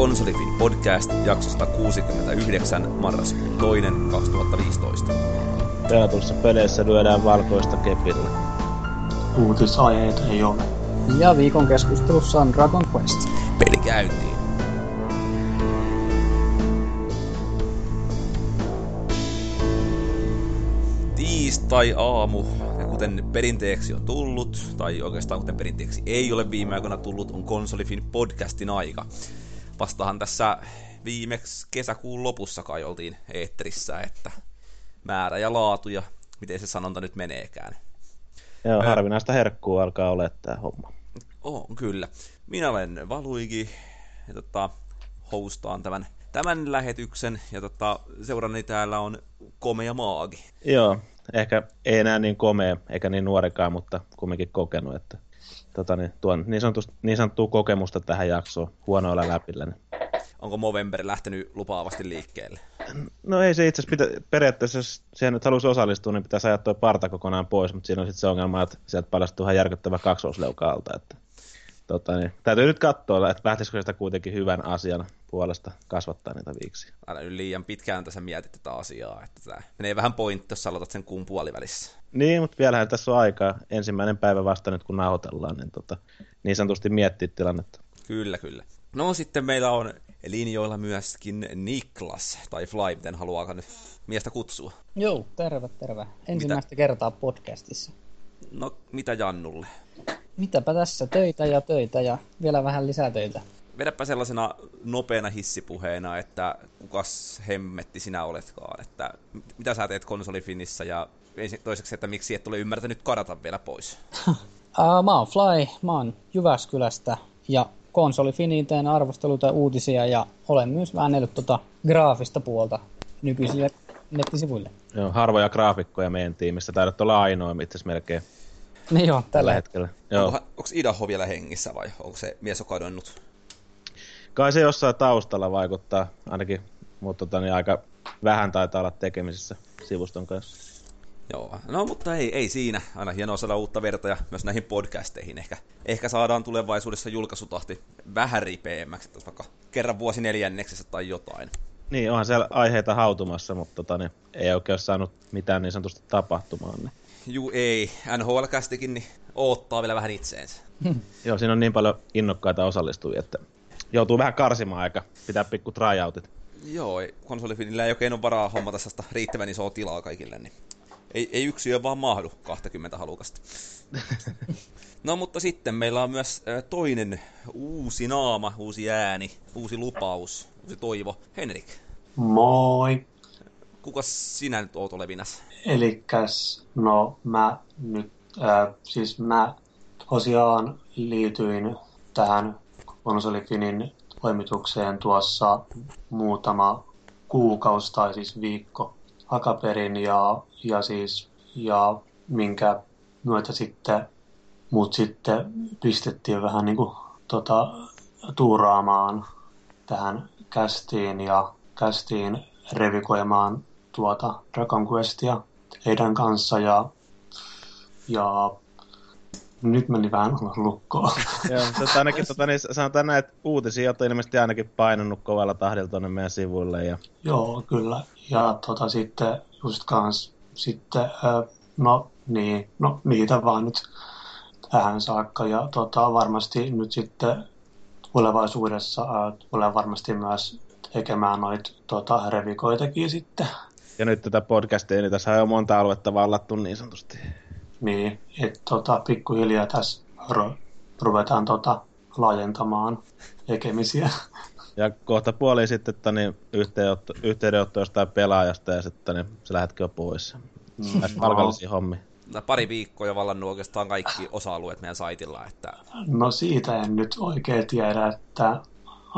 Konsolifin podcast jaksosta 69 marraskuun 2. 2015. Pelatuissa peleissä lyödään valkoista kepillä. Uutisaiheita ei ole. Ja viikon keskustelussa on Dragon Quest. Peli käyntiin. Tiistai-aamu, ja kuten perinteeksi on tullut, tai oikeastaan kuten perinteeksi ei ole viime aikoina tullut, on Konsolifin podcastin aika. Vastahan tässä viimeksi kesäkuun lopussa kai oltiin eetterissä, että määrä ja laatu ja miten se sanonta nyt meneekään. Joo, harvinaista herkkuu alkaa olla tämä homma. On kyllä. Minä olen Valuigi ja tota, hostaan tämän, tämän lähetyksen ja tota, seurani täällä on Komea Maagi. Joo, ehkä ei enää niin komea eikä niin nuorikaan, mutta kumminkin kokenut, että tota, niin, tuon niin, sanottu, niin sanottua kokemusta tähän jaksoon huonoilla läpillä. Niin. Onko Movember lähtenyt lupaavasti liikkeelle? No ei se itse asiassa pitä, periaatteessa, jos siihen nyt haluaisi osallistua, niin pitäisi ajattua parta kokonaan pois, mutta siinä on sitten se ongelma, että sieltä paljastuu ihan järkyttävä kaksoisleuka alta. Että, tota, niin, täytyy nyt katsoa, että lähtisikö sitä kuitenkin hyvän asian puolesta kasvattaa niitä viiksi. Älä nyt liian pitkään tässä mietit tätä asiaa, että tämä menee vähän pointti, jos aloitat sen kuun puolivälissä. Niin, mutta vielähän tässä on aikaa. Ensimmäinen päivä vasta nyt, kun nauhoitellaan, niin tota, niin sanotusti miettiä tilannetta. Kyllä, kyllä. No sitten meillä on linjoilla myöskin Niklas, tai Fly, miten haluaa nyt miestä kutsua. Joo, terve, terve. Ensimmäistä mitä? kertaa podcastissa. No, mitä Jannulle? Mitäpä tässä, töitä ja töitä ja vielä vähän lisää töitä. Vedäpä sellaisena nopeana hissipuheena, että kukas hemmetti sinä oletkaan, että mitä sä teet konsolifinissä ja toiseksi, että miksi et ole ymmärtänyt kadata vielä pois? uh, mä oon Fly, mä oon Jyväskylästä ja konsolifiniin teen arvosteluita ja uutisia ja olen myös väännellyt tota graafista puolta nykyisille nettisivuille. Joo, harvoja graafikkoja meidän tiimissä. Taidat olla ainoa itse asiassa melkein. Niin joo, tällä, tällä hetkellä. Joo. Onko, onko Idaho vielä hengissä vai onko se mies jo kadonnut? Kai se jossain taustalla vaikuttaa, ainakin, mutta tota, niin aika vähän taitaa olla tekemisissä sivuston kanssa. Joo, no mutta ei, ei siinä. Aina hienoa saada uutta verta ja myös näihin podcasteihin. Ehkä, ehkä saadaan tulevaisuudessa julkaisutahti vähän ripeämmäksi, että vaikka kerran vuosi neljänneksessä tai jotain. Niin, onhan siellä aiheita hautumassa, mutta tota, niin, ei oikein ole saanut mitään niin sanotusti tapahtumaan. Niin. Juu, ei. NHL-kästikin niin oottaa vielä vähän itseensä. Joo, siinä on niin paljon innokkaita osallistujia, että joutuu vähän karsimaan aika, pitää pikku tryoutit. Joo, konsolifinillä ei oikein ole varaa hommata sitä riittävän isoa tilaa kaikille, niin ei, ei yksi vaan mahdu 20 halukasta. no mutta sitten meillä on myös toinen uusi naama, uusi ääni, uusi lupaus, uusi toivo. Henrik. Moi. Kuka sinä nyt oot olevinas? Elikäs, no mä nyt, äh, siis mä tosiaan liityin tähän konsolifinin toimitukseen tuossa muutama kuukausi tai siis viikko hakaperin ja, ja siis ja minkä myötä sitten mut sitten pistettiin vähän niin kuin tota, tuuraamaan tähän kästiin ja kästiin revikoimaan tuota Dragon Questia heidän kanssa ja, ja nyt meni vähän lukkoon. Joo, mutta ainakin tota, niin sanotaan näin, että uutisia on ilmeisesti ainakin painunut kovalla tahdilla tuonne meidän sivuille. Ja... Joo, kyllä. Ja tota, sitten just kans, sitten, no niin, no niitä vaan nyt tähän saakka. Ja tota, varmasti nyt sitten tulevaisuudessa tulee varmasti myös tekemään noita tota, revikoitakin sitten. Ja nyt tätä podcastia, niin tässä on jo monta aluetta vallattu niin sanotusti. Niin, että tota, pikkuhiljaa tässä ru- ruvetaan tota, laajentamaan tekemisiä. Ja kohta puoli sitten että niin yhteydenotto, yhteydenotto jostain pelaajasta ja sitten niin se lähdetkin jo pois. Mm. palkallisia no. hommia. Pari viikkoa jo vallannut oikeastaan kaikki osa-alueet meidän saitilla. Että... No siitä en nyt oikein tiedä, että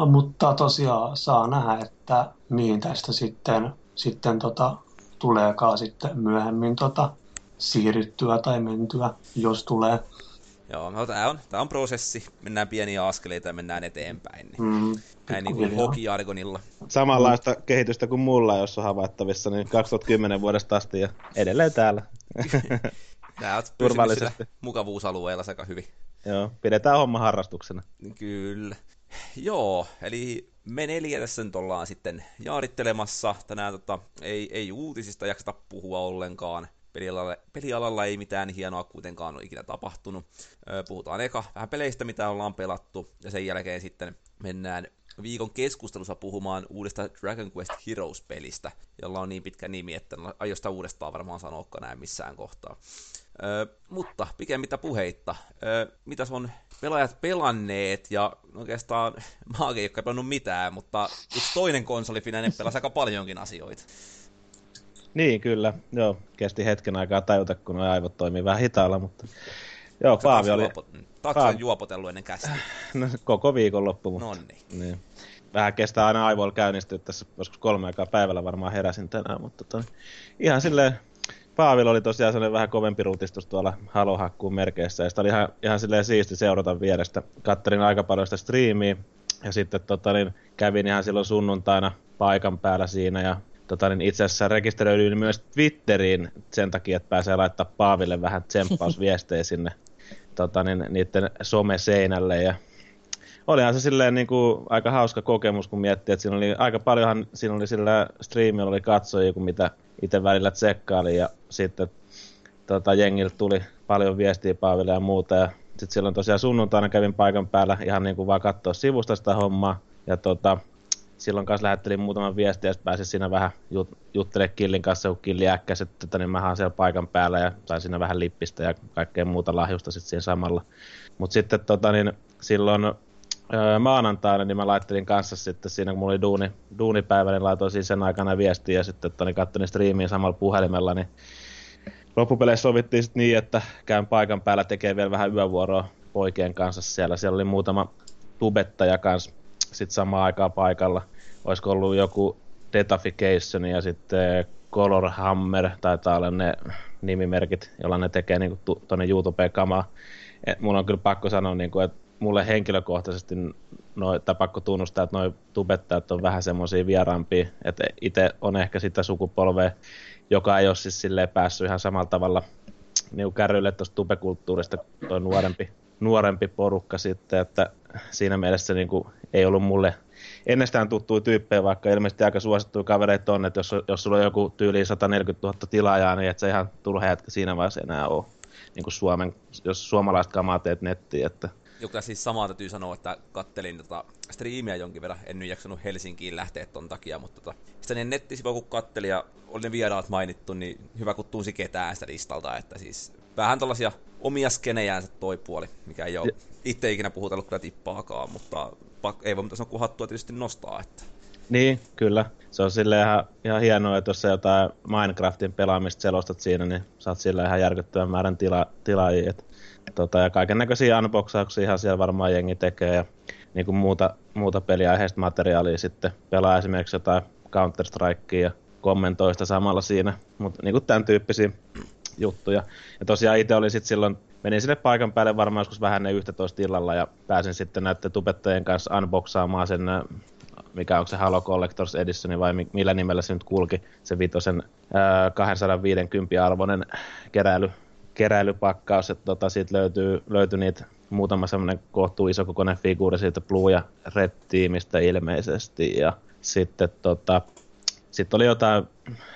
mutta tosiaan saa nähdä, että mihin tästä sitten, sitten tota, tuleekaan sitten myöhemmin tota, siirryttyä tai mentyä, jos tulee. Joo, no tämä on, tää on prosessi. Mennään pieniä askeleita ja mennään eteenpäin. Niin. Mm, Näin niin kuin hokiargonilla. Samanlaista mm. kehitystä kuin mulla, jos on havaittavissa, niin 2010 vuodesta asti ja edelleen täällä. Tämä on turvallisesti mukavuusalueella sekä hyvin. Joo, pidetään homma harrastuksena. Kyllä. Joo, eli me neljä tässä nyt ollaan sitten jaarittelemassa. Tänään tota, ei, ei uutisista jakseta puhua ollenkaan. Pelialalla, pelialalla ei mitään hienoa kuitenkaan ole ikinä tapahtunut. Puhutaan eka vähän peleistä, mitä ollaan pelattu, ja sen jälkeen sitten mennään viikon keskustelussa puhumaan uudesta Dragon Quest Heroes-pelistä, jolla on niin pitkä nimi, että en aio sitä uudestaan varmaan sanoa näin missään kohtaa. Ö, mutta pikemmittä puheitta, ö, mitäs on pelaajat pelanneet, ja oikeastaan mä ei ole pelannut mitään, mutta yksi toinen konsolifinainen pelasi aika paljonkin asioita. Niin, kyllä. Joo, kesti hetken aikaa tajuta, kun nuo aivot toimii vähän hitaalla, mutta... Joo, Sä Paavi oli... Juopo... Paavi... juopotellut ennen käsiä? No, koko viikon loppu, mutta... Nonni. Niin. Vähän kestää aina aivoilla käynnistyä tässä, joskus kolme aikaa päivällä varmaan heräsin tänään, mutta toi, ihan silleen Paavilla oli tosiaan sellainen vähän kovempi rutistus tuolla halohakkuun merkeissä, ja sitä oli ihan, ihan silleen siisti seurata vierestä. Kattelin aika paljon sitä striimiä, ja sitten tota, niin, kävin ihan silloin sunnuntaina paikan päällä siinä, ja tota, niin itse asiassa rekisteröidyin myös Twitteriin sen takia, että pääsee laittaa Paaville vähän tsemppausviestejä sinne tota, niin, niiden someseinälle, ja olihan se silleen niin kuin, aika hauska kokemus, kun miettii, että siinä oli aika paljonhan, siinä oli sillä striimillä oli katsojia, kuin mitä itse välillä tsekkaili ja sitten tota, jengiltä tuli paljon viestiä Paaville ja muuta ja sitten silloin tosiaan sunnuntaina kävin paikan päällä ihan niin kuin vaan katsoa sivusta sitä hommaa ja tota, silloin kanssa lähettelin muutaman viestiä ja pääsin siinä vähän jut, juttelemaan Killin kanssa, kun Killi äkkäsi, että tota, niin mä siellä paikan päällä ja sain siinä vähän lippistä ja kaikkea muuta lahjusta sitten siinä samalla. Mutta sitten tota, niin, silloin öö, maanantaina, niin mä laittelin kanssa sitten siinä, kun mulla oli duuni, duunipäivä, niin laitoin siis sen aikana viestiä ja sitten että niin katsoin striimiä samalla puhelimella, niin loppupeleissä sovittiin sitten niin, että käyn paikan päällä tekee vielä vähän yövuoroa poikien kanssa siellä. Siellä oli muutama tubettaja kanssa sitten samaan aikaan paikalla. Olisiko ollut joku Detafication ja sitten Color Hammer, taitaa olla ne nimimerkit, joilla ne tekee niin tuonne YouTubeen kamaa. Et mulla on kyllä pakko sanoa, niin kuin, että mulle henkilökohtaisesti, noi, tai pakko tunnustaa, että noin tubettajat on vähän semmoisia vieraampia, että itse on ehkä sitä sukupolvea, joka ei ole siis silleen päässyt ihan samalla tavalla niin kärryille tuosta tubekulttuurista tuo nuorempi, nuorempi porukka sitten, että siinä mielessä niin kuin, ei ollut mulle ennestään tuttuja tyyppejä, vaikka ilmeisesti aika suosittuja kavereita on, että jos, jos sulla on joku tyyli 140 000 tilaajaa, niin et se ihan turha jätkä siinä vaiheessa enää ole. Niin kuin Suomen, jos suomalaiset kamaa teet nettiin, että joka siis samaa täytyy sanoa, että kattelin tota striimiä jonkin verran, en nyt jaksanut Helsinkiin lähteä ton takia, mutta tota, sitten ne nettisivuja kun kattelin ja oli ne vieraat mainittu, niin hyvä kun tunsi ketään sitä listalta, että siis vähän tällaisia omia skenejäänsä toi puoli, mikä ei ole itse ikinä puhutellut kyllä tippaakaan, mutta ei voi mitään sanoa, kun hattua tietysti nostaa, että niin, kyllä. Se on sille ihan, ihan hienoa, että jos sä jotain Minecraftin pelaamista selostat siinä, niin saat sillä ihan järkyttävän määrän tila, tilaajia. Et Tota, ja kaiken näköisiä unboxauksia ihan siellä varmaan jengi tekee ja niin kuin muuta, muuta peliaiheista materiaalia sitten pelaa esimerkiksi jotain Counter-Strikea ja kommentoi sitä samalla siinä, mutta niin kuin tämän tyyppisiä juttuja. Ja tosiaan itse oli sitten silloin, menin sinne paikan päälle varmaan joskus vähän ne 11 illalla ja pääsin sitten näiden tubettajien kanssa unboxaamaan sen mikä on se Halo Collectors Edition vai millä nimellä se nyt kulki, se vitosen 250 arvoinen keräily keräilypakkaus, että tota, siitä löytyy, löytyy niitä muutama semmoinen kohtuu kokoinen figuuri siitä Blue ja Red-tiimistä ilmeisesti, ja sitten tota, sit oli jotain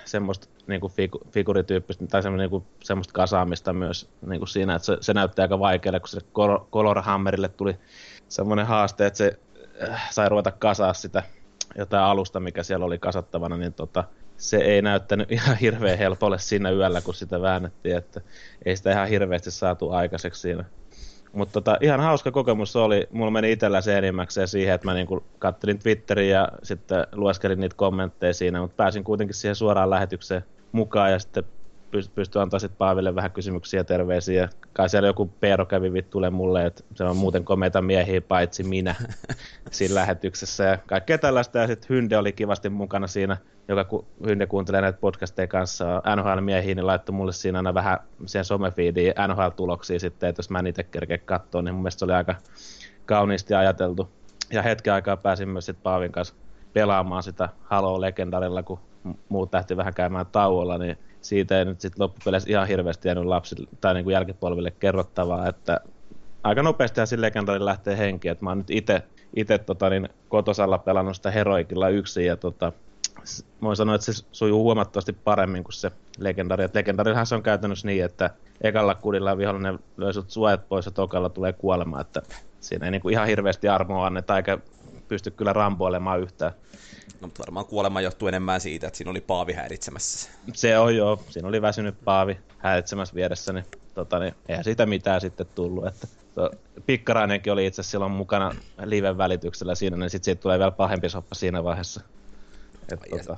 semmoista niin kuin figu, figurityyppistä tai semmoista, niin semmoista kasaamista myös niin kuin siinä, että se, se näytti aika vaikealle, kun se Color Hammerille tuli semmoinen haaste, että se äh, sai ruveta kasaa sitä jotain alusta, mikä siellä oli kasattavana, niin tota, se ei näyttänyt ihan hirveän helpolle siinä yöllä, kun sitä väännettiin, että ei sitä ihan hirveästi saatu aikaiseksi siinä. Mutta tota, ihan hauska kokemus oli. Mulla meni itsellä se enimmäkseen siihen, että mä niinku kattelin Twitteriä ja sitten lueskelin niitä kommentteja siinä, mutta pääsin kuitenkin siihen suoraan lähetykseen mukaan ja sitten pystyi antaa sitten Paaville vähän kysymyksiä ja terveisiä. Kai siellä joku Peero kävi vittuille mulle, että se on muuten komeita miehiä paitsi minä siinä lähetyksessä ja kaikkea tällaista. Ja sitten Hynde oli kivasti mukana siinä, joka ku, Hynde kuuntelee näitä podcasteja kanssa NHL-miehiä, niin laittoi mulle siinä aina vähän siihen somefiidiin NHL-tuloksia sitten, että jos mä niitä kerkeä katsoa, niin mun mielestä se oli aika kauniisti ajateltu. Ja hetken aikaa pääsin myös sitten Paavin kanssa pelaamaan sitä Halo Legendarilla, kun muut lähti vähän käymään tauolla, niin siitä ei nyt sitten loppupeleissä ihan hirveästi jäänyt lapsille tai niin kuin jälkipolville kerrottavaa, että aika nopeasti siinä legendari lähtee henkiin, että mä oon nyt itse itse tota, niin, kotosalla pelannut sitä Heroikilla yksin ja tota, voin sanoa, että se sujuu huomattavasti paremmin kuin se legendari. Et legendarillahan se on käytännössä niin, että ekalla kudilla vihollinen lyö sut suojat pois ja tokalla tulee kuolema, että siinä ei niinku ihan hirveästi armoa anneta eikä pysty kyllä rampoilemaan yhtään. No, mutta varmaan kuolema johtuu enemmän siitä, että siinä oli Paavi häiritsemässä. Se on joo, siinä oli väsynyt Paavi häiritsemässä vieressä, niin, tota, niin eihän siitä mitään sitten tullut. Että, to, Pikkarainenkin oli itse silloin mukana liven välityksellä siinä, niin sitten siitä tulee vielä pahempi soppa siinä vaiheessa. Et, tota,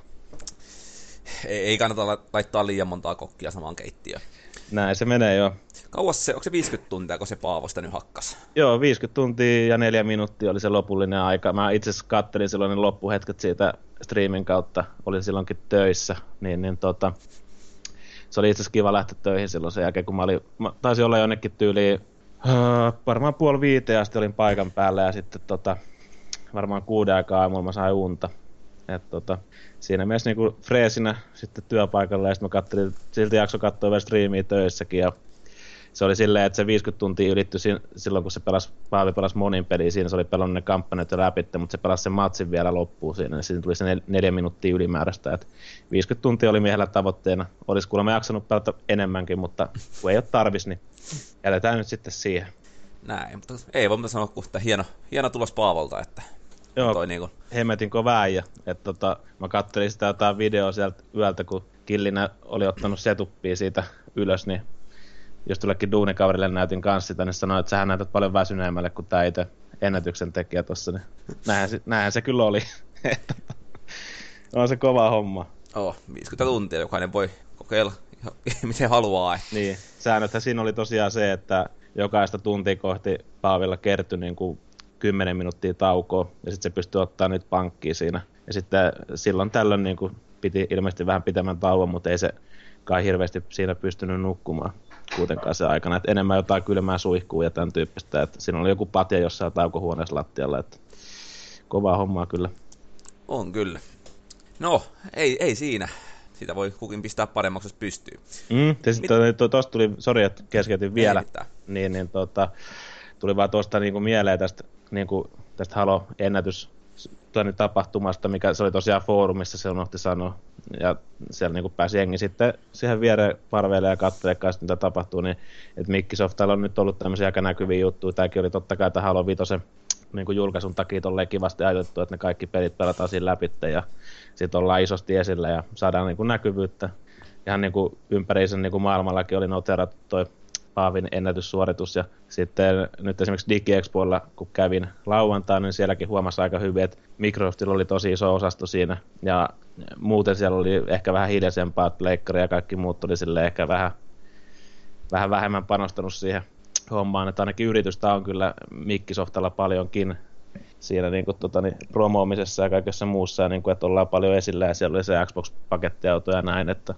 Ei, ei kannata laittaa liian montaa kokkia samaan keittiöön. näin se menee jo. Kauas se, onko se 50 tuntia, kun se Paavosta nyt hakkas? Joo, 50 tuntia ja neljä minuuttia oli se lopullinen aika. Mä itse asiassa kattelin silloin ne loppuhetket siitä streamin kautta. Olin silloinkin töissä, niin, niin tota, se oli itse asiassa kiva lähteä töihin silloin sen jälkeen, kun mä olin, mä taisin olla jonnekin tyyliin, uh, varmaan puoli viiteen asti olin paikan päällä ja sitten tota, varmaan kuuden aikaa aamulla mä sain unta. Et, tota, siinä mielessä niinku freesinä sitten työpaikalla ja sitten mä kattelin, silti jakso katsoa vielä striimiä töissäkin ja se oli silleen, että se 50 tuntia ylittyi silloin, kun se pelasi, Paavi pelasi monin peliä, siinä se oli pelannut ne kampanjat jo läpi, mutta se pelasi sen matsin vielä loppuun siinä, niin siinä tuli se nel- neljä minuuttia ylimääräistä, että 50 tuntia oli miehellä tavoitteena, olisi kuulemma jaksanut pelata enemmänkin, mutta kun ei ole tarvis, niin jätetään nyt sitten siihen. Näin, mutta ei voi sanoa, että hieno, hieno tulos Paavolta, että Joo, toi niinku, hemmetin kovaa äijä. Että tota, mä kattelin sitä jotain videoa sieltä yöltä, kun Killinen oli ottanut setuppia siitä ylös, niin just tullekin duunikaverille näytin kanssa sitä, niin sanoin, että sähän näytät paljon väsyneemmälle kuin tämä itse ennätyksen tekijä tossa, niin näinhän se, näinhän se kyllä oli. On se kova homma. oh, 50 tuntia, jokainen voi kokeilla ihan miten haluaa. Niin, säännöthän siinä oli tosiaan se, että jokaista tuntia kohti Paavilla kertyi niin kuin 10 minuuttia taukoa, ja sitten se pystyi ottaa nyt pankkiin siinä. Ja sitten silloin tällöin niin kuin piti ilmeisesti vähän pitemmän tauon, mutta ei se kai hirveästi siinä pystynyt nukkumaan kuitenkaan se aikana. Et enemmän jotain kylmää suihkua ja tämän tyyppistä. Et siinä oli joku patja jossain taukohuoneessa lattialla. Et kovaa hommaa kyllä. On kyllä. No, ei, ei siinä. Sitä voi kukin pistää paremmaksi, jos pystyy. Mm, sitten to, tuosta tuli, sori että keskeytin vielä, Ei niin, niin tota, tuli vaan tuosta niinku mieleen tästä, niinku, tästä Halo-ennätys tuonne tapahtumasta, mikä se oli tosiaan foorumissa, se unohti sanoa. Ja siellä niinku pääsi jengi sitten siihen viereen parveille ja katselemaan, mitä tapahtuu. Niin, että Microsoftilla on nyt ollut tämmöisiä aika näkyviä juttuja. Tämäkin oli totta kai tämän Halo 5 niin julkaisun takia tolleen kivasti ajoitettu, että ne kaikki pelit pelataan siinä läpi ja sitten ollaan isosti esillä ja saadaan niin näkyvyyttä. Ihan niin kuin ympäriisen niin maailmallakin oli noterattu toi Paavin ennätyssuoritus ja sitten nyt esimerkiksi DigiExpoilla, kun kävin lauantaina, niin sielläkin huomasi aika hyvin, että Microsoftilla oli tosi iso osasto siinä ja muuten siellä oli ehkä vähän hiljaisempaa, leikkari ja kaikki muut oli sille ehkä vähän, vähän vähemmän panostanut siihen hommaan, että ainakin yritystä on kyllä Microsoftilla paljonkin siinä niin kuin, tota, niin, promoomisessa ja kaikessa muussa, ja, niin kuin, että ollaan paljon esillä ja siellä oli se Xbox-pakettiauto ja näin, että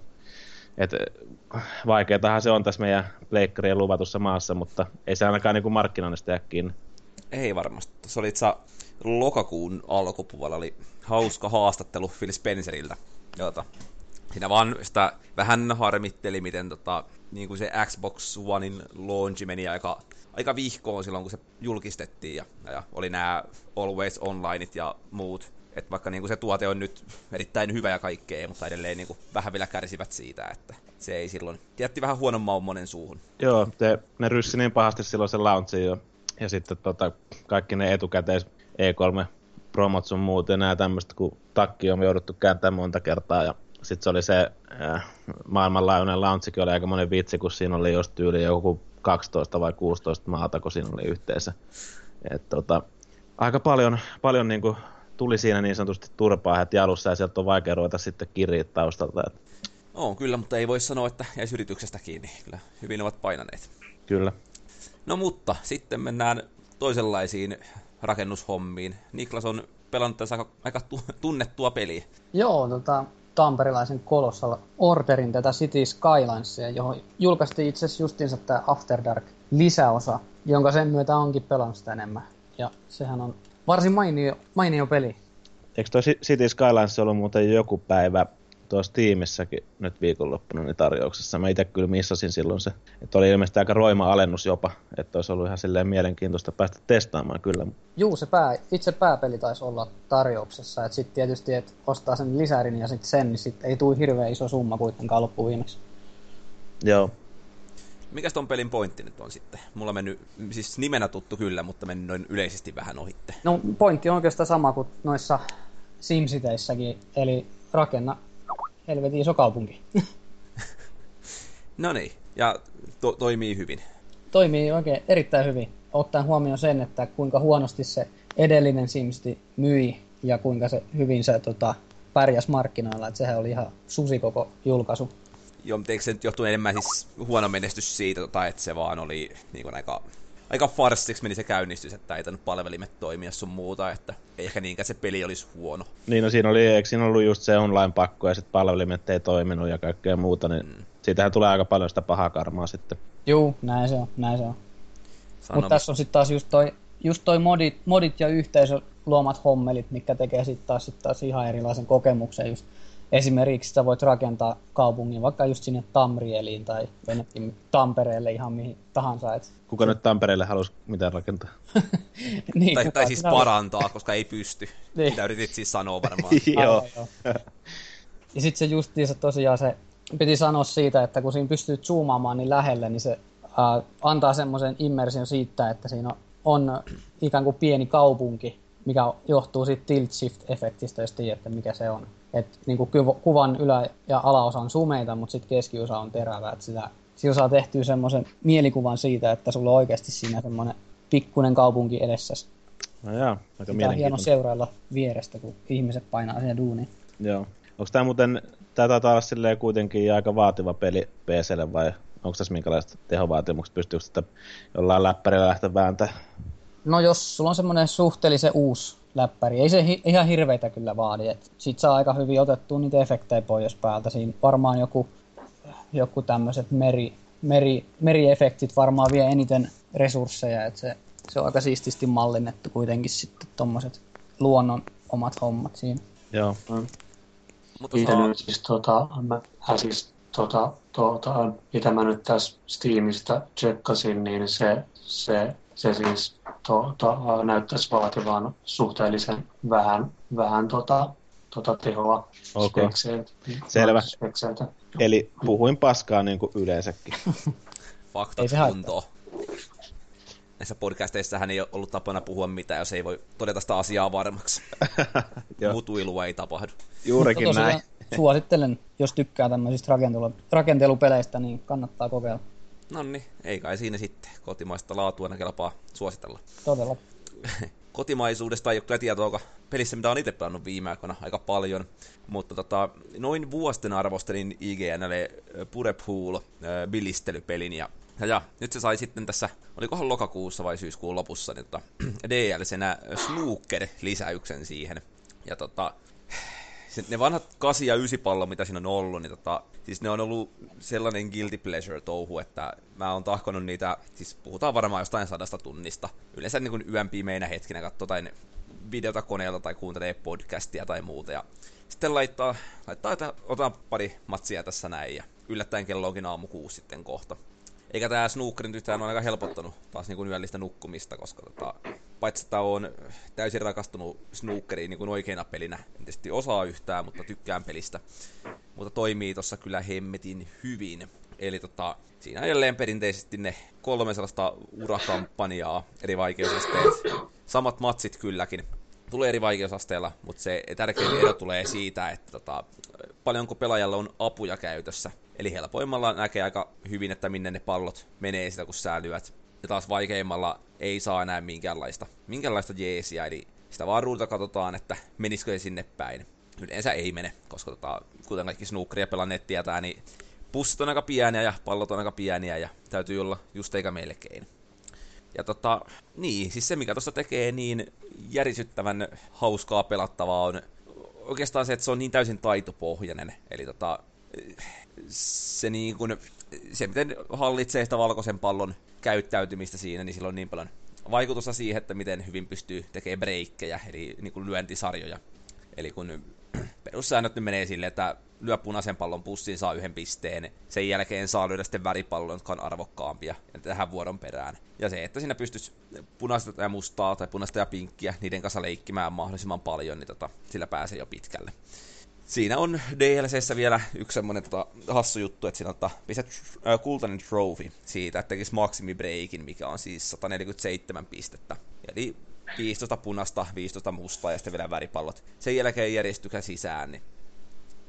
et, vaikeatahan se on tässä meidän pleikkarien luvatussa maassa, mutta ei se ainakaan niin markkinoinnista jää kiinni. Ei varmasti. Se oli itse lokakuun alkupuolella oli hauska haastattelu Phil Spenceriltä. Jota, siinä vaan sitä vähän harmitteli, miten tota, niin kuin se Xbox Onein launchi meni aika, aika vihkoon silloin, kun se julkistettiin. Ja, ja oli nämä Always Onlineit ja muut. Et vaikka niin kuin se tuote on nyt erittäin hyvä ja kaikkea, mutta edelleen niin kuin vähän vielä kärsivät siitä, että se ei silloin jätti vähän huonon maun monen suuhun. Joo, te, ne ryssi niin pahasti silloin sen launchin jo. Ja sitten tota, kaikki ne etukäteis E3 promot sun muut ja nää tämmöistä, kun takki on jouduttu kääntämään monta kertaa. Ja sitten se oli se äh, maailmanlaajuinen launchikin oli aika monen vitsi, kun siinä oli just tyyli joku 12 vai 16 maata, kun siinä oli yhteensä. Et, tota, aika paljon, paljon niinku tuli siinä niin sanotusti turpaa heti alussa ja sieltä on vaikea ruveta sitten kirjiä taustalta. Et, On kyllä, mutta ei voi sanoa, että jäisi yrityksestä kiinni. Kyllä hyvin ovat painaneet. kyllä. No mutta sitten mennään toisenlaisiin rakennushommiin. Niklas on pelannut tässä aika, aika tu- tunnettua peliä. Joo, tota, tamperilaisen Colossal Orderin tätä City Skylinesia, johon julkaistiin itse asiassa justiinsa tämä After Dark lisäosa, jonka sen myötä onkin pelannut sitä enemmän. Ja sehän on varsin mainio, mainio peli. Eikö toi City Skylines ollut muuten joku päivä tuossa tiimissäkin nyt viikonloppuna niin tarjouksessa. Mä itse kyllä missasin silloin se, että oli ilmeisesti aika roima alennus jopa, että olisi ollut ihan silleen mielenkiintoista päästä testaamaan kyllä. Juu, se pää, itse pääpeli taisi olla tarjouksessa, että sitten tietysti, että ostaa sen lisärin ja sitten sen, niin sitten ei tule hirveän iso summa kuitenkaan loppuviimeksi. Joo. Mikäs ton pelin pointti nyt on sitten? Mulla on mennyt, siis nimenä tuttu kyllä, mutta mennyt noin yleisesti vähän ohitte. No pointti on oikeastaan sama kuin noissa Simsiteissäkin, eli rakenna helvetin iso kaupunki. no niin, ja to- toimii hyvin. Toimii oikein erittäin hyvin, ottaen huomioon sen, että kuinka huonosti se edellinen Simsti myi ja kuinka se hyvin se tota, pärjäs markkinoilla, että sehän oli ihan susikoko julkaisu. Joo, mutta eikö se nyt johtu enemmän siis huono menestys siitä, tota, että se vaan oli niin kuin aika, aika farssiksi meni se käynnistys, että ei tainnut palvelimet toimia sun muuta, että ei ehkä niinkään se peli olisi huono. Niin, no siinä oli, eikö siinä ollut just se online-pakko ja sitten palvelimet ei toiminut ja kaikkea muuta, niin mm. siitähän tulee aika paljon sitä pahaa karmaa sitten. Juu, näin se on, näin se on. Mutta tässä on sitten taas just toi, just toi modit, modit ja yhteisö luomat hommelit, mikä tekee sitten taas, sit taas ihan erilaisen kokemuksen just esimerkiksi sä voit rakentaa kaupungin vaikka just sinne Tamrieliin tai jonnekin Tampereelle ihan mihin tahansa. Et... Kuka nyt Tampereelle halusi mitään rakentaa? niin, tai, tai siis parantaa, koska ei pysty. niin. Mitä yritit siis sanoa varmaan. joo. ja sitten se justiinsa tosiaan se piti sanoa siitä, että kun siinä pystyy zoomaamaan niin lähelle, niin se äh, antaa semmoisen immersion siitä, että siinä on, on ikään kuin pieni kaupunki, mikä johtuu siitä tilt shift efektistä, jos tiedätte mikä se on. Et niin kuin kuvan ylä- ja alaosa on sumeita, mutta sitten keskiosa on terävä. Et sitä, sillä saa tehtyä semmoisen mielikuvan siitä, että sulla on oikeasti siinä semmoinen pikkuinen kaupunki edessä. No joo, aika Sitä on hieno seurailla vierestä, kun ihmiset painaa siihen duuniin. Joo. Onko tämä muuten, tämä taitaa olla silleen kuitenkin aika vaativa peli PClle vai onko tässä minkälaiset tehovaatimukset, pystyykö sitä jollain läppärillä lähteä vääntämään? No jos sulla on semmoinen suhteellisen uusi läppäri, ei se hi- ihan hirveitä kyllä vaadi. Et sit saa aika hyvin otettua niitä efektejä pois päältä. Siinä varmaan joku, joku tämmöiset meri, meri, meriefektit varmaan vie eniten resursseja, että se, se on aika siististi mallinnettu kuitenkin sitten tommoset luonnon omat hommat siinä. Joo. Mm. Mutta saa... nyt siis, tota, mä, siis tota, tota, mitä mä nyt tässä Steamista tsekkasin, niin se, se se siis to, to, näyttäisi vaativan suhteellisen vähän, vähän tota, tota tehoa okay. spekseiltä. Selvä. Spekseiltä. Eli puhuin paskaa niin kuin yleensäkin. Faktat kuntoon. Näissä podcasteissahan ei ole ollut tapana puhua mitään, jos ei voi todeta sitä asiaa varmaksi. Mutuilua ei tapahdu. Juurikin näin. Suosittelen, jos tykkää tämmöisistä rakentelu, rakentelupeleistä, niin kannattaa kokeilla. No niin, ei kai siinä sitten. Kotimaista laatua aina kelpaa suositella. Todella. Kotimaisuudesta ei ole kyllä tietoa pelissä, mitä on itse pelannut viime aikoina aika paljon. Mutta tota, noin vuosten arvostelin IGNlle Purepool bilistelypelin ja ja, ja, nyt se sai sitten tässä, olikohan lokakuussa vai syyskuun lopussa, niin tota, DLC-nä Snooker-lisäyksen siihen. Ja tota, ne vanhat 8 ja 9 pallo, mitä siinä on ollut, niin tota, siis ne on ollut sellainen guilty pleasure touhu, että mä oon tahkonut niitä, siis puhutaan varmaan jostain sadasta tunnista. Yleensä niin kuin yön pimeinä hetkinä katsoo jotain videota koneelta tai kuuntelee podcastia tai muuta. Ja sitten laittaa, laittaa että otan pari matsia tässä näin ja yllättäen kello onkin aamu kuusi sitten kohta. Eikä tämä snookerin yhtään ole aika helpottanut taas niin kuin yöllistä nukkumista, koska tota, paitsi että on täysin rakastunut snookeriin niin kuin oikeana pelinä, en tietysti osaa yhtään, mutta tykkään pelistä, mutta toimii tossa kyllä hemmetin hyvin. Eli tota, siinä on jälleen perinteisesti ne kolme sellaista urakampanjaa, eri vaikeusasteet, samat matsit kylläkin, tulee eri vaikeusasteella, mutta se tärkein ero tulee siitä, että tota, paljonko pelaajalla on apuja käytössä. Eli helpoimmalla näkee aika hyvin, että minne ne pallot menee sitä, kun sä lyöt. Ja taas vaikeimmalla ei saa enää minkäänlaista, minkäänlaista jeesiä, eli sitä vaan ruudulta katsotaan, että menisikö se sinne päin. Yleensä ei mene, koska tota, kuten kaikki snookeria pelanneet tietää, niin pussit on aika pieniä ja pallot on aika pieniä ja täytyy olla just eikä melkein. Ja tota, niin, siis se mikä tuossa tekee niin järisyttävän hauskaa pelattavaa on oikeastaan se, että se on niin täysin taitopohjainen. Eli tota, se niin kun, se miten hallitsee sitä valkoisen pallon käyttäytymistä siinä, niin sillä on niin paljon vaikutusta siihen, että miten hyvin pystyy tekemään breikkejä, eli niin kuin lyöntisarjoja. Eli kun perussäännöt nyt menee silleen, että lyö punaisen pallon pussiin, saa yhden pisteen. Sen jälkeen saa lyödä sitten väripallon, jotka on arvokkaampia tähän vuoron perään. Ja se, että siinä pystyisi punaista ja mustaa tai punaista ja pinkkiä niiden kanssa leikkimään mahdollisimman paljon, niin tota, sillä pääsee jo pitkälle. Siinä on DLCssä vielä yksi semmonen tota, hassu juttu, että siinä on tota, pistät äh, kultainen trophy siitä, että tekisi maksimibreikin, mikä on siis 147 pistettä. Eli 15 punasta, 15 mustaa ja sitten vielä väripallot. Sen jälkeen järjestyksen sisään, niin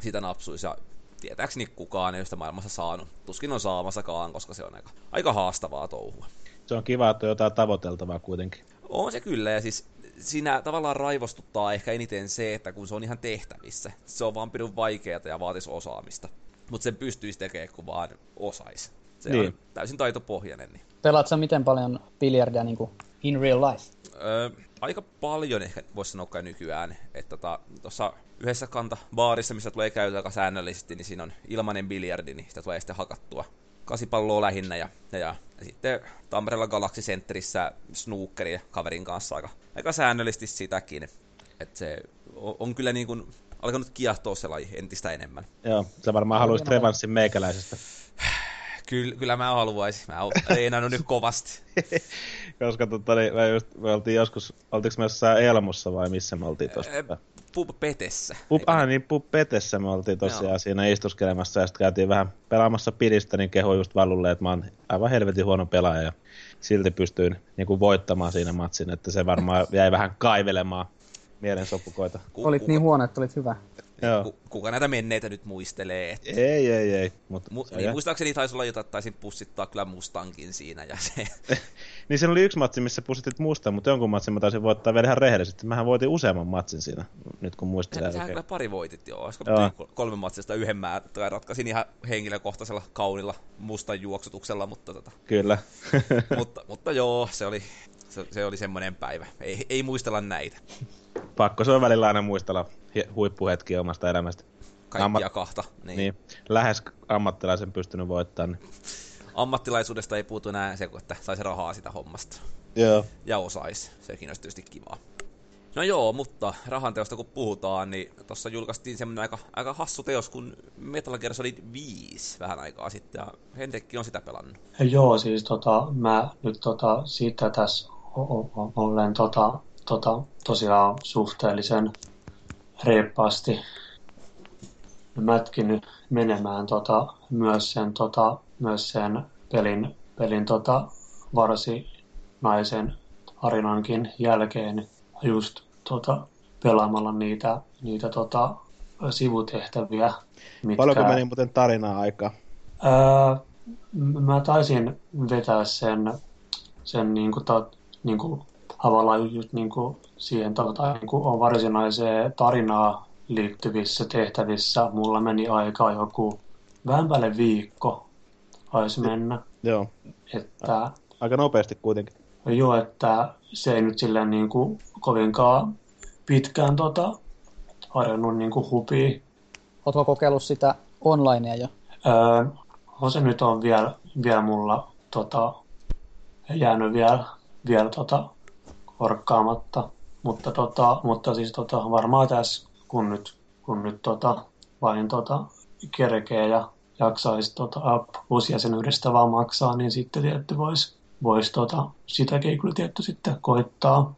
sitä napsuisi ja tietääkseni kukaan ei sitä maailmassa saanut. Tuskin on saamassakaan, koska se on aika, aika haastavaa touhua. Se on kiva, että on jotain tavoiteltavaa kuitenkin. On se kyllä, ja siis siinä tavallaan raivostuttaa ehkä eniten se, että kun se on ihan tehtävissä. Se on vaan pidun vaikeaa ja vaatisi osaamista. Mutta sen pystyisi tekemään, kun vaan osaisi. Se niin. on täysin taitopohjainen. Niin. Pelaat sä miten paljon biljardia niin in real life? Öö, aika paljon ehkä voisi sanoa kai nykyään. Että tuossa tota, yhdessä kanta baarissa, missä tulee käytä aika säännöllisesti, niin siinä on ilmainen biljardi, niin sitä tulee sitten hakattua kasipalloa lähinnä ja, ja, ja, ja sitten Tampereella Galaxy Centerissä snookeri kaverin kanssa aika, aika säännöllisesti sitäkin. Että se on, on kyllä niin kuin alkanut kiehtoa se laji entistä enemmän. Joo, sä varmaan haluaisit revanssin meikäläisestä. Kyllä, kyllä mä haluaisin. Mä oon treenannut nyt kovasti. Koska tota, niin, me, just, me oltiin joskus, oltiinko me jossain Elmussa vai missä me oltiin tuossa? Pub Petessä. Pub, ah, niin Pub Petessä me oltiin tosiaan Joo. siinä istuskelemassa ja sitten käytiin vähän pelaamassa pidistä, niin keho just Vallulle, että mä oon aivan helvetin huono pelaaja ja silti pystyin niin kuin voittamaan siinä matsin, että se varmaan jäi vähän kaivelemaan mielensopukoita. Olit niin huono, että olit hyvä. Joo. Kuka näitä menneitä nyt muistelee? Että... Ei, ei, ei. Mutta Mu- niin, muistaakseni taisi olla jotain, taisin pussittaa kyllä Mustankin siinä. Ja se... niin siinä oli yksi matsi, missä pussitit Mustan, mutta jonkun matsin mä taisin voittaa vielä ihan rehellisesti. Mähän voitin useamman matsin siinä, nyt kun muistelee. Sähän kyllä pari voitit, joo. Olisiko joo. kolme matsista yhden mä tai ratkaisin ihan henkilökohtaisella kaunilla Mustan juoksutuksella, mutta tota... Kyllä. mutta, mutta joo, se oli, se, se oli semmoinen päivä. Ei, ei muistella näitä. Pakko se on välillä aina muistella huippuhetkiä omasta elämästä. Kaikkia Ammat... kahta. Niin. niin. Lähes ammattilaisen pystynyt voittamaan. Niin. Ammattilaisuudesta ei puutu enää se, että saisi rahaa sitä hommasta. Joo. Ja osais. Sekin olisi tietysti kivaa. No joo, mutta rahanteosta kun puhutaan, niin tuossa julkaistiin semmoinen aika, aika hassu teos kuin Metal Gear Solid 5 vähän aikaa sitten, ja Henrikki on sitä pelannut. Joo, siis tota, mä nyt tota, siitä tässä olen tota, tota, tosiaan suhteellisen reippaasti mätkinyt menemään tota, myös sen, tota, myös sen pelin, pelin tota, varsinaisen tarinankin jälkeen just tota, pelaamalla niitä, niitä tota, sivutehtäviä. Mitkä, Paljonko meni muuten tarinaa aikaa? Ää, mä taisin vetää sen, sen niin kuin, ta, niin kuin tavallaan just niin kuin siihen tota, niin kuin on varsinaiseen tarinaa liittyvissä tehtävissä. Mulla meni aikaa joku vähän päälle viikko taisi mennä. Joo. Että, Aika nopeasti kuitenkin. Joo, että se ei nyt silleen niin kuin kovinkaan pitkään tota, harjannut niin kuin hupia. Oletko kokeillut sitä onlinea jo? Öö, se nyt on vielä, vielä mulla tota, jäänyt vielä, vielä tota, korkkaamatta. Mutta, tota, mutta siis tota, varmaan tässä, kun nyt, kun nyt tota, vain tota, kerkee ja jaksaisi tota, plusjäsenyydestä vaan maksaa, niin sitten tietty voisi vois, tota, sitäkin kyllä tietty sitten koittaa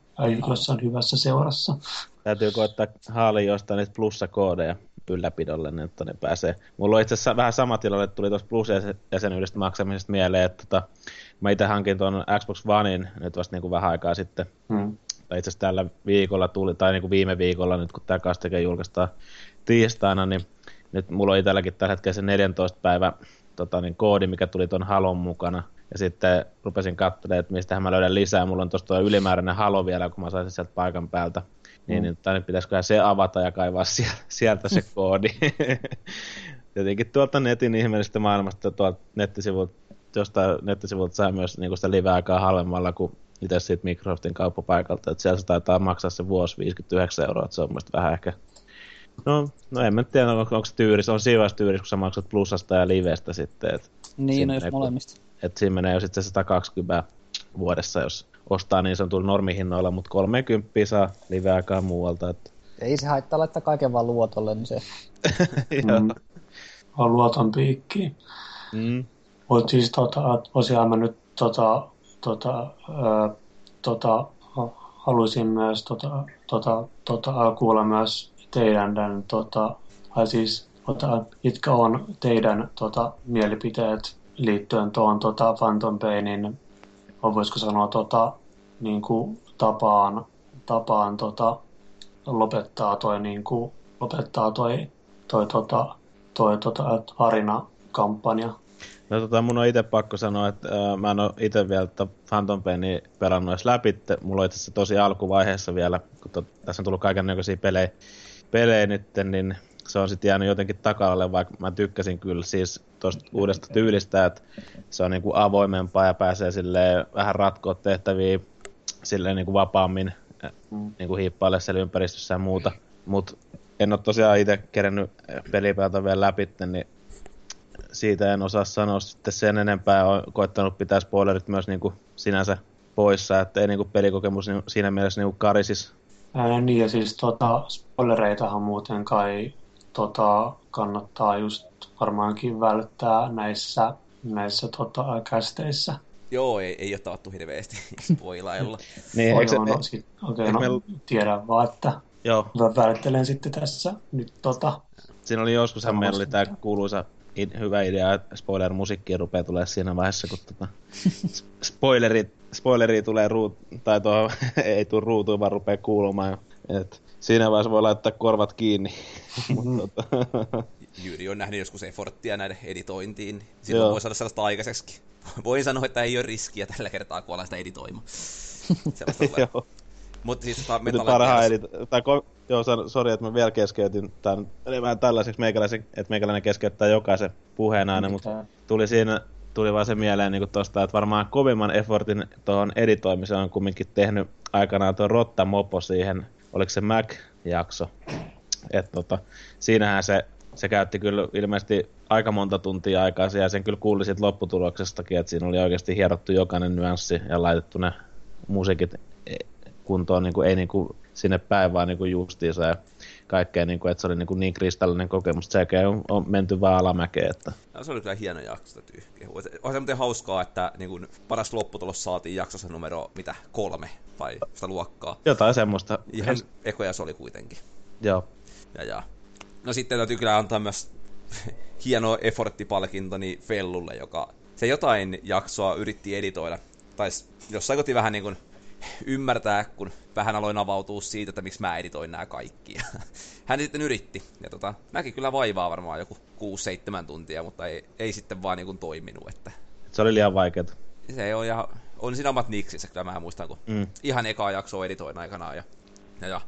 jossain hyvässä seurassa. Täytyy koittaa haali jostain niitä plussakoodeja ylläpidolle, niin että ne pääsee. Mulla on itse asiassa vähän sama tilanne, että tuli tuossa plus-jäsenyydestä maksamisesta mieleen, että tota, mä itse hankin tuon Xbox Onein nyt vasta niin kuin vähän aikaa sitten. Hmm. Tai itse asiassa tällä viikolla tuli, tai niin kuin viime viikolla nyt kun tämä kastike julkaistaan tiistaina, niin nyt mulla on itselläkin tällä hetkellä se 14 päivä tota, niin koodi, mikä tuli tuon Halon mukana. Ja sitten rupesin katselemaan, että mistä mä löydän lisää. Mulla on tuosta ylimääräinen Halo vielä, kun mä saisin sieltä paikan päältä. Niin, mm. niin tai pitäisikö se avata ja kaivaa sieltä se koodi. Jotenkin tuolta netin ihmeellisestä maailmasta tuolta nettisivulta, jostain nettisivulta saa myös niin sitä live-aikaa halvemmalla kuin itse siitä Microsoftin kauppapaikalta. Että siellä se taitaa maksaa se vuosi 59 euroa, että se on mielestäni vähän ehkä No, no en mä tiedä, onko, onko tyyris, on siivässä tyyris, kun sä maksat plussasta ja livestä sitten. Et niin, no jos molemmista. Että siinä menee jo sitten se 120 vuodessa, jos ostaa niin sanotulla normihinnoilla, mutta 30 saa liveaikaa muualta. Et Ei se haittaa laittaa kaiken vaan luotolle, niin se... mm, on luoton piikki. Mm. Mutta siis tota, tosiaan mä nyt tota, tota, ö, tota, haluaisin myös tota, tota, tota, kuulla myös teidän, tota, tai siis tota, mitkä on teidän tota, mielipiteet liittyen tuohon tota, Phantom Painin, voisiko sanoa tota, niin kuin tapaan, tapaan tota, lopettaa toi, niin kuin, lopettaa toi, toi, tota, toi tota, Arina-kampanja. No tota, mun on itse pakko sanoa, että äh, mä en ole itse vielä että Phantom Painia pelannut edes läpi. Mulla on itse tosi alkuvaiheessa vielä, kun to, tässä on tullut kaikenlaisia pelejä, pelejä nyt, niin se on sitten jäänyt jotenkin taka vaikka mä tykkäsin kyllä siis tuosta uudesta tyylistä, että se on niinku avoimempaa ja pääsee sille vähän ratkoa tehtäviä silleen niinku vapaammin mm. niinku hiippaille siellä ympäristössä ja muuta. Mutta en ole tosiaan itse kerennyt pelipäätä vielä läpi, niin siitä en osaa sanoa sitten sen enempää. Olen koettanut pitää spoilerit myös niinku sinänsä poissa, että ei niinku pelikokemus siinä mielessä niinku karisis. Ää, niin ja siis tota, spoilereitahan muuten kai tota, kannattaa just varmaankin välttää näissä, näissä tota, kästeissä. Joo, ei, ei ole taattu hirveästi spoilailla. niin, eikö, no, sit, okay, no, me... tiedän vaan, että Joo. välttelen sitten tässä nyt tota. Siinä oli joskus meillä oli tämä kuuluisa hyvä idea, että spoiler-musiikki rupeaa tulee siinä vaiheessa, kun tota, spoileri, spoileri tulee ruut, tai tuo ei tule ruutuun, vaan rupeaa kuulumaan. Et siinä vaiheessa voi laittaa korvat kiinni. Mm. Tota. Jyri on nähnyt joskus efforttia näiden editointiin. Silloin Joo. voi saada sellaista aikaiseksi. Voin sanoa, että ei ole riskiä tällä kertaa, kun ollaan sitä editoimaan. Joo. Mutta siis tota Metal parhaan edit- tai ko- joo, sori, että mä vielä keskeytin tämän, eli vähän tällaiseksi meikäläisen, että meikäläinen keskeyttää jokaisen puheen aina, mutta tuli siinä, tuli vaan se mieleen niin tosta, että varmaan kovimman effortin tuohon editoimiseen on kumminkin tehnyt aikanaan tuo Rotta Mopo siihen, oliko se Mac-jakso, että tota, siinähän se, se käytti kyllä ilmeisesti aika monta tuntia aikaa. Ja sen kyllä kuuli siitä lopputuloksestakin, että siinä oli oikeasti hierottu jokainen nyanssi ja laitettu ne musiikit kuntoon, niin kuin, ei niin kuin sinne päin, vaan niin kuin justiinsa ja kaikkea, niin kuin, että se oli niin, kuin niin kristallinen kokemus. Sekä on, on menty vaan alamäkeen. Että... No, se oli kyllä hieno jakso, täytyy On se muuten hauskaa, että niin kuin, paras lopputulos saatiin jaksossa numero, mitä, kolme tai sitä luokkaa. Jotain semmoista. Ihan ekoja se oli kuitenkin. Joo. Ja, ja. No sitten täytyy kyllä antaa myös hieno efforttipalkinto niin Fellulle, joka se jotain jaksoa yritti editoida. Tai jossain koti vähän niin kuin ymmärtää, kun vähän aloin avautua siitä, että miksi mä editoin nämä kaikki. Hän sitten yritti, ja tota, näki kyllä vaivaa varmaan joku 6-7 tuntia, mutta ei, ei sitten vaan niin toiminut. Että... Se oli liian vaikeaa. Se on, ja on siinä omat niksissä, kyllä mä muistan, kun mm. ihan ekaa jaksoa editoin aikanaan, ja, ja, ja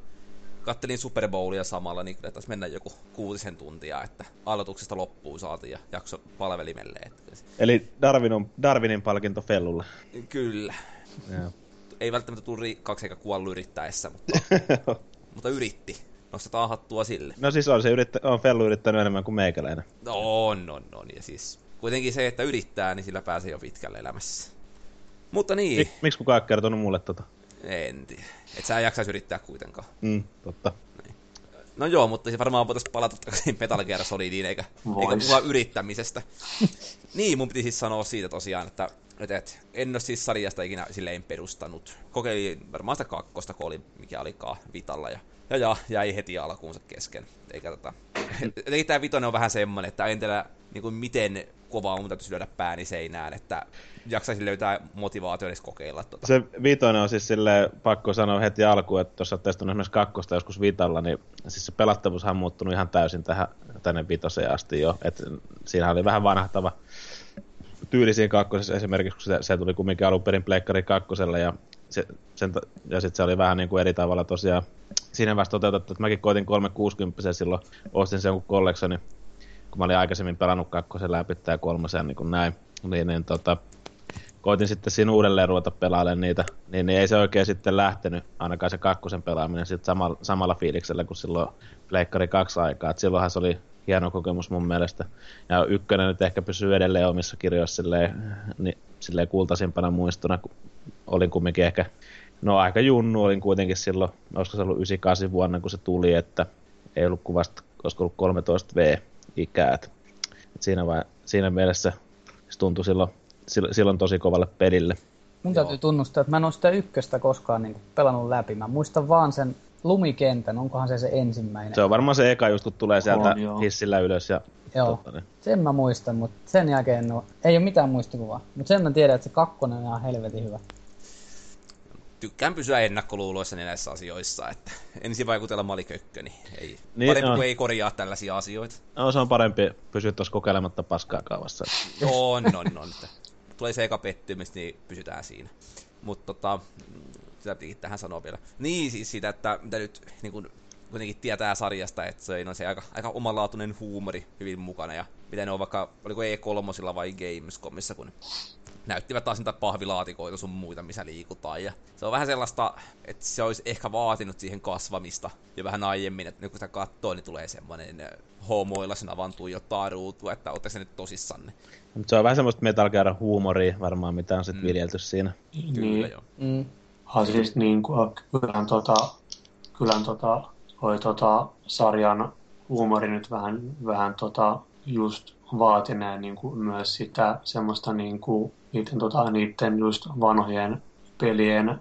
kattelin Super Bowlia samalla, niin kyllä taisi mennä joku kuutisen tuntia, että aloituksesta loppuun saatiin ja jakso palvelimelle. Että... Eli Darwin on, Darwinin palkinto Fellulle. Kyllä. Yeah ei välttämättä tullut rikkaaksi eikä kuollut yrittäessä, mutta, mutta yritti. Nostetaan hattua sille. No siis on se yrittä, on Fellu yrittänyt enemmän kuin meikäläinen. No, on, on, on. Ja siis kuitenkin se, että yrittää, niin sillä pääsee jo pitkälle elämässä. Mutta niin. Mik, miksi kukaan ei kertonut mulle tota? En tiedä. Et sä jaksaisi yrittää kuitenkaan. Mm, totta. Niin. No joo, mutta se varmaan voitaisiin palata takaisin Metal Gear Solidiin, eikä, eikä puhua yrittämisestä. niin, mun piti siis sanoa siitä tosiaan, että et, et, en ole siis sarjasta ikinä silleen perustanut. Kokeilin varmaan sitä kakkosta, kun oli, mikä olikaan Vitalla, ja, ja, ja jäi heti alkuunsa kesken. Eikä tota... Jotenkin tää vitonen on vähän semmonen, että en tiedä niin miten kovaa mun täytyisi lyödä pääni seinään, että jaksaisin löytää motivaatio edes kokeilla. Tota. Se vitonen on siis sille pakko sanoa heti alkuun, että tuossa testannut esimerkiksi kakkosta joskus vitalla, niin siis se pelattavuushan on muuttunut ihan täysin tähän, tänne vitoseen asti jo. Et siinä oli vähän vanhahtava tyylisiin kakkosessa esimerkiksi, kun se, se tuli kumminkin alun perin Pleikkari kakkosella ja, se, sen, ja sitten se oli vähän niin kuin eri tavalla tosiaan siinä vasta toteutettu, että mäkin koitin 360 silloin, ostin sen jonkun collectioni, kun mä olin aikaisemmin pelannut kakkosen läpi ja kolmosen niin kuin näin, niin, niin tota, koitin sitten siinä uudelleen ruveta pelaamaan niitä, niin, niin ei se oikein sitten lähtenyt, ainakaan se kakkosen pelaaminen sitten samalla, samalla fiiliksellä kuin silloin Pleikkari kaksi aikaa, että silloinhan se oli hieno kokemus mun mielestä. Ja ykkönen nyt ehkä pysyy edelleen omissa kirjoissa silleen, niin, silleen kultaisimpana muistona, kun olin kumminkin ehkä no aika junnu olin kuitenkin silloin, olisiko se ollut 98 vuonna, kun se tuli, että ei ollut kuvasta, olisiko ollut 13 V ikää. Et, et siinä, vai, siinä mielessä se tuntui silloin, silloin tosi kovalle pelille. Mun Joo. täytyy tunnustaa, että mä en ole sitä ykköstä koskaan niin pelannut läpi. Mä muistan vaan sen lumikentän, onkohan se se ensimmäinen? Se on varmaan se eka just, kun tulee sieltä on, hissillä ylös. Ja, joo, totta, niin. sen mä muistan, mutta sen jälkeen no, ei ole mitään muistikuvaa. Mutta sen mä tiedän, että se kakkonen on helvetin hyvä. Tykkään pysyä ennakkoluuloissa näissä asioissa, että ensin vaikutella malikökkö, niin ei, niin, parempi no. kuin ei korjaa tällaisia asioita. No se on parempi pysyä tuossa kokeilematta paskaa kaavassa. on, on, on. Tulee se eka pettymys, niin pysytään siinä. Mutta tota, sitä pitikin tähän sanoa vielä. Niin siis siitä, että mitä nyt niin kun, kuitenkin tietää sarjasta, että se on se aika, aika omalaatuinen huumori hyvin mukana. Ja miten ne on vaikka, oliko E3 vai Gamescomissa, kun näyttivät taas niitä pahvilaatikoita sun muita, missä liikutaan. Ja se on vähän sellaista, että se olisi ehkä vaatinut siihen kasvamista jo vähän aiemmin, että nyt kun sitä katsoo, niin tulee semmoinen eh, homoilla sen vaan tuijottaa ruutua, että ootte se nyt tosissanne. Mutta se on vähän semmoista Metal Gear huumoria varmaan, mitä on sitten mm. viljelty siinä. Kyllä, niin. joo. Mm. Ha, siis niin kuin, kyllähän, tota, kyllähän tota, oli tota, sarjan huumori nyt vähän, vähän tota, just vaatineen niin kuin myös sitä semmoista niin kuin, niiden, tota, niiden just vanhojen pelien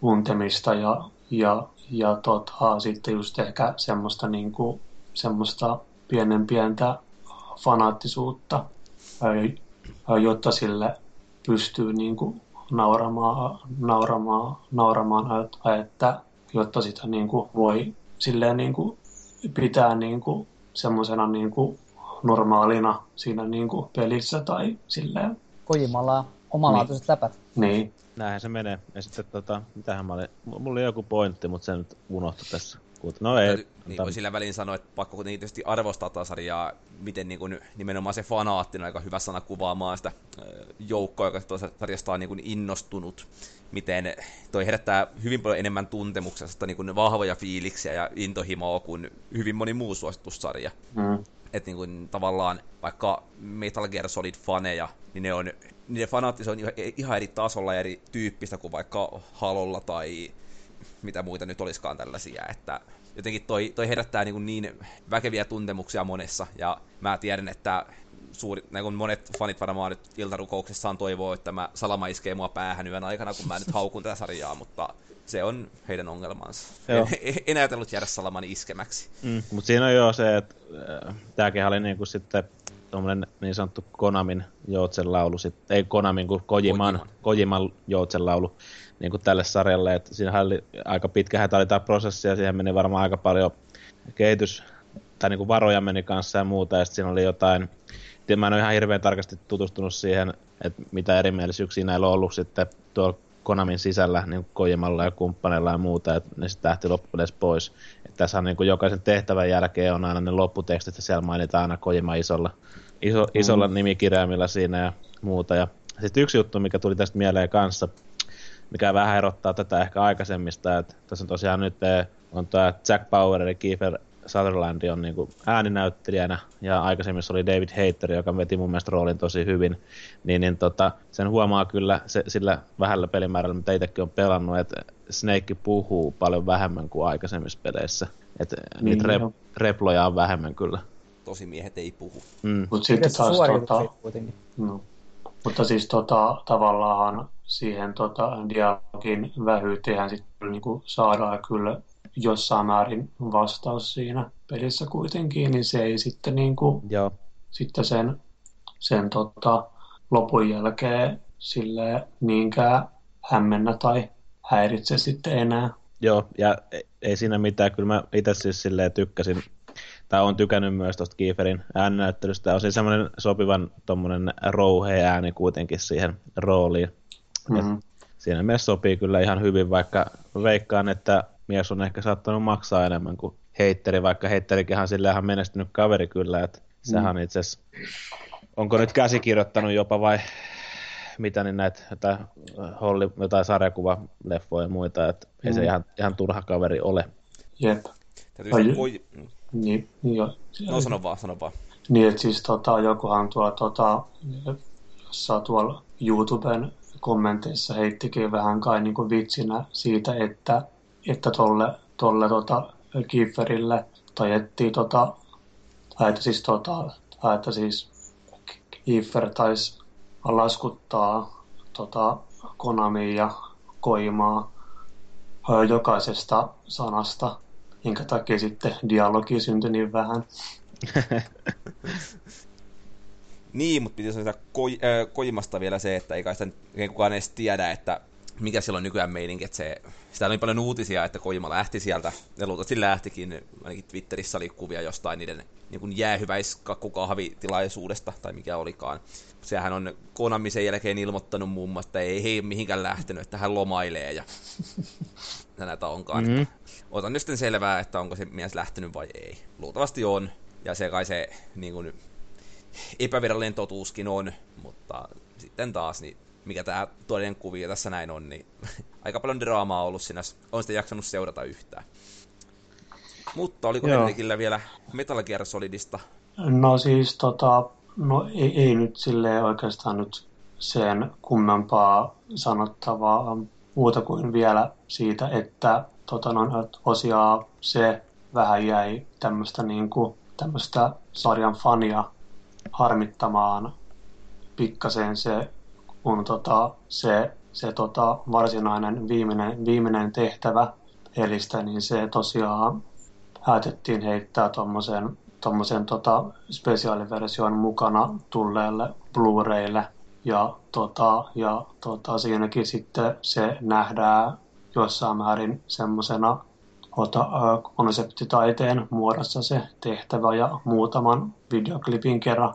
tuntemista ja, ja, ja tota, sitten just ehkä semmoista, niin kuin, semmoista pienen pientä fanaattisuutta, jotta sille pystyy niin kuin nauramaan, nauramaan, nauramaan että jotta sitä niin kuin voi silleen niin kuin pitää niin kuin semmoisena niin kuin normaalina siinä niin kuin pelissä tai silleen. Kojimalla omalaatuiset niin. läpät. Niin. Näinhän se menee. Ja sitten tota, mitähän mä olin, mulla oli joku pointti, mutta se nyt unohtui tässä. No ei. Niin voi sillä välin sanoa, että pakko kuitenkin tietysti arvostaa tätä sarjaa, miten niin kuin, nimenomaan se fanaattina aika hyvä sana kuvaamaan sitä joukkoa, joka tuossa sarjasta on niin kuin innostunut. Miten toi herättää hyvin paljon enemmän tuntemuksesta niin kuin vahvoja fiiliksiä ja intohimoa kuin hyvin moni muu suositussarja. Mm. Että niin kuin, tavallaan vaikka Metal Gear Solid-faneja, niin ne on, niiden fanaattisuus on ihan eri tasolla ja eri tyyppistä kuin vaikka Halolla tai mitä muita nyt olisikaan tällaisia, että jotenkin toi, toi herättää niin, niin väkeviä tuntemuksia monessa, ja mä tiedän, että suuri, niin kun monet fanit varmaan nyt iltarukouksessaan toivoo, että mä salama iskee mua päähän yön aikana, kun mä nyt haukun tätä sarjaa, mutta se on heidän ongelmansa. Joo. En, en ajatellut jäädä salaman iskemäksi. Mm, mutta siinä on jo se, että äh, tämäkin oli niinku sitten tuommoinen niin sanottu Konamin joutsenlaulu, sit, ei Konamin, kuin Kojiman, Kojiman. Kojiman joutsenlaulu niin kuin tälle sarjalle. Että siinä oli aika pitkä oli tämä prosessi ja siihen meni varmaan aika paljon kehitys, tai niin kuin varoja meni kanssa ja muuta. Ja sitten siinä oli jotain, mä en ole ihan hirveän tarkasti tutustunut siihen, että mitä erimielisyyksiä näillä on ollut sitten tuolla Konamin sisällä niin Kojimalla ja kumppaneilla ja muuta, että ne sitten lähti loppujen pois. Että tässä on niin kuin jokaisen tehtävän jälkeen on aina ne lopputekstit ja siellä mainitaan aina Kojima isolla, iso, isolla mm. nimikirjaimilla siinä ja muuta. Ja sitten yksi juttu, mikä tuli tästä mieleen kanssa, mikä vähän erottaa tätä ehkä aikaisemmista, että tässä on tosiaan nyt eh, on tämä Jack Bauer eli Kiefer Sutherland on niin kuin ääninäyttelijänä ja aikaisemmin oli David Hayter, joka veti mun mielestä roolin tosi hyvin, niin, niin tota, sen huomaa kyllä se, sillä vähällä pelimäärällä, mitä itsekin on pelannut, että Snake puhuu paljon vähemmän kuin aikaisemmissa peleissä. Että niin, niitä rep, reploja on vähemmän kyllä. Tosi miehet ei puhu. Mm. Mutta sitten taas tota, no. Mutta siis tota, tavallaan siihen tota, dialogin vähyyteen sitten niin saadaan kyllä jossain määrin vastaus siinä pelissä kuitenkin, niin se ei sitten, niin kuin, Joo. sitten sen, sen tota, lopun jälkeen sille niinkään hämmennä tai häiritse sitten enää. Joo, ja ei siinä mitään. Kyllä mä itse siis silleen tykkäsin, tai on tykännyt myös tuosta Kieferin ääninäyttelystä. On siis semmoinen sopivan tommonen rouhea ääni kuitenkin siihen rooliin. Mm-hmm. Siinä mielessä sopii kyllä ihan hyvin, vaikka veikkaan, että mies on ehkä saattanut maksaa enemmän kuin heitteri, vaikka heitterikin on sille ihan menestynyt kaveri kyllä, että sehän mm. itse onko nyt käsikirjoittanut jopa vai mitä niin näitä jotain, holli, jotain sarjakuvaleffoja ja muita, että mm. ei se mm. ihan, ihan turha kaveri ole. Jep. Täytyy voi... Niin, niin jo. No sano vaan, sano vaan. Niin, että siis tota, jokuhan tuo, tota, jossain tuolla YouTuben kommenteissa heittikin vähän kai niin kuin vitsinä siitä, että, että tolle, tolle tota, Kieferille tajettiin tota, tai että siis, tota, tai että siis Kiefer taisi laskuttaa tota, Konami ja Koimaa jokaisesta sanasta, minkä takia sitten dialogi syntyi niin vähän. niin, mutta pitäisi sanoa koi, äh, Koimasta vielä se, että ei kai sitä kukaan edes tiedä, että mikä siellä on nykyään meininki, että se, sitä oli paljon uutisia, että Koima lähti sieltä, ja luultavasti lähtikin, ainakin Twitterissä oli kuvia jostain niiden niin kuin jäähyväiskakkukahvitilaisuudesta, tai mikä olikaan. Sehän on Konami sen jälkeen ilmoittanut muun muassa, että ei hei mihinkään lähtenyt, että hän lomailee, ja näitä onkaan. Mm-hmm. Otan nyt sitten selvää, että onko se mies lähtenyt vai ei. Luultavasti on, ja se kai se niin kuin, epävirallinen totuuskin on, mutta sitten taas, niin mikä tämä todellinen kuvio tässä näin on, niin aika paljon draamaa ollut siinä, on sitä jaksanut seurata yhtään. Mutta oliko Henrikillä vielä Metal Gear Solidista? No siis tota, no ei, ei nyt sille oikeastaan nyt sen kummempaa sanottavaa muuta kuin vielä siitä, että tota, no, osiaan se vähän jäi tämmöistä niin kuin, tämmöistä sarjan fania harmittamaan pikkasen se kun tota, se, se tota, varsinainen viimeinen, viimeinen tehtävä pelistä, niin se tosiaan päätettiin heittää tuommoisen tommosen tota spesiaaliversion mukana tulleelle Blu-raylle. Ja, tota, ja tota, siinäkin sitten se nähdään jossain määrin semmoisena tota, konseptitaiteen muodossa se tehtävä ja muutaman videoklipin kerran.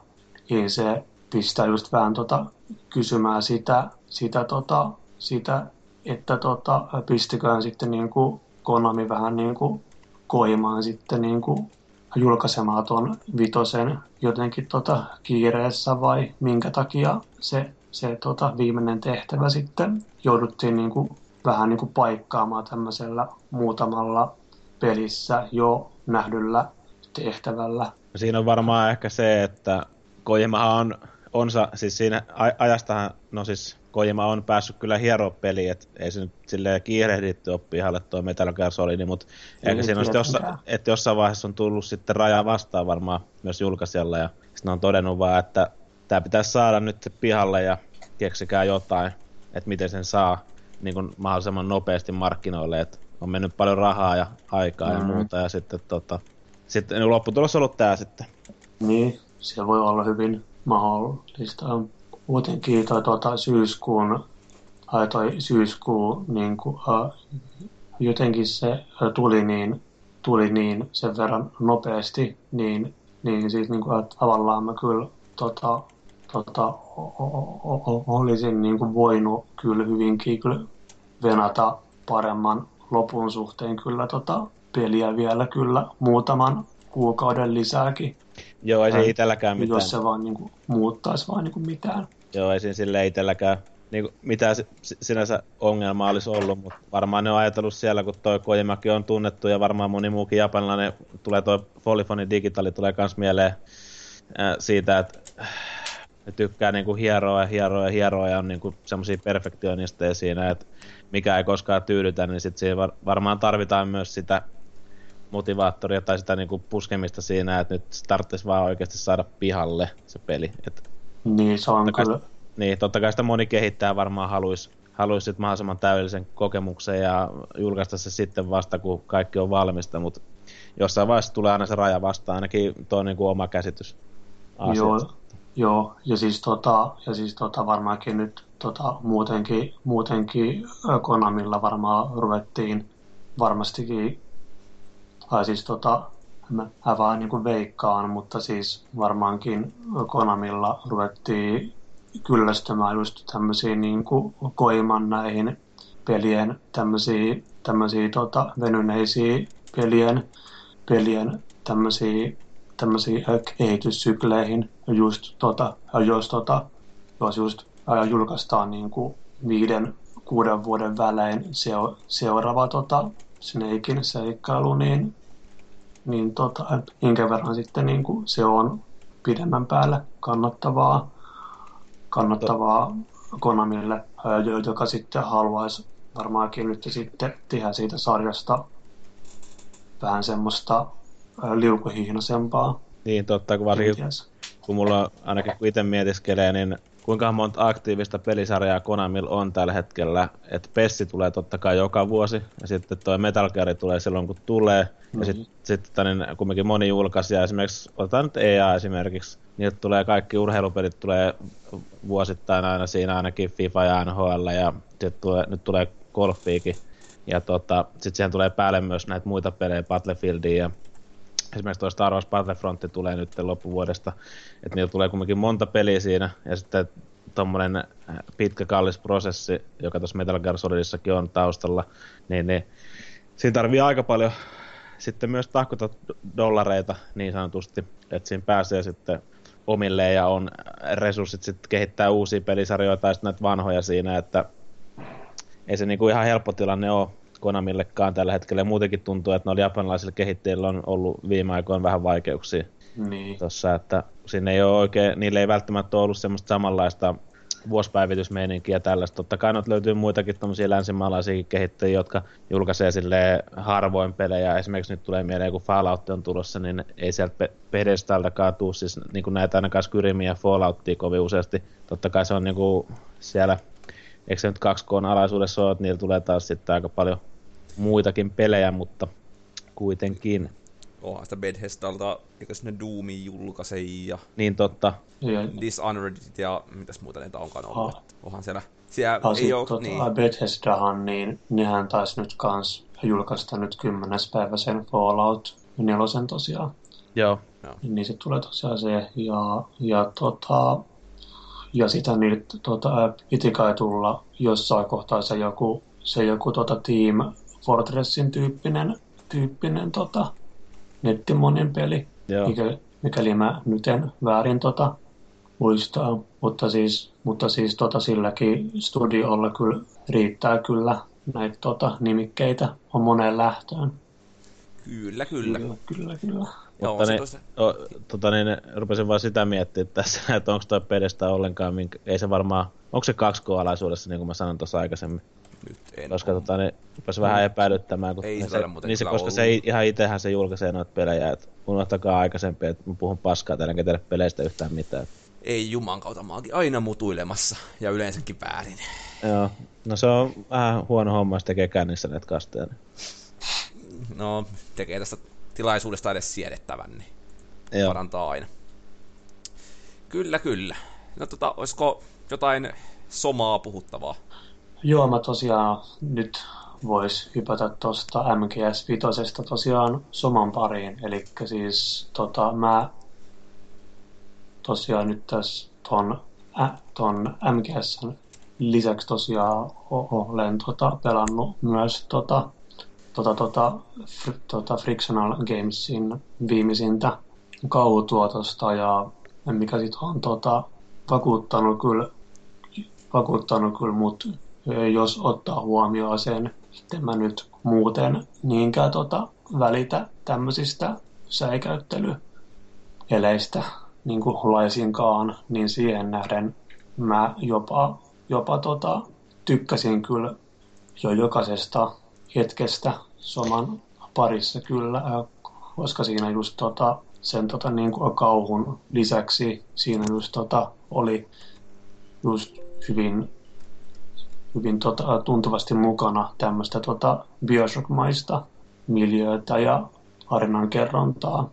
Niin se pistää just vähän tota, kysymään sitä, sitä, tota, sitä että tota, pistiköhän sitten niin kuin Konami vähän niin kuin koimaan sitten niin kuin julkaisemaan tuon vitosen jotenkin tota kiireessä vai minkä takia se, se tota viimeinen tehtävä sitten jouduttiin niin kuin vähän niin kuin paikkaamaan tämmöisellä muutamalla pelissä jo nähdyllä tehtävällä. Siinä on varmaan ehkä se, että Kojimahan on onsa, siis siinä ajastahan, no siis Kojima on päässyt kyllä hieroa peliin, että ei se nyt silleen kiirehditty ole pihalle tuo Metal Gear Solid, mutta ehkä siinä on jossa, että jossain vaiheessa on tullut sitten raja vastaan varmaan myös julkaisijalla ja sitten on todennut vaan, että tämä pitäisi saada nyt pihalle ja keksikää jotain, että miten sen saa niin kuin mahdollisimman nopeasti markkinoille, että on mennyt paljon rahaa ja aikaa mm. ja muuta ja sitten tota, sitten lopputulos on ollut tämä sitten. Niin, siellä voi olla hyvin mahdollista. Muutenkin toi tuota, syyskuun, tai toi syyskuu, niin kuin, uh, jotenkin se tuli niin, tuli niin sen verran nopeasti, niin, niin siis niin kuin, että tavallaan mä kyllä tota, tota, olisin niin kuin voinut kyllä hyvinkin kyllä venata paremman lopun suhteen kyllä tota peliä vielä kyllä muutaman kuukauden lisääkin. Joo, ei se itselläkään mitään. Jos se vaan niin kuin, muuttaisi vaan niin kuin mitään. Joo, ei siinä sille itselläkään niin kuin, mitään sinänsä ongelmaa olisi ollut, mutta varmaan ne on ajatellut siellä, kun toi Kojimäki on tunnettu ja varmaan moni muukin japanilainen tulee toi Polyphony Digitali tulee kans mieleen ää, siitä, että ne tykkää niin kuin hieroa ja hieroa ja hieroa ja on niin kuin semmosia perfektionisteja siinä, että mikä ei koskaan tyydytä, niin sit siinä varmaan tarvitaan myös sitä motivaattoria tai sitä niinku puskemista siinä, että nyt tarvitsisi vaan oikeasti saada pihalle se peli. Et niin, se on kyllä. Niin, totta kai sitä moni kehittää varmaan haluaisi haluaisi sitten mahdollisimman täydellisen kokemuksen ja julkaista se sitten vasta, kun kaikki on valmista, mutta jossain vaiheessa tulee aina se raja vastaan, ainakin tuo on niin kuin oma käsitys Joo, joo, ja siis, tota, ja siis tota varmaankin nyt tota, muutenkin, muutenkin Konamilla varmaan ruvettiin varmastikin tai siis tota, mä, mä vaan niin kuin veikkaan, mutta siis varmaankin Konamilla ruvettiin kyllästymään just tämmöisiin niin koiman näihin pelien tämmöisiä, tämmöisiä tota, venyneisiä pelien, pelien tämmöisiä, tämmöisiä kehityssykleihin. Just tota, jos, tota, jos just julkaistaan niin kuin viiden, kuuden vuoden välein seuraava tota, Snakein seikkailu, niin niin tota, minkä verran sitten niin kuin se on pidemmän päälle kannattavaa, kannattavaa Konamille joka sitten haluaisi varmaankin nyt sitten tehdä siitä sarjasta vähän semmoista liukuhihnaisempaa. Niin, totta, kun varsinkin, kun mulla ainakin kun itse mietiskelee, niin kuinka monta aktiivista pelisarjaa Konamil on tällä hetkellä. Että Pessi tulee totta kai joka vuosi, ja sitten tuo Metal Gear tulee silloin kun tulee. Mm-hmm. Ja sitten sit, niin kumminkin moni julkaisija, esimerkiksi otetaan nyt EA esimerkiksi, niin tulee kaikki urheilupelit tulee vuosittain aina siinä ainakin FIFA ja NHL, ja sit tulee, nyt tulee Golfiikin. Ja tota, sitten siihen tulee päälle myös näitä muita pelejä, Battlefieldia ja esimerkiksi tuo Star Wars Battlefront tulee nyt loppuvuodesta, että niillä tulee kuitenkin monta peliä siinä, ja sitten tuommoinen äh, pitkä kallis prosessi, joka tuossa Metal Gear Solidissakin on taustalla, niin, niin siinä tarvii aika paljon sitten myös tahkota dollareita niin sanotusti, että siinä pääsee sitten omilleen ja on resurssit sitten kehittää uusia pelisarjoja tai sitten näitä vanhoja siinä, että ei se niinku ihan helppo tilanne ole Konamillekaan tällä hetkellä. Ja muutenkin tuntuu, että noilla japanilaisilla kehittäjillä on ollut viime aikoina vähän vaikeuksia niin. tossa, että sinne ei ole oikein, niille ei välttämättä ollut semmoista samanlaista vuosipäivitysmeininkiä tällaista. Totta kai noita löytyy muitakin tämmöisiä länsimaalaisia kehittäjiä, jotka julkaisee sille harvoin pelejä. Esimerkiksi nyt tulee mieleen, kun Fallout on tulossa, niin ei sieltä pe- pedestaltakaan tuu siis niin kuin näitä ainakaan Skyrimiä ja Falloutia kovin useasti. Totta kai se on niin kuin siellä, eikö se nyt 2K alaisuudessa ole, että niillä tulee taas sitten aika paljon muitakin pelejä, mutta kuitenkin. Onhan sitä Bethesdalta, eikö sinne Doomi julkaisi ja... Niin totta. Ja, Dishonored ja mitäs muuta niitä onkaan ollut. Ah. Onhan siellä... Siellä ja ei ole... tota, Niin. Bethesdahan, niin nehän taisi nyt kans julkaista nyt kymmenes päivä sen Fallout nelosen tosiaan. Joo. Niin se tulee tosiaan se. Ja, ja, tota, ja sitä nyt tota, piti kai tulla jossain kohtaa se joku, se joku tota Team Fortressin tyyppinen, tyyppinen tota, nettimonin peli, Joo. mikä, mikäli mä nyt en väärin tota, muistaa. Mutta siis, mutta siis tota, silläkin studiolla kyllä riittää kyllä näitä tota, nimikkeitä on moneen lähtöön. Kyllä, kyllä. Kyllä, kyllä. kyllä. Joo, Mutta tosta- o, tota niin, rupesin vaan sitä miettimään tässä, että onko toi pedestä ollenkaan, minkä, ei se varmaan, onko se 2K-alaisuudessa, niin kuin mä sanoin tuossa aikaisemmin. Nyt en Koska tota, rupesi vähän epäilyttämään, kun Ei ne se muuten niin se, koska ollut. se ihan itsehän se julkaisee noita pelejä, että unohtakaa aikaisempi, että mä puhun paskaa teille, enkä tiedä peleistä yhtään mitään. Ei juman kautta, mä oonkin aina mutuilemassa. Ja yleensäkin väärin. Joo, no se on vähän huono homma, jos tekee kännissä näitä kasteja. Niin. No, tekee tästä tilaisuudesta edes siedettävän, niin Joo. parantaa aina. Kyllä, kyllä. No tota, olisiko jotain somaa puhuttavaa? Joo, mä tosiaan nyt vois hypätä tuosta MGS 5 tosiaan soman pariin. Eli siis tota, mä tosiaan nyt tässä ton, ä, ton MGSn lisäksi tosiaan olen tota, pelannut myös tota, tota, tota, fr, tota Frictional Gamesin viimeisintä kauhutuotosta ja mikä sit on tota, vakuuttanut kyllä vakuuttanut kyllä mut, jos ottaa huomioon sen, että mä nyt muuten niinkään tota, välitä tämmöisistä säikäyttelyeleistä niin kuin laisinkaan, niin siihen nähden mä jopa, jopa tota, tykkäsin kyllä jo jokaisesta hetkestä soman parissa kyllä, koska siinä just tota, sen tota, niin kuin kauhun lisäksi siinä just tota, oli just hyvin, hyvin tota, tuntuvasti mukana tämmöistä tota, Bioshock-maista miljöötä ja tarinan kerrontaa,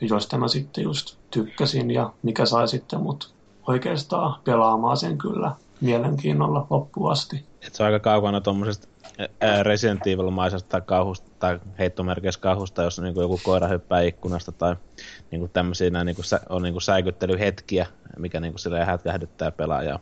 joista mä sitten just tykkäsin ja mikä sai sitten mut oikeastaan pelaamaan sen kyllä mielenkiinnolla loppuun asti. Et se on aika kaukana tuommoisesta Resident Evil-maisesta kauhusta, tai heittomerkeissä kauhusta, jos niinku joku koira hyppää ikkunasta tai niinku tämmöisiä nää niinku sä, on niinku säikyttelyhetkiä, mikä niinku silleen hätkähdyttää pelaajaa.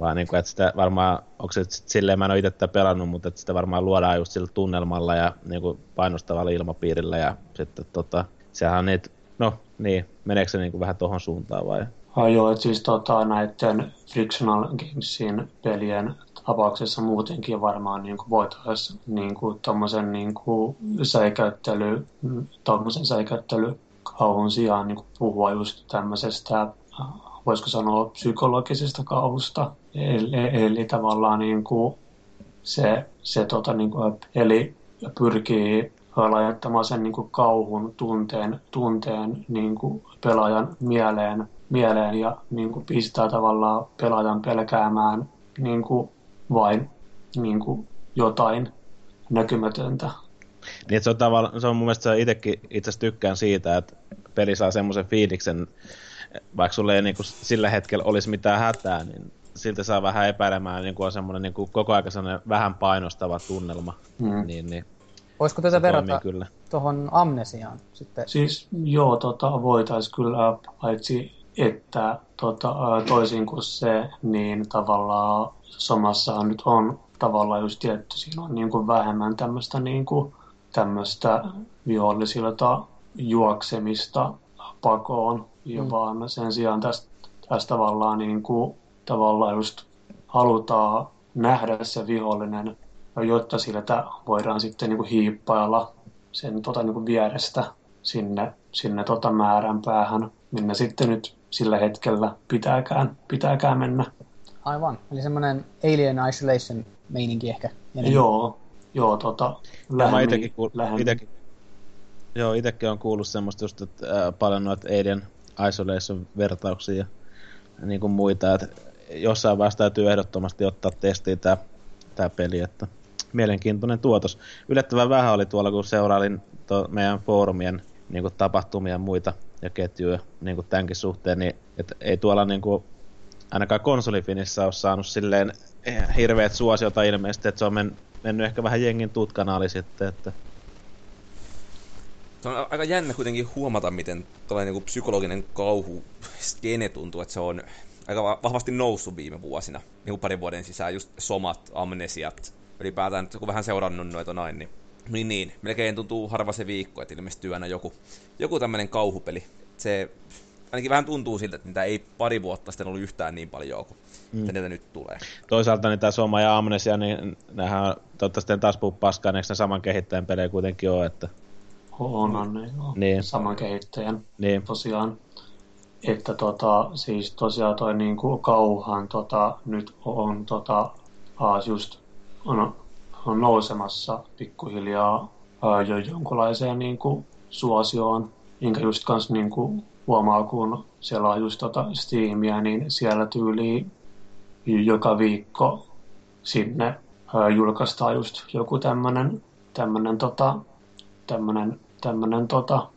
Vaan niinku, että sitä varmaan, onko se sit silleen, mä en ole itse tätä pelannut, mutta että sitä varmaan luodaan just sillä tunnelmalla ja niinku painostavalla ilmapiirillä ja sitten tota, sehän on niitä, no niin, meneekö se niinku vähän tohon suuntaan vai? Ah, joo, että siis tota, näiden Frictional Gamesin pelien tapauksessa muutenkin varmaan niin voitaisiin niin kuin, tommosen niin kuin, säikäyttely, tommosen säikäyttelykauhun sijaan niin kuin, puhua just tämmöisestä voisiko sanoa psykologisesta kauhusta. Eli, eli tavallaan niin kuin se, se tota, niin kuin, eli pyrkii laittamaan sen niin kuin kauhun tunteen, tunteen niin kuin pelaajan mieleen, mieleen ja niin kuin pistää tavallaan pelaajan pelkäämään niin kuin vain niin kuin jotain näkymätöntä. Niin, se on, tavalla, se on mun mielestä itsekin itse tykkään siitä, että peli saa semmoisen fiiliksen, vaikka sulle ei niin kuin sillä hetkellä olisi mitään hätää, niin siltä saa vähän epäilemään, niin kuin on semmoinen niin kuin koko ajan vähän painostava tunnelma. Mm. Niin, niin Voisiko tätä verrata kyllä. tuohon amnesiaan sitten? Siis joo, tota, voitaisiin kyllä, paitsi että tota, toisin kuin se, niin tavallaan somassahan nyt on tavallaan just tietty, siinä on niin kuin vähemmän tämmöistä niin kuin, tämmöistä vihollisilta juoksemista pakoon, ja mm. vaan sen sijaan tästä, tästä tavallaan, niin kuin, tavallaan just halutaan nähdä se vihollinen, jotta siltä voidaan sitten niin kuin hiippailla sen tota, niin kuin vierestä sinne, sinne tota määränpäähän, minne sitten nyt sillä hetkellä pitääkään, pitääkään mennä. Aivan, eli semmoinen Alien Isolation meininki ehkä. Joo, joo, tota, lähemmin, kuul- itekin, joo, itekin on kuullut semmoista just, että äh, paljon noita Alien Isolation-vertauksia ja niin kuin muita, että jossain vaiheessa täytyy ehdottomasti ottaa testiin tämä tää peli, että mielenkiintoinen tuotos. Yllättävän vähän oli tuolla, kun seurailin to, meidän foorumien niin kuin tapahtumia muita ja ketjuja niin kuin tämänkin suhteen, niin et ei tuolla niin kuin, ainakaan konsolifinissä ole saanut silleen eh, hirveät suosiota ilmeisesti, että se on men, mennyt ehkä vähän jengin tutkanaali sitten, että se on aika jännä kuitenkin huomata, miten tällainen niin psykologinen kauhu skene tuntuu, että se on aika vahvasti noussut viime vuosina, niin parin vuoden sisään, just somat, amnesiat, ylipäätään, kun vähän seurannut noita noin, niin, niin, niin melkein tuntuu harva se viikko, että ilmestyy aina joku, joku tämmöinen kauhupeli. Se ainakin vähän tuntuu siltä, että niitä ei pari vuotta sitten ollut yhtään niin paljon kuin mm. niitä nyt tulee. Toisaalta niin tämä Soma ja Amnesia, niin nämähän toivottavasti taas puhu paskaan, eikö ne saman kehittäjän pelejä kuitenkin ole, että on, ne, joo. Niin. Saman kehittäjän. Niin. Tosiaan. Että tota, siis tosiaan toi niinku kauhan tota, nyt on tota, taas just on, on nousemassa pikkuhiljaa ää, jo jonkunlaiseen niinku suosioon, minkä just kans niinku huomaa, kun siellä on just tota Steamia, niin siellä tyyli joka viikko sinne ää, julkaistaan just joku tämmönen, tämmönen tota, tämmönen, tämmönen tota,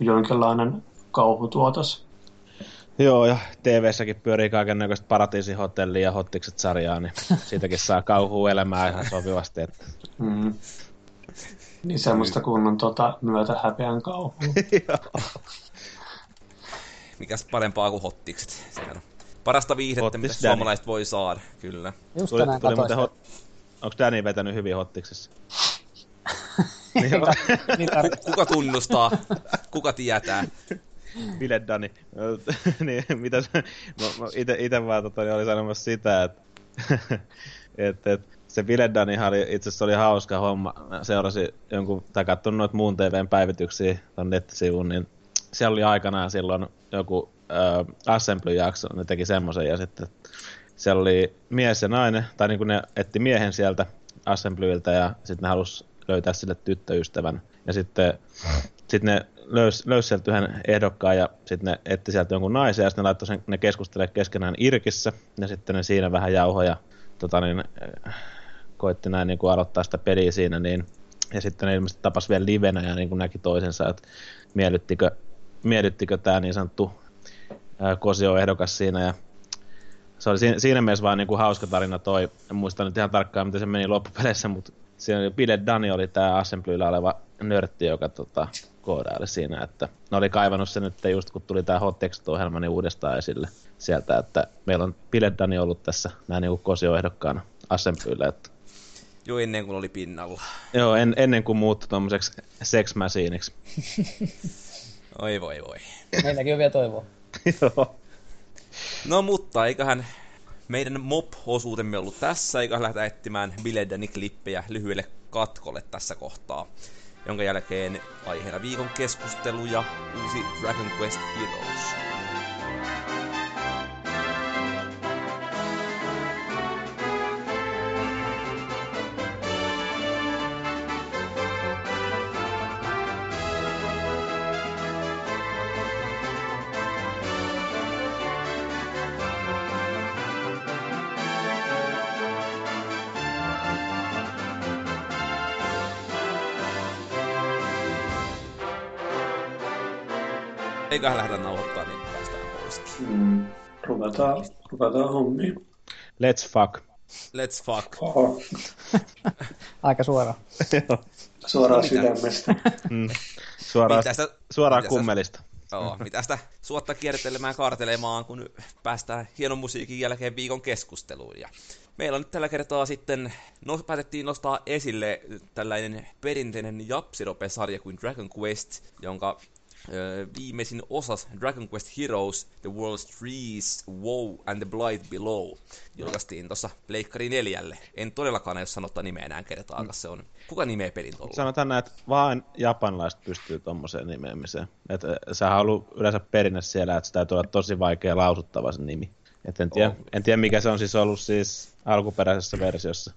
jonkinlainen kauhutuotos. Joo, ja TV-säkin pyörii kaiken näköistä paratiisihotellia ja hottikset sarjaa, niin siitäkin saa kauhua elämää ihan sopivasti. Että... Mm. Niin semmoista kunnon tota, myötä häpeän kauhua. Mikäs parempaa kuin hottikset? Se on parasta viihdettä, mitä suomalaiset voi saada, kyllä. Just tuli, tuli hot... Onko Danny vetänyt hyvin hottiksessa? Niin, niin Kuka tunnustaa? Kuka tietää? Bile Dani. niin, mitä se, mä, mä ite, ite vaan tota, niin oli sanomassa sitä, että et, et, se Bile Danihan oli, itse asiassa oli hauska homma. Mä seurasin jonkun, tai katson noita muun TVn päivityksiä ton nettisivun, niin siellä oli aikanaan silloin joku äh, Assembly-jakso, ne teki semmoisen, ja sitten siellä oli mies ja nainen, tai niin kuin ne etti miehen sieltä Assemblyiltä, ja sitten ne halusi löytää sille tyttöystävän. Ja sitten sit ne löysi löys sieltä yhden ehdokkaan ja sitten ne etti sieltä jonkun naisen ja sitten ne laittoi sen, ne keskustelemaan keskenään Irkissä ja sitten ne siinä vähän jauhoja tota niin, koitti näin niin kuin aloittaa sitä peliä siinä niin ja sitten ne ilmeisesti tapas vielä livenä ja niin kuin näki toisensa, että miellyttikö, miellyttikö tämä niin sanottu Kosio-ehdokas siinä ja se oli siinä, siinä mielessä vaan niin kuin hauska tarina toi. En muista nyt ihan tarkkaan, miten se meni loppupeleissä, mutta siinä oli Bile Dani oli tämä Assemblyllä oleva nörtti, joka tota, koodaili siinä, että ne oli kaivannut sen nyt just kun tuli tämä Hot Text-ohjelma niin uudestaan esille sieltä, että meillä on Bile Dani ollut tässä näin niin kosioehdokkaana Assemblyllä, että Jo ennen kuin oli pinnalla. Joo, en, ennen kuin muuttui tuommoiseksi sex machineiksi. oi voi voi. Meilläkin on vielä toivoa. Joo. No mutta eiköhän meidän mob-osuutemme ollut tässä, eikä lähdetä etsimään Biledani klippejä lyhyelle katkolle tässä kohtaa, jonka jälkeen aiheena viikon keskustelu ja uusi Dragon Quest Heroes. Eiköhän lähdetä nauhoittaa, niin päästään pois. Mm. Ruvetaan, ruvetaan hommiin. Let's fuck. Let's fuck. Oho, Aika suora. Suoraan Mitä? sydämestä. mm. Suoraan, Mitä sitä, suoraan mitä sitä- kummelista. Joo, mitä sitä suotta kiertelemään kaartelemaan, kun päästään hienon musiikin jälkeen viikon keskusteluun. Ja meillä on nyt tällä kertaa sitten, no, päätettiin nostaa esille tällainen perinteinen Japsirope-sarja kuin Dragon Quest, jonka viimeisin osas Dragon Quest Heroes, The World's Trees, WoW and the Blight Below julkaistiin tuossa Pleikkari neljälle. En todellakaan aio sanottaa nimeä enää kertaakaan, se on... Kuka nimeä pelin tuolla? Sanotaan näin, että vain japanilaiset pystyy tuommoiseen nimeämiseen. Että sehän on ollut yleensä perinne siellä, että sitä olla tosi vaikea lausuttava se nimi. Et en, tiedä, On. en tiedä, mikä se on siis ollut siis alkuperäisessä versiossa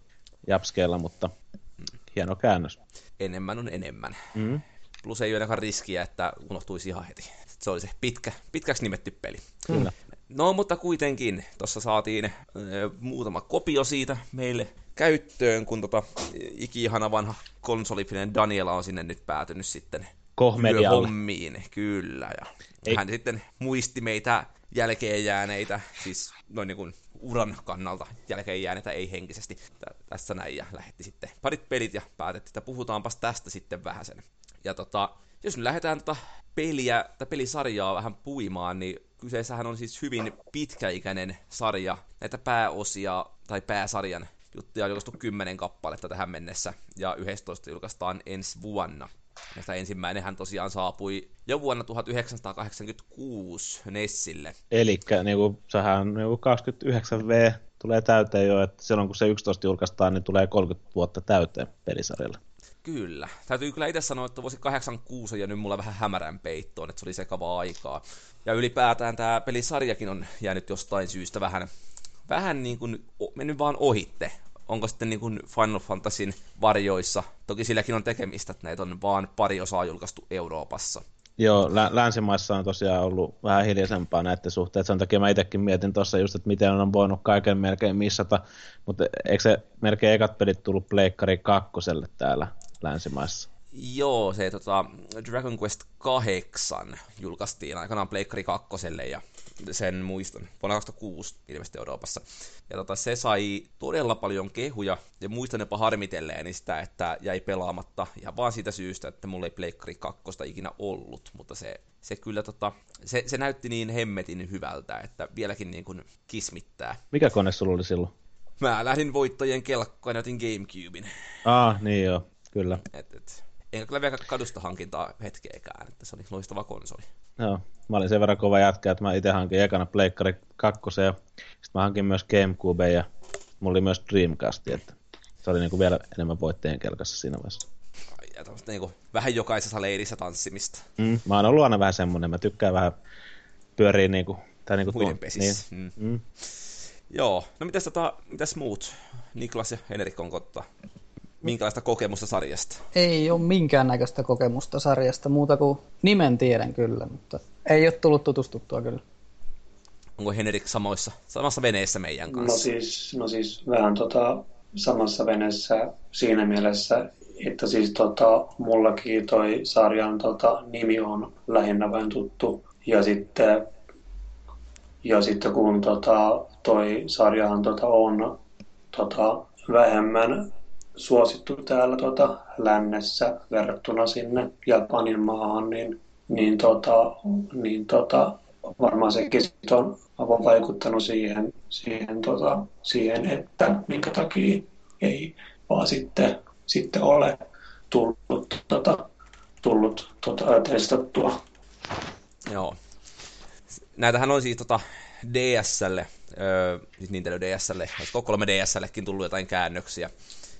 Japskeella, mutta hieno käännös. Enemmän on enemmän. Mm. Plus ei ole ainakaan riskiä, että unohtuisi ihan heti. Se oli se pitkä, pitkäksi nimetty peli. Kyllä. No, mutta kuitenkin, tuossa saatiin äh, muutama kopio siitä meille käyttöön, kun tota ikihana vanha konsolipinen Daniela on sinne nyt päätynyt sitten hommiin, kyllä. Ja Ei- hän sitten muisti meitä jälkeen jääneitä, siis noin niin kuin uran kannalta jälkeen jääneitä, ei henkisesti. Tä- Tässä näin, ja lähetti sitten parit pelit, ja päätettiin, että puhutaanpas tästä sitten vähän sen. Ja tota, jos nyt lähdetään tota peliä, tai pelisarjaa vähän puimaan, niin kyseessähän on siis hyvin pitkäikäinen sarja. Näitä pääosia, tai pääsarjan juttuja on julkaistu 10 kappaletta tähän mennessä, ja 11 julkaistaan ensi vuonna. Näistä ensimmäinenhän tosiaan saapui jo vuonna 1986 Nessille. Eli niinku, sehän niinku 29V tulee täyteen jo, että silloin kun se 11 julkaistaan, niin tulee 30 vuotta täyteen pelisarjalle. Kyllä. Täytyy kyllä itse sanoa, että vuosi 86 on jäänyt mulla vähän hämärän peittoon, että se oli sekavaa aikaa. Ja ylipäätään tämä pelisarjakin on jäänyt jostain syystä vähän, vähän niin kuin mennyt vaan ohitte. Onko sitten niin kuin Final Fantasyn varjoissa? Toki silläkin on tekemistä, että näitä on vaan pari osaa julkaistu Euroopassa. Joo, lä- länsimaissa on tosiaan ollut vähän hiljaisempaa näiden suhteen. Sen takia mä itsekin mietin tuossa just, että miten on voinut kaiken melkein missata. Mutta eikö se melkein ekat pelit tullut Pleikkari kakkoselle täällä länsimaissa? Joo, se tota, Dragon Quest 8 julkaistiin aikanaan Pleikkari 2 ja sen muistan, vuonna 2006 ilmeisesti Euroopassa. Ja tota, se sai todella paljon kehuja, ja muistan jopa harmitelleeni sitä, että jäi pelaamatta ihan vaan siitä syystä, että mulla ei Pleikkari 2 ikinä ollut, mutta se, se kyllä tota, se, se näytti niin hemmetin hyvältä, että vieläkin niin kuin kismittää. Mikä kone sulla oli silloin? Mä lähdin voittajien kelkkoon ja otin Gamecubein. Ah, niin joo, kyllä. Et, et, enkä kyllä vielä kadusta hankintaa hetkeäkään, että se oli loistava konsoli. Joo, mä olin sen verran kova jätkä, että mä itse hankin ekana Pleikkari kakkosen ja sitten mä hankin myös Gamecube ja mulla oli myös Dreamcast, että se oli niinku vielä enemmän voittajien kelkassa siinä vaiheessa. Ja tämmöistä niinku vähän jokaisessa leirissä tanssimista. Mm, mä oon ollut aina vähän semmonen, mä tykkään vähän pyöriä niinku, tai niinku Muiden tuon- pesissä. Niin. Mm. Mm. Joo, no mitäs, tota, mitäs muut? Niklas ja Henrik on kotta. Minkälaista kokemusta sarjasta? Ei ole minkäännäköistä kokemusta sarjasta, muuta kuin nimen tiedän kyllä, mutta ei ole tullut tutustuttua kyllä. Onko Henrik samoissa, samassa veneessä meidän No kanssa? siis, no siis vähän tota samassa veneessä siinä mielessä, että siis tota, mullakin toi sarjan tota, nimi on lähinnä vain tuttu. Ja sitten, ja sitten kun tota, toi sarjahan tota, on tota, vähemmän suosittu täällä tota, lännessä verrattuna sinne Japanin maahan, niin, niin, tota, niin tota, varmaan sekin sit on on vaikuttanut siihen, siihen, tota, siihen, että minkä takia ei vaan sitten, sitten ole tullut, tota, tullut tota, testattua. Joo. Näitähän on siis tota DSlle, öö, Nintendo DSlle, olisiko 3DSllekin tullut jotain käännöksiä,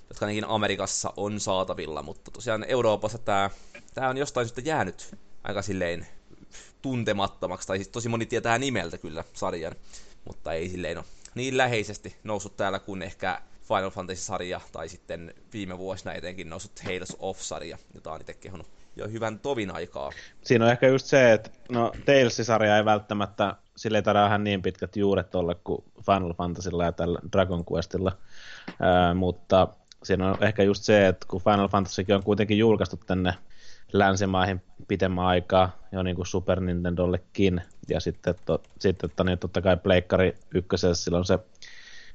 jotka ainakin Amerikassa on saatavilla, mutta tosiaan Euroopassa tämä tää on jostain syystä jäänyt aika silleen tuntemattomaksi, tai siis tosi moni tietää nimeltä kyllä sarjan, mutta ei silleen ole niin läheisesti noussut täällä kuin ehkä Final Fantasy-sarja, tai sitten viime vuosina etenkin noussut Tales of-sarja, jota on itse kehunut jo hyvän tovin aikaa. Siinä on ehkä just se, että no Tales-sarja ei välttämättä, sille ei taida ihan niin pitkät juuret olla kuin Final Fantasylla ja tällä Dragon Questilla, Ää, mutta siinä on ehkä just se, että kun Final Fantasykin on kuitenkin julkaistu tänne länsimaihin pitemmän aikaa jo niin kuin Super Nintendollekin. Ja sitten, to, sitten to, niin totta kai Pleikkari ykkösessä silloin se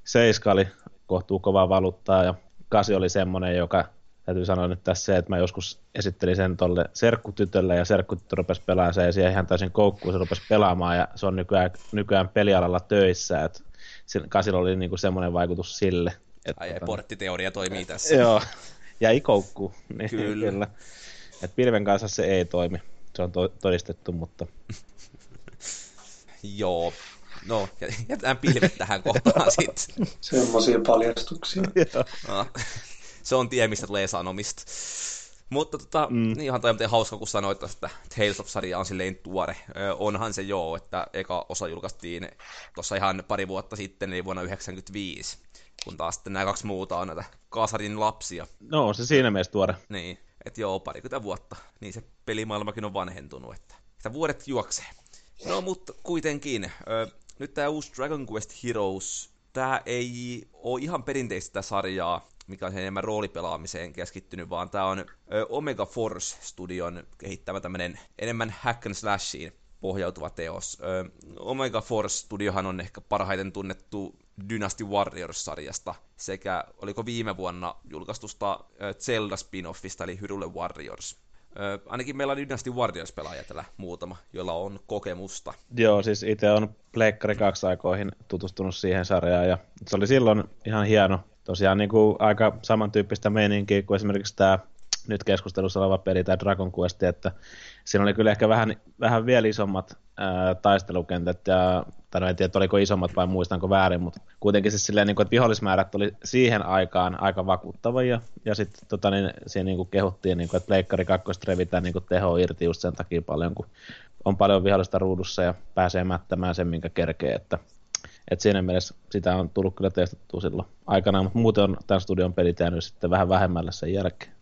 seiska oli kohtuu kovaa valuuttaa ja kasi oli semmoinen, joka täytyy sanoa nyt tässä se, että mä joskus esittelin sen tolle serkkutytölle ja serkkutyttö rupesi pelaamaan sen ja siihen ihan täysin koukkuun se rupesi pelaamaan ja se on nykyään, nykyään pelialalla töissä, että kasilla oli niinku semmoinen vaikutus sille. Että, Ai, tota, porttiteoria toimii tässä. Joo, jäi koukkuun. Niin, kyllä. kyllä. Et pilven kanssa se ei toimi, se on to- todistettu, mutta... Joo, no, jätetään pilvet tähän kohtaan sitten. Semmoisia paljastuksia. no, se on tie, mistä tulee sanomista. Mutta tota, mm. niin ihan toi hauska, kun sanoit, että Tales of-sarja on silleen tuore. Ö, onhan se joo, että eka osa julkaistiin tuossa ihan pari vuotta sitten, eli vuonna 1995, kun taas sitten nämä kaksi muuta on näitä Kaasarin lapsia. No, on se siinä mielessä tuore. Niin, että joo, parikymmentä vuotta, niin se pelimaailmakin on vanhentunut, että, että vuodet juoksee. No, mutta kuitenkin, ö, nyt tämä uusi Dragon Quest Heroes, tämä ei ole ihan perinteistä sarjaa, mikä on enemmän roolipelaamiseen keskittynyt, vaan tämä on Omega Force Studion kehittämä tämmöinen enemmän hack and slashiin pohjautuva teos. Omega Force Studiohan on ehkä parhaiten tunnettu Dynasty Warriors-sarjasta sekä oliko viime vuonna julkaistusta Zelda spin-offista eli Hyrule Warriors. Ainakin meillä on Dynasty Warriors-pelaajia täällä muutama, joilla on kokemusta. Joo, siis itse on Pleikkari 2 aikoihin tutustunut siihen sarjaan ja se oli silloin ihan hieno tosiaan niin kuin aika samantyyppistä meininkiä kuin esimerkiksi tämä nyt keskustelussa oleva peli, tämä Dragon Quest, että siinä oli kyllä ehkä vähän, vähän vielä isommat ää, taistelukentät, ja, tai no en tiedä, oliko isommat vai muistanko väärin, mutta kuitenkin siis silleen, niin kuin, että vihollismäärät oli siihen aikaan aika vakuuttavia, ja sitten tota, niin, siinä niin kuin kehuttiin, niin kuin, että Pleikkari 2 revitään niin kuin teho irti just sen takia paljon, kun on paljon vihollista ruudussa ja pääsee mättämään sen, minkä kerkee, että et siinä mielessä sitä on tullut kyllä testattua silloin aikanaan, mutta muuten on tämän studion pelit jäänyt sitten vähän vähemmällä sen jälkeen.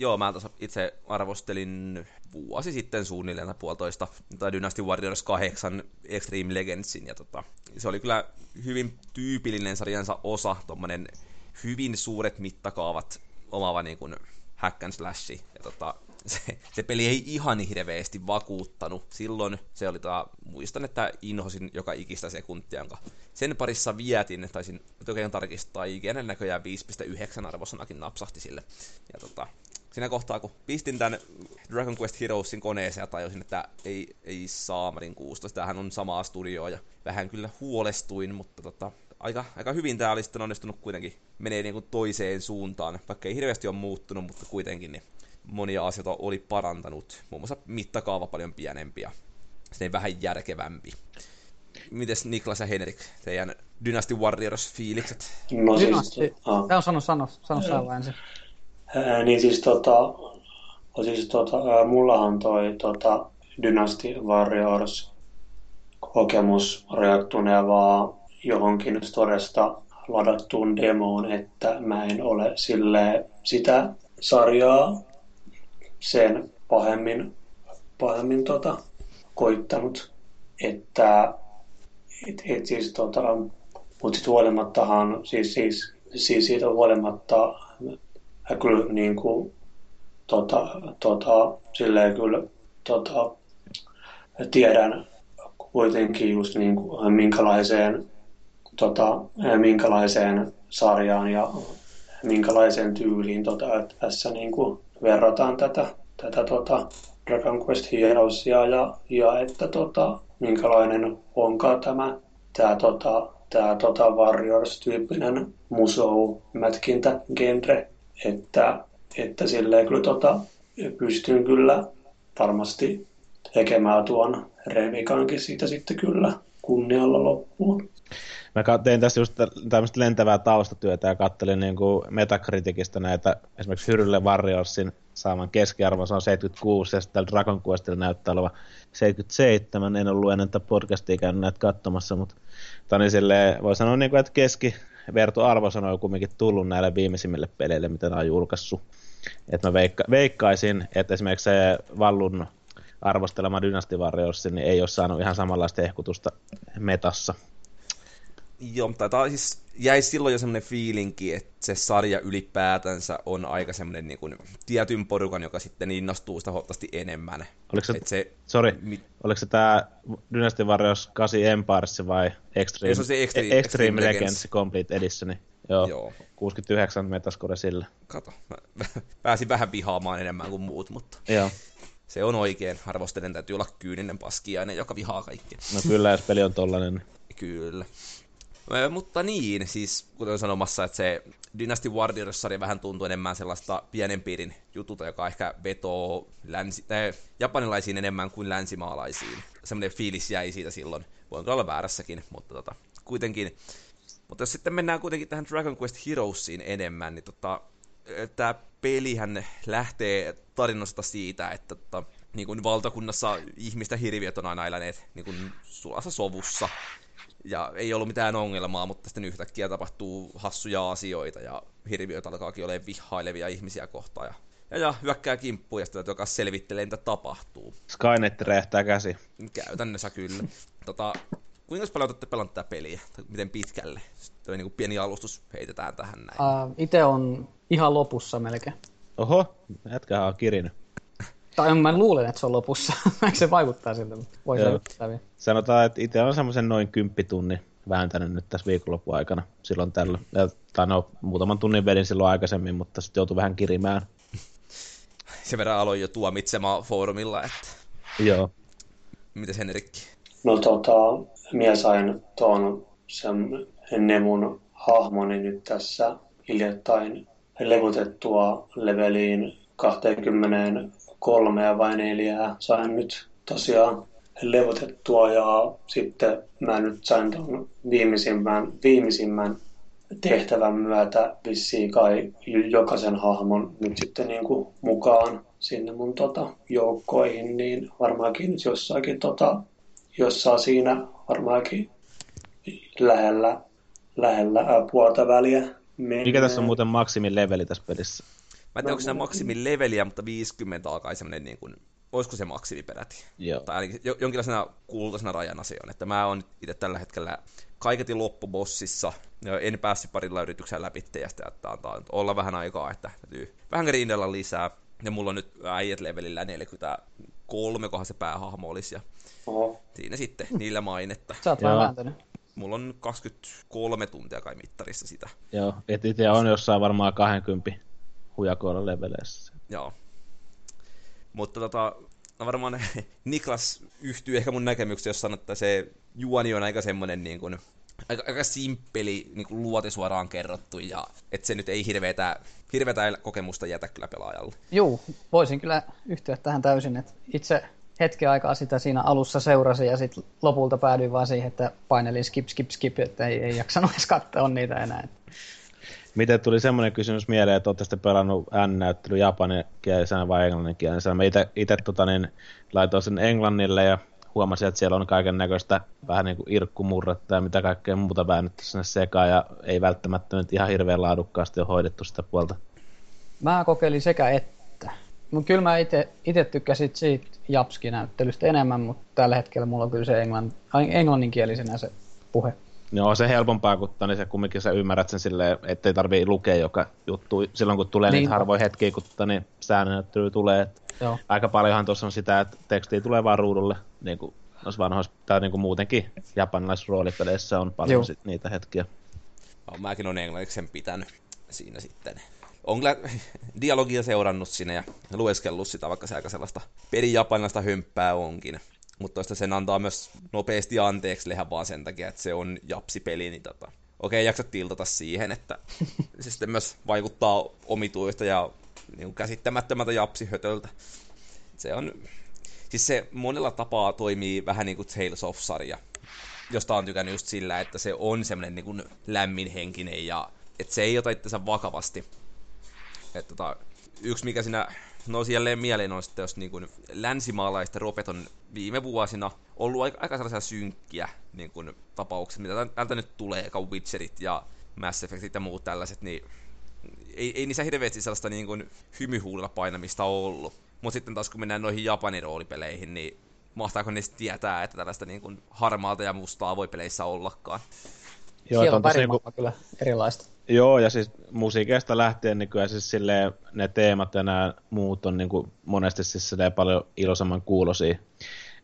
Joo, mä itse arvostelin vuosi sitten suunnilleen tai puolitoista tai Dynasty Warriors 8 Extreme Legendsin, ja tota, se oli kyllä hyvin tyypillinen sarjansa osa, tommonen hyvin suuret mittakaavat omaava niin kuin hack and slashi, ja tota, se, se peli ei ihan hirveästi vakuuttanut. Silloin se oli tää, muistan, että inhosin joka ikistä sekuntia, jonka sen parissa vietin, taisin oikein tarkistaa, IGN näköjään 5.9 arvosanakin napsahti sille. Ja tota, siinä kohtaa, kun pistin tämän Dragon Quest Heroesin koneeseen ja tajusin, että ei, ei saamarin 16, tämähän on samaa studioa ja vähän kyllä huolestuin, mutta tota, aika, aika hyvin tämä oli sitten onnistunut kuitenkin menee niin kuin toiseen suuntaan, vaikka ei hirveästi ole muuttunut, mutta kuitenkin niin monia asioita oli parantanut, muun muassa mittakaava paljon pienempi ja se vähän järkevämpi. Mites Niklas ja Henrik, teidän Dynasty Warriors-fiilikset? No siis, Dynasty, ah. Tämä on sano, sano, sano sano ensin. Ää, niin siis tota, siis tota, ää, mullahan toi tota, Dynasty Warriors kokemus rajoittunee vaan johonkin Storesta ladattuun demoon, että mä en ole sille sitä sarjaa sen pahemmin, pahemmin tota, koittanut. Että et, et siis tota, mutta sitten huolimattahan, siis, siis, siis siitä huolimatta mä kyllä niin kuin, tota, tota, silleen kyllä tota, tiedän kuitenkin just niin kuin, minkälaiseen, tota, minkälaiseen sarjaan ja minkälaiseen tyyliin tota, että tässä niin kuin, verrataan tätä, tätä tota Dragon Quest Heroesia ja, ja että tota, minkälainen onkaan tämä, tämä tota, tämä tota Warriors-tyyppinen musou-mätkintä genre, että, että silleen kyllä tota, pystyn kyllä varmasti tekemään tuon revikankin siitä sitten kyllä kunnialla loppuun. Mä tein tässä just tämmöistä lentävää taustatyötä ja kattelin niin kuin Metacriticistä näitä, esimerkiksi Hyrylle Warriorsin saaman keskiarvon, se on 76, ja sitten Dragon Questilla näyttää olevan 77. En ollut ennen tätä podcastia käynyt näitä katsomassa, mutta niin silleen, voi sanoa, niin kuin, että keskivertoarvosana on kuitenkin tullut näille viimeisimmille peleille, mitä nämä on julkaissut. Että mä veikka, veikkaisin, että esimerkiksi se Vallun arvostelema Dynasty Warriors niin ei ole saanut ihan samanlaista ehkutusta metassa Joo, tai siis jäi silloin jo semmoinen fiilinki, että se sarja ylipäätänsä on aika semmoinen niin kuin, tietyn porukan, joka sitten innostuu sitä huomattavasti enemmän. Oliko se, Et se sorry, mi- oliko se tää Dynasty Warriors 8 Empires vai Extreme, se on se Extreme- Extreme, Extreme Legends Legends. Complete Edition? Joo, Joo. 69 metascore sillä. Kato, mä pääsin vähän vihaamaan enemmän kuin muut, mutta Joo, se on oikein. Arvostelen täytyy olla kyyninen paskiainen, joka vihaa kaikkea. no kyllä jos peli on tollanen. niin- Kyllä. Mutta niin, siis kuten sanomassa, että se Dynasty Warriors-sarja vähän tuntuu enemmän sellaista pienen piirin jutulta, joka ehkä vetoo länsi, äh, japanilaisiin enemmän kuin länsimaalaisiin. Semmoinen fiilis jäi siitä silloin. Voin olla väärässäkin, mutta tota, kuitenkin. Mutta jos sitten mennään kuitenkin tähän Dragon Quest Heroesiin enemmän, niin tota, tämä pelihän lähtee tarinasta siitä, että tota, niin kuin valtakunnassa ihmistä hirviöt on aina eläneet niin kuin sulassa sovussa. Ja ei ollut mitään ongelmaa, mutta sitten yhtäkkiä tapahtuu hassuja asioita ja hirviöt alkaakin olemaan vihailevia ihmisiä kohtaan. Ja, ja, ja hyökkää kimppuun ja sitten joka selvittelee, mitä tapahtuu. Skynet räjähtää käsi. Käytännössä kyllä. tota, kuinka paljon olette pelannut tätä peliä? Tai miten pitkälle? Sitten niin kuin pieni alustus heitetään tähän näin. Uh, itse on ihan lopussa melkein. Oho, jätkähän on kirinyt. Tai mä luulen, että se on lopussa. Eikö se vaikuttaa siltä, mutta voi. Sanotaan, että itse on semmoisen noin kymppitunnin vääntänyt nyt tässä viikonlopun aikana silloin tällä. Ja, tai no, muutaman tunnin vedin silloin aikaisemmin, mutta sitten joutui vähän kirimään. Sen verran aloin jo tuomitsemaan foorumilla, että Joo. mites Henrikki? No tota, minä sain tuon sen Nemun hahmoni nyt tässä hiljattain levutettua leveliin 23 vai 4 sain nyt tosiaan levutettua ja sitten mä nyt sain tuon viimeisimmän, viimeisimmän tehtävän myötä vissiin kai jokaisen hahmon nyt sitten niin kuin mukaan sinne mun tota, joukkoihin, niin varmaankin nyt jossakin tota, jossain siinä varmaankin lähellä, lähellä puolta väliä menee. Mikä tässä on muuten maksimin leveli tässä pelissä? Mä en tiedä, onko se maksimin leveliä, mutta 50 alkaa semmonen niin kuin, olisiko se maksimi peräti? Joo. Tai ainakin jo- jonkinlaisena kultaisena rajana se on, että mä oon itse tällä hetkellä kaiketin loppubossissa, en päässyt parilla yrityksellä läpi, ja sitten että antaa nyt olla vähän aikaa, että täytyy vähän grindella lisää, ja mulla on nyt äijät levelillä 43, kohan se päähahmo olisi, ja Oho. siinä sitten niillä mainetta. Sä oot vähän. Mulla on 23 tuntia kai mittarissa sitä. Joo, et itse on jossain varmaan 20 hujakoilla leveleissä. Joo. Mutta tota, no varmaan Niklas yhtyy ehkä mun näkemykseen, jos sanoo, että se juoni on aika semmonen niin kuin, aika, aika simppeli, niin kuin luoti suoraan kerrottu, ja että se nyt ei hirveätä, hirveätä kokemusta jätä kyllä pelaajalle. Juu, voisin kyllä yhtyä tähän täysin. Että itse hetken aikaa sitä siinä alussa seurasin ja sitten lopulta päädyin vaan siihen, että painelin skip, skip, skip, että ei, ei jaksanut edes katsoa niitä enää. Miten tuli semmoinen kysymys mieleen, että olette sitten pelannut N-näyttely japanikielisenä vai englanninkielisenä? Mä itse tota, niin, laitoin sen englannille ja huomasin, että siellä on kaiken näköistä vähän niin kuin irkkumurretta ja mitä kaikkea muuta väännetty sinne sekaan ja ei välttämättä nyt ihan hirveän laadukkaasti ole hoidettu sitä puolta. Mä kokeilin sekä että. Mutta kyllä mä itse tykkäsin siitä Japski-näyttelystä enemmän, mutta tällä hetkellä mulla on kyllä se englann, englanninkielisenä se puhe. No on se helpompaa, kun niin se kumminkin sä ymmärrät sen silleen, ettei tarvii lukea joka juttu silloin, kun tulee Niin. niitä harvoja hetkiä, kun niin säännöttely tulee. Et Joo. aika paljonhan tuossa on sitä, että tekstiä tulee vaan ruudulle, niin kuin noissa vanhoissa, tai niin kuin muutenkin japanilaisissa roolipeleissä on paljon Joo. sit niitä hetkiä. No, mäkin on englanniksi sen pitänyt siinä sitten. On kyllä dialogia seurannut siinä ja lueskellut sitä, vaikka se aika sellaista perijapanilaista hömppää onkin. Mutta toista sen antaa myös nopeasti anteeksi lehän vaan sen takia, että se on japsipeli, niin tota, okei, jaksa tiltata siihen, että se sitten myös vaikuttaa omituista ja niin käsittämättömältä japsihötöltä. Se on, siis se monella tapaa toimii vähän niin kuin Tales of-sarja, josta on tykännyt just sillä, että se on semmoinen niin kuin lämminhenkinen ja että se ei ota itsensä vakavasti. Että tota, yksi mikä siinä nousi jälleen mieleen on sitten, jos niin kuin länsimaalaiset ropet on viime vuosina ollut aika, aika sellaisia synkkiä niin kuin tapauksia, mitä täältä nyt tulee, eka Witcherit ja Mass Effectit ja muut tällaiset, niin ei, ei niissä hirveästi sellaista niin kuin hymyhuulilla painamista ollut. Mutta sitten taas kun mennään noihin Japanin roolipeleihin, niin mahtaako ne tietää, että tällaista niin kuin harmaalta ja mustaa voi peleissä ollakaan. Joo, Siellä on värimaailma niinku, kyllä erilaista. Joo, ja siis musiikeista lähtien nykyään siis silleen, ne teemat ja nämä muut on niinku monesti siis paljon iloisemman kuulosia.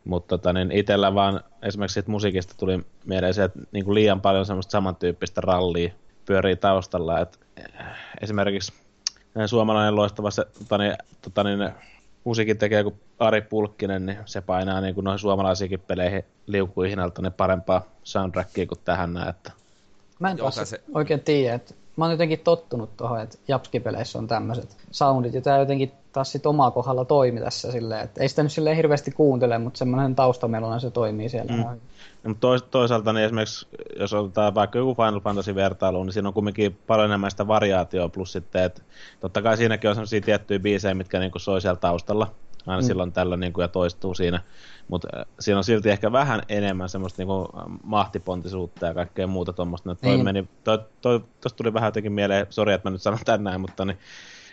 Mutta tota, niin itsellä vaan esimerkiksi siitä musiikista tuli mieleen se, että niin kuin liian paljon semmoista samantyyppistä rallia pyörii taustalla. Et eh, esimerkiksi suomalainen loistava se, tota, niin, tota, niin, musiikin tekee kuin Ari Pulkkinen, niin se painaa niin kuin noihin suomalaisiinkin peleihin liukuihin alta niin parempaa soundtrackia kuin tähän näin. Että... Mä en taas se... oikein tiedä, että mä oon jotenkin tottunut tuohon, että Japski-peleissä on tämmöiset soundit, ja tää jotenkin taas sit omaa kohdalla toimi tässä silleen, että ei sitä nyt silleen hirveästi kuuntele, mutta semmoinen taustamelona se toimii siellä. Mm. No, mutta tois, toisaalta niin esimerkiksi, jos otetaan vaikka joku Final Fantasy-vertailu, niin siinä on kumminkin paljon enemmän sitä variaatioa, plus sitten, että totta kai siinäkin on sellaisia tiettyjä biisejä, mitkä niin soi siellä taustalla, aina mm. silloin tällä niin kuin, ja toistuu siinä. Mutta äh, siinä on silti ehkä vähän enemmän semmoista niin kuin, mahtipontisuutta ja kaikkea muuta tuommoista. Toi niin. meni, toi, toi, tosta tuli vähän jotenkin mieleen, sori että mä nyt sanon tän näin, mutta niin,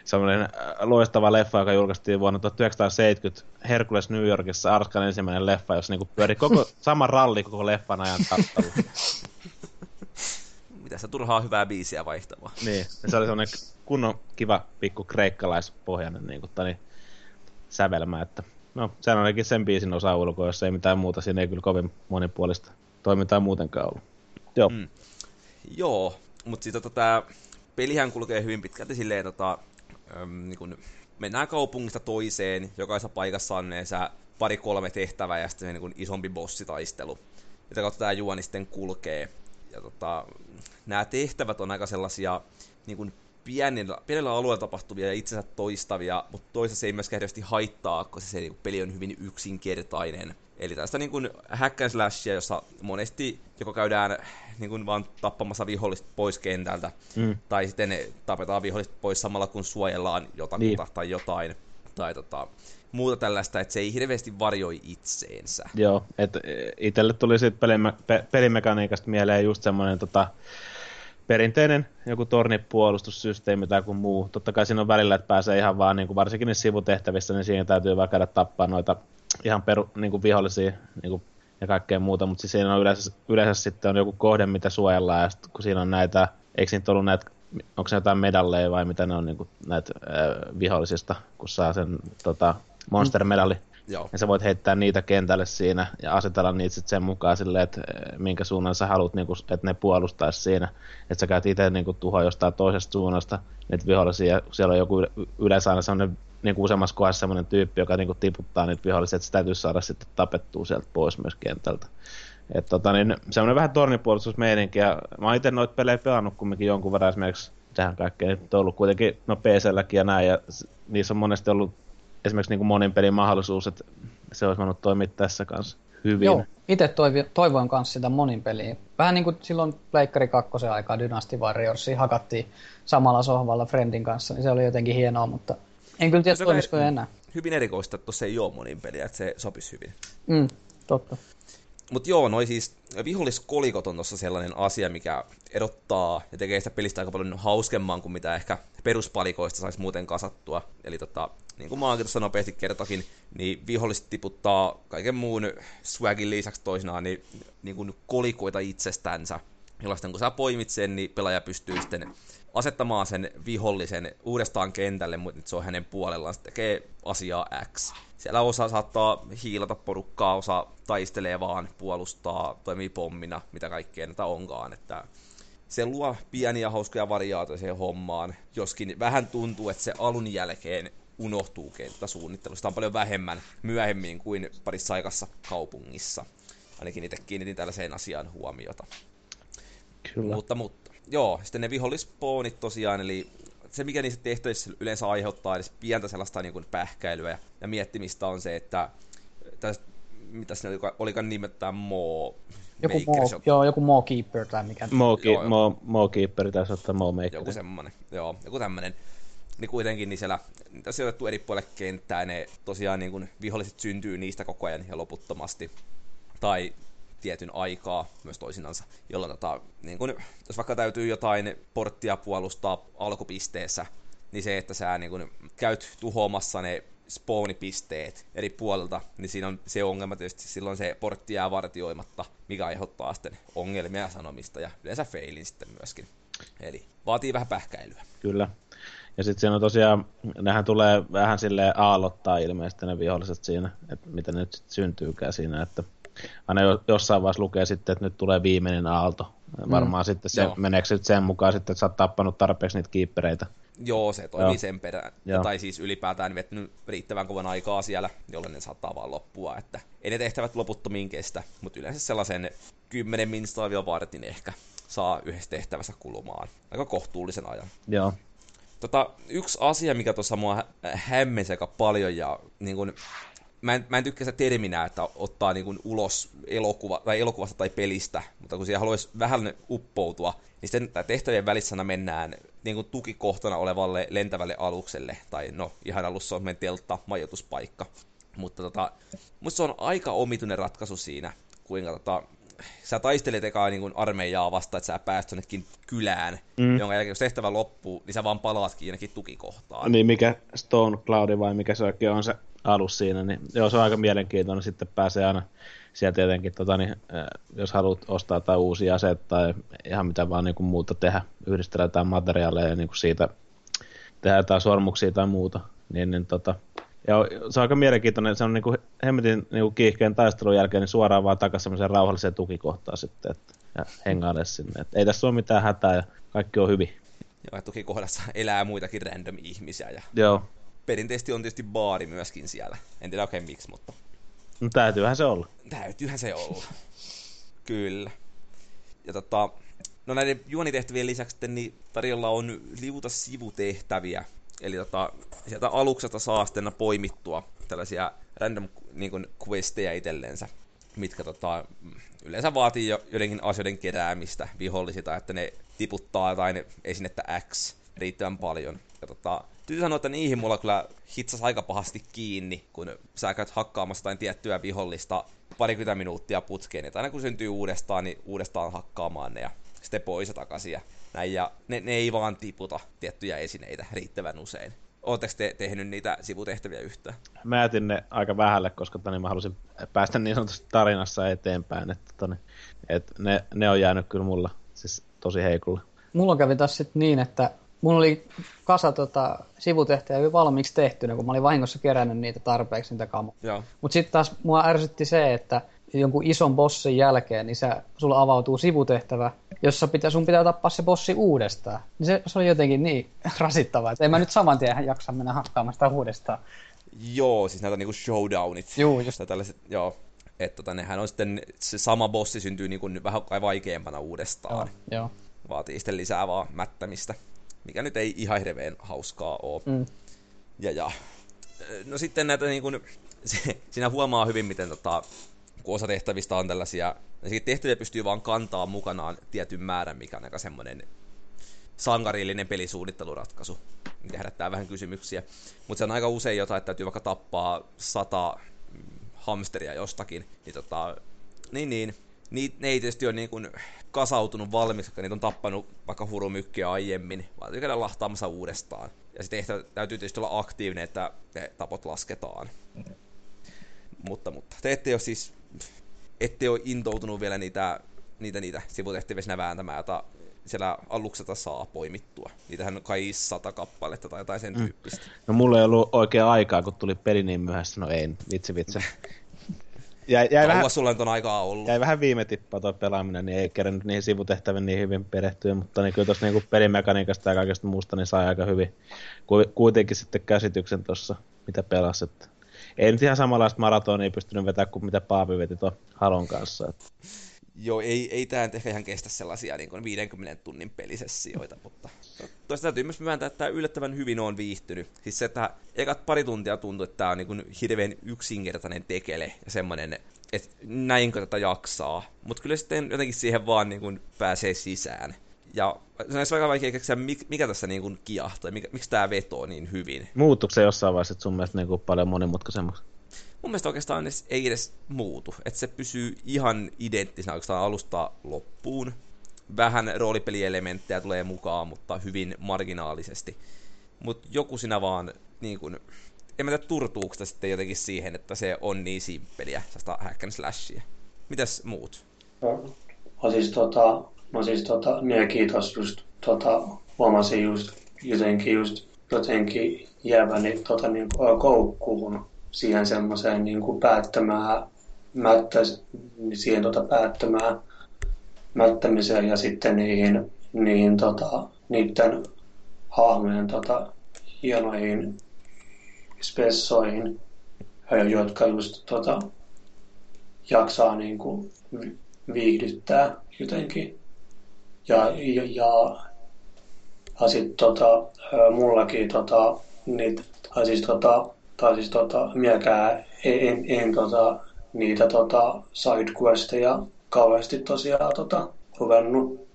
semmoinen äh, loistava leffa, joka julkaistiin vuonna 1970 Hercules New Yorkissa, Arskan ensimmäinen leffa, jossa niinku pyöri koko sama ralli koko leffan ajan tappelu. Mitä se turhaa hyvää biisiä vaihtavaa. Niin, se oli semmoinen kunnon kiva pikku kreikkalaispohjainen niin kuin, tani, sävelmä, että no, sehän on ainakin sen biisin osa ulkoa, jos ei mitään muuta, siinä ei kyllä kovin monipuolista toimintaa muutenkaan ollut. Joo. Mm. Joo, mutta sitten tota, tämä pelihän kulkee hyvin pitkälti silleen, tota, äm, niin kun mennään kaupungista toiseen, jokaisessa paikassa on neensä pari-kolme tehtävää ja sitten niin isompi bossitaistelu. Mitä kautta tämä juoni sitten kulkee. Ja tota, nämä tehtävät on aika sellaisia niin kuin pienellä, pienellä alueella tapahtuvia ja itsensä toistavia, mutta toisaalta se ei myöskään hirveästi haittaa, koska se niin peli on hyvin yksinkertainen. Eli tästä niin kuin hack and slashia, jossa monesti joko käydään niin kuin vaan tappamassa vihollista pois kentältä, mm. tai sitten tapetaan vihollista pois samalla kun suojellaan jotakuta niin. tai jotain. Tai tota, muuta tällaista, että se ei hirveästi varjoi itseensä. Joo, että itselle tuli pelimä- pe- pelimekaniikasta mieleen just semmoinen tota, perinteinen joku tornipuolustussysteemi tai joku muu. Totta kai siinä on välillä, että pääsee ihan vaan, niin kuin varsinkin niissä sivutehtävissä, niin siihen täytyy vaan käydä tappaa noita ihan peru, niin kuin vihollisia niin kuin, ja kaikkea muuta, mutta siis siinä on yleensä, yleensä sitten on joku kohde, mitä suojellaan, ja sitten kun siinä on näitä, eikö siinä ollut näitä, onko se jotain medalleja vai mitä ne on niin kuin, näitä äh, vihollisista, kun saa sen tota, monster-medalli, Joo. Ja sä voit heittää niitä kentälle siinä ja asetella niitä sitten sen mukaan silleen, että eh, minkä suunnan sä haluat, niin että ne puolustaisi siinä. Että sä käyt itse niin tuhoa jostain toisesta suunnasta niitä vihollisia. Siellä on joku yleensä aina sellainen niin kuin useammassa kohdassa sellainen tyyppi, joka niin kuin tiputtaa niitä vihollisia, että se täytyy saada sitten tapettua sieltä pois myös kentältä. Että tota, niin, semmoinen vähän tornipuolustusmeininki, ja mä oon itse noita pelejä pelannut kumminkin jonkun verran esimerkiksi tähän kaikkeen, on ollut kuitenkin no PC-lläkin ja näin, ja niissä on monesti ollut esimerkiksi niin kuin monin pelin mahdollisuus, että se olisi voinut toimia tässä kanssa hyvin. Joo, itse toiv- toivoin kanssa sitä monin peliä. Vähän niin kuin silloin Pleikkari 2 aikaa Dynasty Warriors hakattiin samalla sohvalla Friendin kanssa, niin se oli jotenkin hienoa, mutta en kyllä tiedä, toimisiko enää. Hyvin erikoista, että tuossa ei ole monin peliä, että se sopisi hyvin. Mm, totta. Mutta joo, noi siis viholliskolikot on tuossa sellainen asia, mikä erottaa ja tekee sitä pelistä aika paljon hauskemman kuin mitä ehkä peruspalikoista saisi muuten kasattua. Eli tota, niin kuin mä tuossa nopeasti kertokin, niin viholliset tiputtaa kaiken muun swagin lisäksi toisinaan niin, niin kuin kolikoita itsestänsä. Jollaisten kun sä poimit sen, niin pelaaja pystyy sitten asettamaan sen vihollisen uudestaan kentälle, mutta nyt se on hänen puolellaan, se tekee asiaa X. Siellä osa saattaa hiilata porukkaa, osa taistelee vaan, puolustaa, toimii pommina, mitä kaikkea näitä onkaan, että se luo pieniä hauskoja variaatioita siihen hommaan, joskin vähän tuntuu, että se alun jälkeen unohtuu kenttäsuunnittelusta on paljon vähemmän myöhemmin kuin parissa aikassa kaupungissa. Ainakin itse kiinnitin tällaiseen asiaan huomiota. Kyllä. Mutta, mutta joo, sitten ne vihollispoonit tosiaan, eli se mikä niissä tehtävissä yleensä aiheuttaa edes pientä sellaista niin kuin pähkäilyä ja, ja miettimistä on se, että tästä, mitä siinä olikaan nimettään Mo joku Mo, joo, joku Mo Keeper tai mikä. Mo, ki, joo, Mo, Mo Keeper taisi ottaa Mo Maker. Joku semmonen, joo, joku tämmönen. Niin kuitenkin niin siellä niitä on sijoitettu eri puolelle kenttää, ne tosiaan niin kuin viholliset syntyy niistä koko ajan ja loputtomasti. Tai tietyn aikaa myös toisinansa, jolloin tota, niin kun, jos vaikka täytyy jotain porttia puolustaa alkupisteessä, niin se, että sä niin kun, käyt tuhoamassa ne spawnipisteet eri puolilta, niin siinä on se ongelma tietysti, silloin se portti jää vartioimatta, mikä aiheuttaa sitten ongelmia sanomista ja yleensä failin sitten myöskin. Eli vaatii vähän pähkäilyä. Kyllä. Ja sitten siinä on tosiaan, nehän tulee vähän sille aallottaa ilmeisesti ne viholliset siinä, että mitä ne nyt sit syntyykään siinä, että aina jossain vaiheessa lukee sitten, että nyt tulee viimeinen aalto. Varmaan mm, sitten se, joo. meneekö se sen mukaan sitten, että sä oot tappanut tarpeeksi niitä kiippereitä. Joo, se toimii joo. sen perään. Joo. Tai siis ylipäätään vettänyt riittävän kovan aikaa siellä, jolloin ne saattaa vaan loppua. Että ei ne tehtävät loputtomiin kestä, mutta yleensä sellaisen 10 minstaa vartin ehkä saa yhdessä tehtävässä kulumaan. Aika kohtuullisen ajan. Joo. Tota, yksi asia, mikä tuossa mua hämmensi aika paljon ja niin kun, mä en, mä en tykkää sitä terminää, että ottaa niin kun, ulos elokuva, tai elokuvasta tai pelistä, mutta kun siihen haluaisi vähän uppoutua, niin sitten tehtävien välissä mennään niin kun, tukikohtana olevalle lentävälle alukselle, tai no ihan alussa on meidän teltta, majoituspaikka. Mutta tota, musta se on aika omituinen ratkaisu siinä, kuinka tota, sä taistelet ekaa niin kuin armeijaa vastaan, että sä pääst jonnekin kylään, mm. jonka jälkeen jos tehtävä loppuu, niin sä vaan palaatkin jonnekin tukikohtaan. Niin, mikä Stone Cloud vai mikä se oikein on se alus siinä, niin joo, se on aika mielenkiintoinen, sitten pääsee aina sieltä tietenkin, tota, niin, jos haluat ostaa tai uusia aseita tai ihan mitä vaan niin kuin muuta tehdä, yhdistellä jotain materiaaleja ja niin kuin siitä tehdä jotain sormuksia tai muuta, niin, niin tota, ja se on aika mielenkiintoinen, se on niinku hemmetin niinku kiihkeen taistelun jälkeen niin suoraan vaan takaisin semmoiseen rauhalliseen tukikohtaan sitten, että, ja hengaile sinne. Et ei tässä ole mitään hätää ja kaikki on hyvin. Joo, tukikohdassa elää muitakin random ihmisiä ja Joo. Perinteisesti on tietysti baari myöskin siellä. En tiedä oikein miksi, mutta... No täytyyhän se olla. Täytyyhän se olla. Kyllä. Ja tota, no näiden juonitehtävien lisäksi niin tarjolla on liuta sivutehtäviä, Eli tota, sieltä aluksesta saa sitten poimittua tällaisia random niin kuin, questeja itsellensä, mitkä tota, yleensä vaatii jo joidenkin asioiden keräämistä vihollisilta, että ne tiputtaa jotain esinettä X riittävän paljon. Ja tota, Täytyy sanoa, että niihin mulla kyllä hitsas aika pahasti kiinni, kun sä käyt hakkaamassa jotain tiettyä vihollista parikymmentä minuuttia putkeen, että aina kun syntyy uudestaan, niin uudestaan hakkaamaan ne ja sitten pois ja takaisin. Ja näin, ja ne, ne ei vaan tiputa tiettyjä esineitä riittävän usein. Oletteko te tehnyt niitä sivutehtäviä yhtään? Mä jätin ne aika vähälle, koska tani, mä halusin päästä niin sanotusti tarinassa eteenpäin. Että, tani, että ne, ne on jäänyt kyllä mulla siis tosi heikolle. Mulla kävi taas sitten niin, että mulla oli kasa tota, sivutehtäjä valmiiksi tehtynä, kun mä olin vahingossa kerännyt niitä tarpeeksi niitä kamoja. Mutta sitten taas mua ärsytti se, että jonkun ison bossin jälkeen, niin sä, sulla avautuu sivutehtävä, jossa pitää, sun pitää tappaa se bossi uudestaan. Niin se, se oli jotenkin niin rasittavaa, että en mä nyt saman tien jaksa mennä hakkaamaan sitä uudestaan. Joo, siis näitä niinku showdownit. Joo, just. Tällaiset, joo. Että tota, nehän on sitten, se sama bossi syntyy niinku vähän vaikeampana uudestaan. Joo, joo. Vaatii sitten lisää vaan mättämistä, mikä nyt ei ihan hirveän hauskaa ole. Mm. Ja, ja. No sitten näitä niin kuin, se, siinä huomaa hyvin, miten tota, kun osa tehtävistä on tällaisia, tehtäviä pystyy vaan kantaa mukanaan tietyn määrän, mikä on aika semmoinen sankarillinen pelisuunnitteluratkaisu, mikä herättää vähän kysymyksiä. Mutta se on aika usein jotain, että täytyy vaikka tappaa sata hamsteria jostakin, niin tota, niin niin, niin ne ei tietysti ole niin kuin kasautunut valmiiksi, koska niitä on tappanut vaikka hurumykkiä aiemmin, vaan täytyy käydä lahtaamassa uudestaan. Ja sitten täytyy tietysti olla aktiivinen, että ne tapot lasketaan. Mm. Mutta, mutta te ette ole siis ette ole intoutunut vielä niitä, niitä, niitä sivutehtäviä vääntämään, jota siellä aluksesta saa poimittua. Niitähän on kai sata kappaletta tai jotain sen mm. tyyppistä. No mulla ei ollut oikein aikaa, kun tuli peli niin myöhässä. No ei, vitsi vitsi. Jäi, jäi vähän, sulla on aikaa ollut. Jäi vähän viime tippaa tuo pelaaminen, niin ei kerännyt niihin sivutehtäviin niin hyvin perehtyä, mutta niin kyllä tuossa niin pelimekaniikasta ja kaikesta muusta niin sai aika hyvin kuitenkin sitten käsityksen tuossa, mitä pelasit ei nyt ihan samanlaista maratonia pystynyt vetämään kuin mitä Paavi veti tuon Halon kanssa. Että. Joo, ei, ei tämä ehkä ihan kestä sellaisia niin kuin 50 tunnin pelisessioita, mutta toista täytyy myös myöntää, että tämä yllättävän hyvin on viihtynyt. Siis se, että ekat pari tuntia tuntuu, että tämä on niin kuin hirveän yksinkertainen tekele ja semmoinen, että näinkö tätä jaksaa. Mutta kyllä sitten jotenkin siihen vaan niin kuin pääsee sisään. Ja se on aika vaikea keksiä, mikä tässä niin kuin kiahtoi, mikä, miksi tämä vetoo niin hyvin. Muuttuuko se jossain vaiheessa sun mielestä niin kuin paljon monimutkaisemmaksi? Mun mielestä oikeastaan edes, ei edes muutu. Että se pysyy ihan identtisenä oikeastaan alusta loppuun. Vähän roolipelielementtejä tulee mukaan, mutta hyvin marginaalisesti. Mutta joku sinä vaan niin kuin, en mä tiedä turtuuko sitten jotenkin siihen, että se on niin simppeliä, sitä hack and slashia. Mitäs muut? Mä siis tota, mä siis tota, niin kiitos just tota, huomasin just jotenkin just jotenkin jääväni tota, niin koukkuun siihen semmoiseen niin kuin päättämään, mättä, siihen tota, päättämään mättämiseen ja sitten niihin, niihin tota, niiden hahmojen tota, hienoihin spessoihin, jotka just tota, jaksaa niin kuin, viihdyttää jotenkin. Ja, ja, ja, ja sitten tota, mullakin tota, niitä, tai siis, tota, tai siis tota, miekään en, en, en tota, niitä tota, sidequesteja kauheasti tosiaan tota, ruvennut,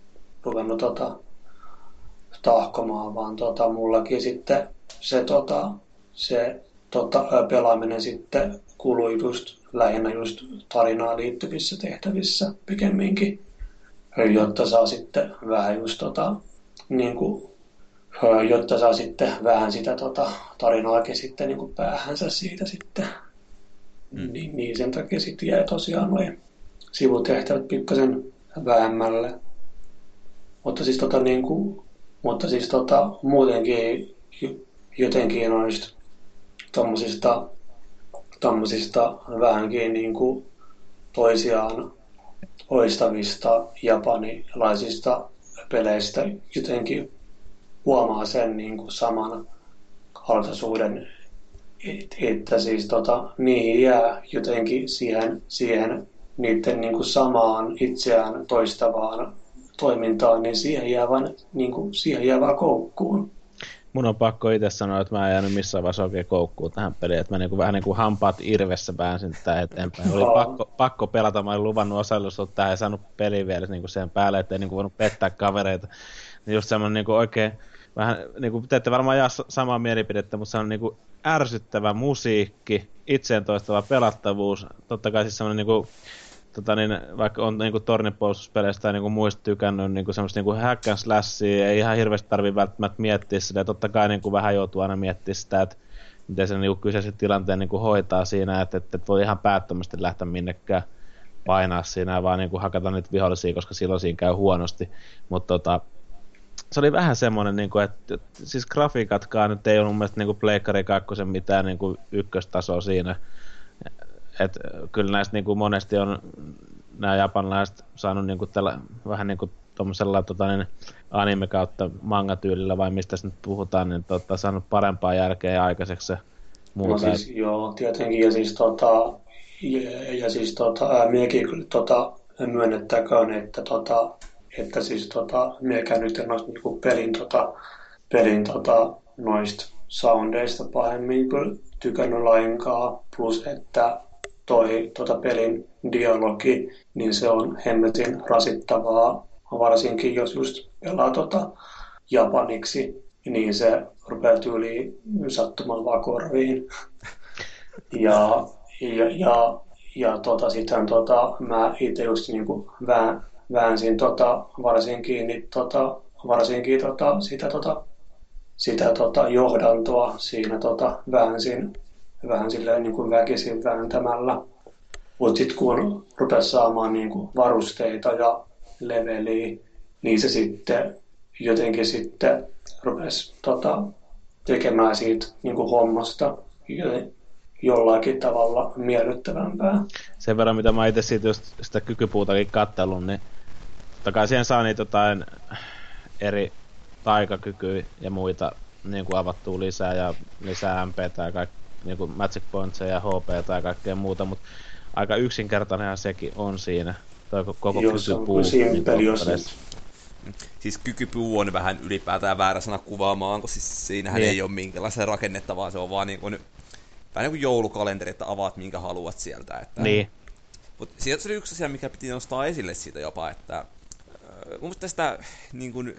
ruvennut tota, tahkomaan, vaan tota, mullakin sitten se, tota, se tota, pelaaminen sitten kului just lähinnä just tarinaan liittyvissä tehtävissä pikemminkin, jotta saa sitten vähän just tota, niin kuin, jotta saa sitten vähän sitä tota, tarinaakin sitten niin kuin päähänsä siitä sitten. Mm. Niin, niin sen takia sitten jäi tosiaan noin sivutehtävät pikkasen vähemmälle. Mutta siis, tota, niin kuin, mutta siis tota, muutenkin jotenkin noista tommosista, tommosista vähänkin niin kuin toisiaan oistavista japanilaisista peleistä jotenkin huomaa sen niin kuin saman kaltaisuuden, että siis tota, niihin jää jotenkin siihen, siihen niiden niin kuin samaan itseään toistavaan toimintaan, niin siihen jää vain, niin kuin, siihen jää vaan koukkuun. Mun on pakko itse sanoa, että mä en jäänyt missään vaiheessa oikein koukkuun tähän peliin. Että mä niin kuin, vähän niin kuin hampaat irvessä pääsin tätä eteenpäin. Oli pakko, pakko pelata, mä olin luvannut osallistua tähän ja saanut pelin vielä niin kuin sen päälle, ettei niin kuin voinut pettää kavereita. Niin just semmoinen niin kuin oikein, vähän niin kuin, te ette varmaan jaa samaa mielipidettä, mutta se on niin kuin ärsyttävä musiikki, itseen toistava pelattavuus, totta kai siis semmoinen niin kuin, tota niin, vaikka on niinku tornipuolustuspeleistä tai niinku muista tykännyt niinku semmoista niinku hack and slashia, ei ihan hirveästi tarvii välttämättä miettiä sitä, totta kai niinku vähän joutuu aina miettiä sitä, että miten se niinku kyseisen tilanteen niinku hoitaa siinä, että, että et voi ihan päättömästi lähteä minnekään painaa siinä, vaan niinku hakata niitä vihollisia, koska silloin siinä käy huonosti. Mutta tota, se oli vähän semmoinen, niin kuin, että, että siis grafiikatkaan nyt ei ollut mun mielestä niin kuin Pleikkari 2 mitään niin kuin ykköstasoa siinä et kyllä näistä niin kuin monesti on nämä japanilaiset saanut niin kuin tällä, vähän niin kuin tuommoisella tota, niin anime kautta manga-tyylillä vai mistä nyt puhutaan, niin tota, saanut parempaa järkeä aikaiseksi se muuta. No siis, joo, tietenkin, ja siis, tota, ja, ja siis tota, ää, miekin tota, myönnettäköön, että, tota, että siis tota, miekään nyt en olisi niin pelin, tota, pelin tota, noista soundeista pahemmin tykännyt lainkaan, plus että toi tota pelin dialogi, niin se on hemmetin rasittavaa, varsinkin jos just pelaa tota japaniksi, niin se rupeaa tyyliin sattumaan vaan korviin. Ja, ja, ja, ja tota, sitten tota, mä itse just niinku vään, väänsin tota, varsinkin, niin, tota, varsinkin tota, sitä, tota, sitä tota, johdantoa siinä tota, väänsin vähän silleen niin kuin väkisin vääntämällä. Mutta sitten kun rupesi saamaan niin kuin varusteita ja leveliä, niin se sitten jotenkin sitten rupesi tota, tekemään siitä niin kuin hommasta jollakin tavalla miellyttävämpää. Sen verran, mitä mä itse siitä just sitä kykypuutakin kattelun, niin totta kai siihen saa niitä jotain eri taikakykyjä ja muita niin kuin avattua lisää ja lisää MP ja kaikki niin kuin Magic Points ja HP tai kaikkea muuta, mutta aika yksinkertainen sekin on siinä. Toi koko jos kykypuu. Jos Siis kykypuu on vähän ylipäätään väärä sana kuvaamaan, koska siis siinähän niin. ei ole minkälaista rakennetta, vaan se on vaan niin kuin, vähän niin kuin joulukalenteri, että avaat minkä haluat sieltä. Että... Niin. Mutta sieltä se oli yksi asia, mikä piti nostaa esille siitä jopa, että mun mielestä tästä niin kuin,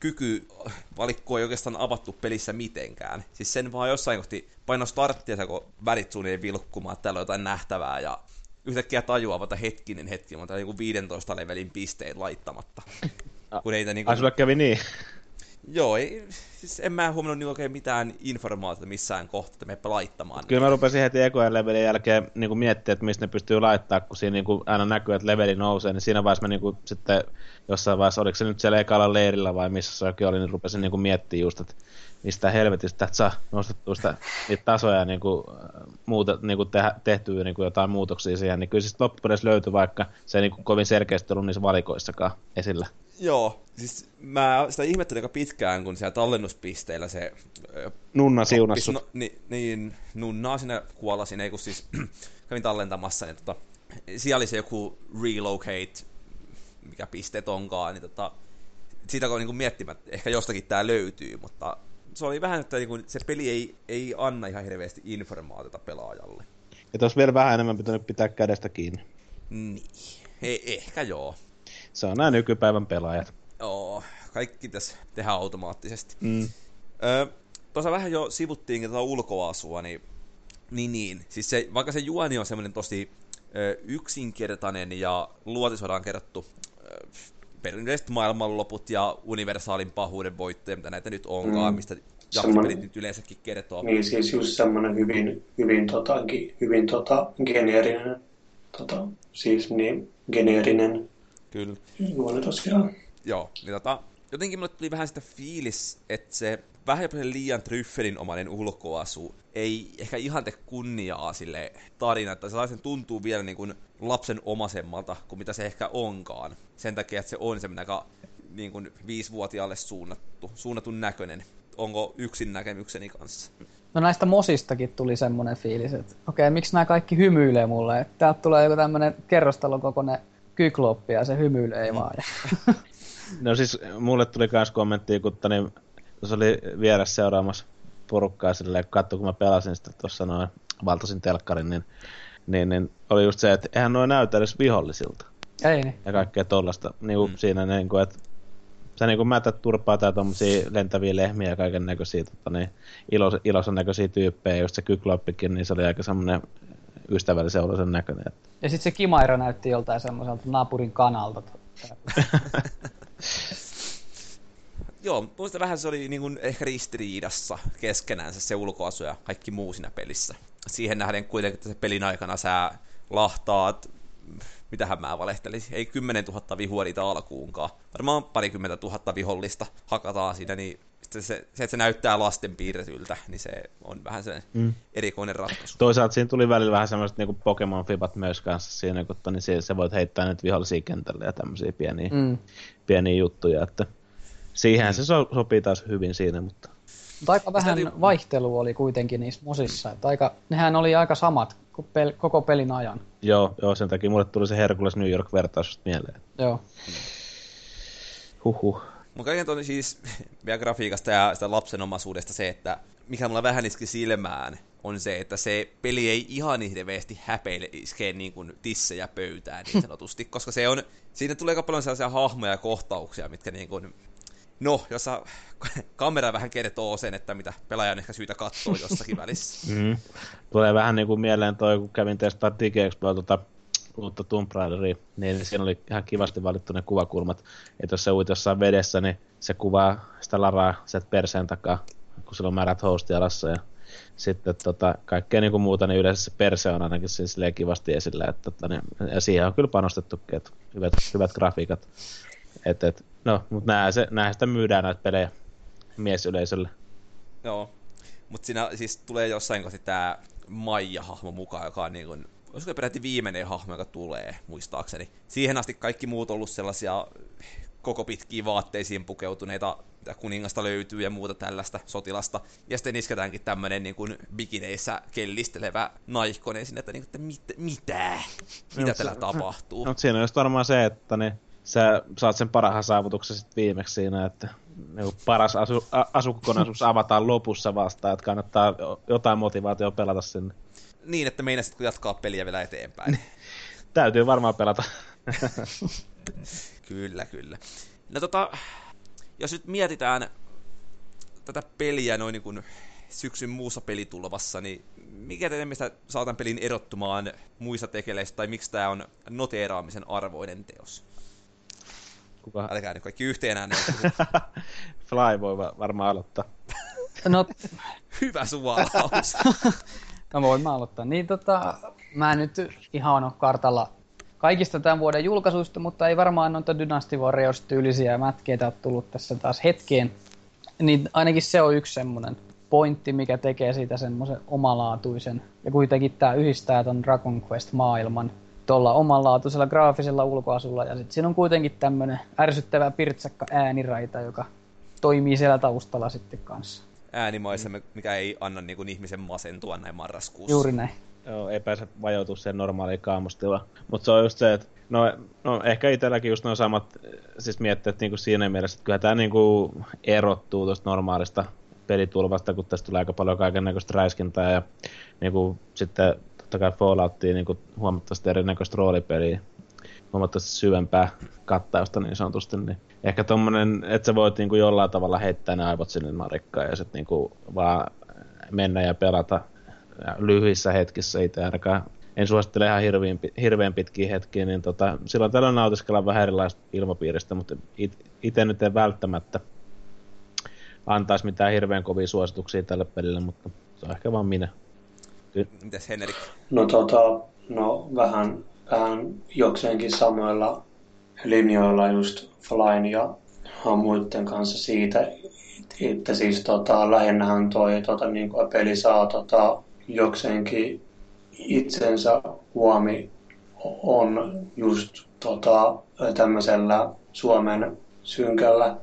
kykyvalikkoa ei oikeastaan avattu pelissä mitenkään. Siis sen vaan jossain kohti paino starttia, kun välit suunnilleen vilkkumaan, että täällä on jotain nähtävää ja yhtäkkiä tajuaa, että hetkinen hetki, mutta niin 15 levelin pisteet laittamatta. kun ei niinku... Ai sulle kävi niin? Joo, ei, siis en mä huomannut niin oikein mitään informaatiota missään kohtaa, että meppä laittamaan. Kyllä mä rupesin heti ekojen levelin jälkeen niin kuin miettimään, että mistä ne pystyy laittaa, kun siinä niin kuin aina näkyy, että leveli nousee, niin siinä vaiheessa mä niin kuin sitten jossain vaiheessa, oliko se nyt siellä ekalla leirillä vai missä se oli, niin rupesin niin kuin miettimään just, että mistä helvetistä että saa nostettua sitä, niitä tasoja niin kuin, muuta, niin kuin tehdä, tehtyä niin kuin jotain muutoksia siihen, niin kyllä siis loppupeleissä löytyi, vaikka se ei niin kuin kovin selkeästi ollut niissä valikoissakaan esillä. Joo, siis mä sitä ihmettelin aika pitkään, kun siellä tallennuspisteillä se... Nunna siunassu. No, niin, niin, nunnaa sinne kuolasin, ei kun siis kävin tallentamassa, niin tota, siellä oli se joku relocate, mikä pisteet onkaan, niin tota, siitä kun niin miettimään, että ehkä jostakin tämä löytyy, mutta se oli vähän, että niin kuin, se peli ei, ei anna ihan hirveästi informaatiota pelaajalle. Että olisi vielä vähän enemmän pitänyt pitää kädestä kiinni. Niin, eh, ehkä joo. Se on nämä nykypäivän pelaajat. Joo, kaikki tässä tehdään automaattisesti. Mm. Öö, tuossa vähän jo sivuttiinkin tuota ulkoasua, niin, niin, niin. Siis se, vaikka se juoni on semmoinen tosi ö, yksinkertainen ja luotisodan kerrottu ö, perinteiset maailmanloput ja universaalin pahuuden voittoja, mitä näitä nyt onkaan, mm. mistä jaksopelit nyt yleensäkin kertoo. Niin, siis just semmoinen hyvin, hyvin, tota, hyvin tota, geneerinen, tota, siis niin, geneerinen Kyllä. juoni tosiaan. Joo, niin tota, jotenkin mulle tuli vähän sitä fiilis, että se vähän jopa liian tryffelinomainen ulkoasu ei ehkä ihan tee kunniaa sille tarina, että sellaisen tuntuu vielä niin kuin lapsen omasemmalta kuin mitä se ehkä onkaan. Sen takia, että se on semmoinen aika niin kuin viisivuotiaalle suunnattu, suunnatun näköinen. Onko yksin näkemykseni kanssa? No näistä mosistakin tuli semmoinen fiilis, että okei, okay, miksi nämä kaikki hymyilee mulle? Että täältä tulee joku tämmöinen kerrostalon kokoinen kykloppi ja se hymyilee mm. vaan. no siis mulle tuli myös kommentti, kun tani, se oli vieressä seuraamassa porukkaa silleen, kun katsoi, kun mä pelasin sitä tuossa noin, valtasin telkkarin, niin, niin, niin, oli just se, että eihän noin näytä edes vihollisilta. Ei niin. Ja kaikkea tollasta. Niin mm. siinä niin kuin, että sä niin kuin mätät turpaa tai tommosia lentäviä lehmiä ja kaiken näköisiä tota, niin, ilos, iloisen näköisiä tyyppejä, just se kykloppikin, niin se oli aika semmoinen ystävällisen oloisen näköinen. Että... Ja sitten se Kimaira näytti joltain semmoiselta naapurin kanalta. Joo, muista vähän se oli niin kuin ehkä ristiriidassa keskenään se ulkoasu ja kaikki muu siinä pelissä. Siihen nähden kuitenkin, että se pelin aikana sä lahtaat, mitähän mä valehtelisin, ei 10 000 vihua niitä alkuunkaan. Varmaan parikymmentä tuhatta vihollista hakataan siinä, niin se, se, että se näyttää lasten piirretyltä, niin se on vähän se mm. erikoinen ratkaisu. Toisaalta siinä tuli välillä vähän semmoiset niin Pokemon-fibat myös kanssa siinä, kun niin se, se voit heittää nyt vihollisia kentälle ja tämmöisiä pieniä, mm. pieniä juttuja, että siihen mm. se so, sopii taas hyvin siinä, mutta... Mutta aika vähän oli... vaihtelu oli kuitenkin niissä mosissa, että aika, nehän oli aika samat pel, koko pelin ajan. Joo, joo, sen takia mulle tuli se Hercules New York-vertaus mieleen. Joo. Huhhuh. Mun kaiken on siis vielä grafiikasta ja sitä lapsenomaisuudesta se, että mikä mulla vähän iski silmään, on se, että se peli ei ihan hirveästi häpeile iskee niin kuin tissejä pöytään niin sanotusti, koska se on, siinä tulee aika paljon sellaisia hahmoja ja kohtauksia, mitkä niin kuin, no, jossa kamera vähän kertoo sen, että mitä pelaaja on ehkä syytä katsoa jossakin välissä. Mm. Tulee vähän niin kuin mieleen toi, kun kävin testaa DigiExpoa tuota uutta Tomb Raideria, niin siinä oli ihan kivasti valittu ne kuvakulmat. Että jos se uit jossain vedessä, niin se kuvaa sitä laraa sieltä perseen takaa, kun sillä on määrät hostialassa ja sitten tota, kaikkea niin kuin muuta, niin yleensä se perse on ainakin siis kivasti esillä. Että, tota, niin, ja siihen on kyllä panostettukin, että hyvät, hyvät grafiikat. Et, et, no, mutta näin, se, sitä myydään näitä pelejä miesyleisölle. Joo, mutta siinä siis tulee jossain kohti tämä Maija-hahmo mukaan, joka on niin kuin olisiko peräti viimeinen hahmo, joka tulee, muistaakseni. Siihen asti kaikki muut on ollut sellaisia koko pitkiin vaatteisiin pukeutuneita, mitä kuningasta löytyy ja muuta tällaista sotilasta. Ja sitten isketäänkin tämmönen niin kuin bikineissä kellistelevä naihkonen sinne, että, niin, että mit, mitä? Mitä no, täällä se, tapahtuu? No, siinä on just varmaan se, että niin, sä saat sen parhaan saavutuksen sitten viimeksi siinä, että niin paras asu, a, asukokonaisuus avataan lopussa vasta, että kannattaa jotain motivaatiota pelata sinne niin, että meinasit jatkaa peliä vielä eteenpäin. Täytyy varmaan pelata. kyllä, kyllä. No tota, jos nyt mietitään tätä peliä noin niin kuin syksyn muussa pelitulvassa, niin mikä teidän mielestä saatan pelin erottumaan muista tekeleistä, tai miksi tämä on noteeraamisen arvoinen teos? Kuka? Älkää nyt kaikki yhteen ääneen. Fly voi varmaan aloittaa. No, Hyvä suvalaus. No voin mä aloittaa. Niin tota, mä nyt ihan ole kartalla kaikista tämän vuoden julkaisuista, mutta ei varmaan noita Dynasty Warriors tyylisiä mätkeitä ole tullut tässä taas hetkeen. Niin ainakin se on yksi semmoinen pointti, mikä tekee siitä semmoisen omalaatuisen. Ja kuitenkin tämä yhdistää ton Dragon Quest-maailman tuolla omanlaatuisella graafisella ulkoasulla. Ja sitten siinä on kuitenkin tämmöinen ärsyttävä pirtsakka ääniraita, joka toimii siellä taustalla sitten kanssa. Äänimaisemme, mikä ei anna niin kuin ihmisen masentua näin marraskuussa. Juuri näin. Joo, ei pääse vajoutua sen normaaliin kaamustilaan. Mutta se on just se, että no, no ehkä itselläkin just noin samat siis mietteet niin kuin siinä mielessä, että kyllä tämä niin kuin erottuu tuosta normaalista pelitulvasta, kun tästä tulee aika paljon kaiken näköistä räiskintää ja niin kuin, sitten totta kai Falloutia niin kuin huomattavasti erinäköistä roolipeliä, huomattavasti syvempää kattausta niin sanotusti, niin ehkä tommonen, että sä voit niin kuin jollain tavalla heittää ne aivot sinne marikkaan ja sitten niin kuin vaan mennä ja pelata lyhyissä hetkissä itse ainakaan en suosittele ihan hirveän, hirveän pitkiä hetkiä, niin tota, silloin tällöin nautiskellaan vähän erilaista ilmapiiristä, mutta itse nyt en välttämättä antaisi mitään hirveän kovia suosituksia tälle pelille, mutta se on ehkä vaan minä. Mitäs Henrik? No tota, no vähän, vähän jokseenkin samoilla linjoilla just Flyn ja muiden kanssa siitä, että siis tota, lähinnähän toi tota, niin kuin peli saa tota, jokseenkin itsensä huomi on just tota, tämmöisellä Suomen synkällä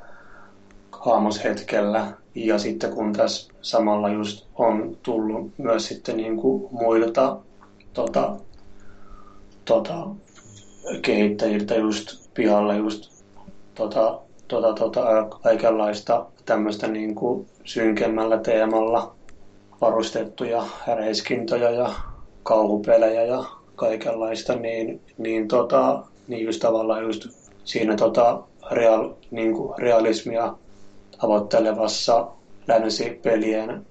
haamoshetkellä. Ja sitten kun tässä samalla just on tullut myös sitten niin kuin muilta tota, tota, kehittäjiltä just pihalle just tota, tota, tota, kaikenlaista tämmöistä niin kuin synkemmällä teemalla varustettuja reiskintoja ja kauhupelejä ja kaikenlaista, niin, niin, tota, niin just tavallaan just siinä tota, real, niin kuin realismia tavoittelevassa länsipelien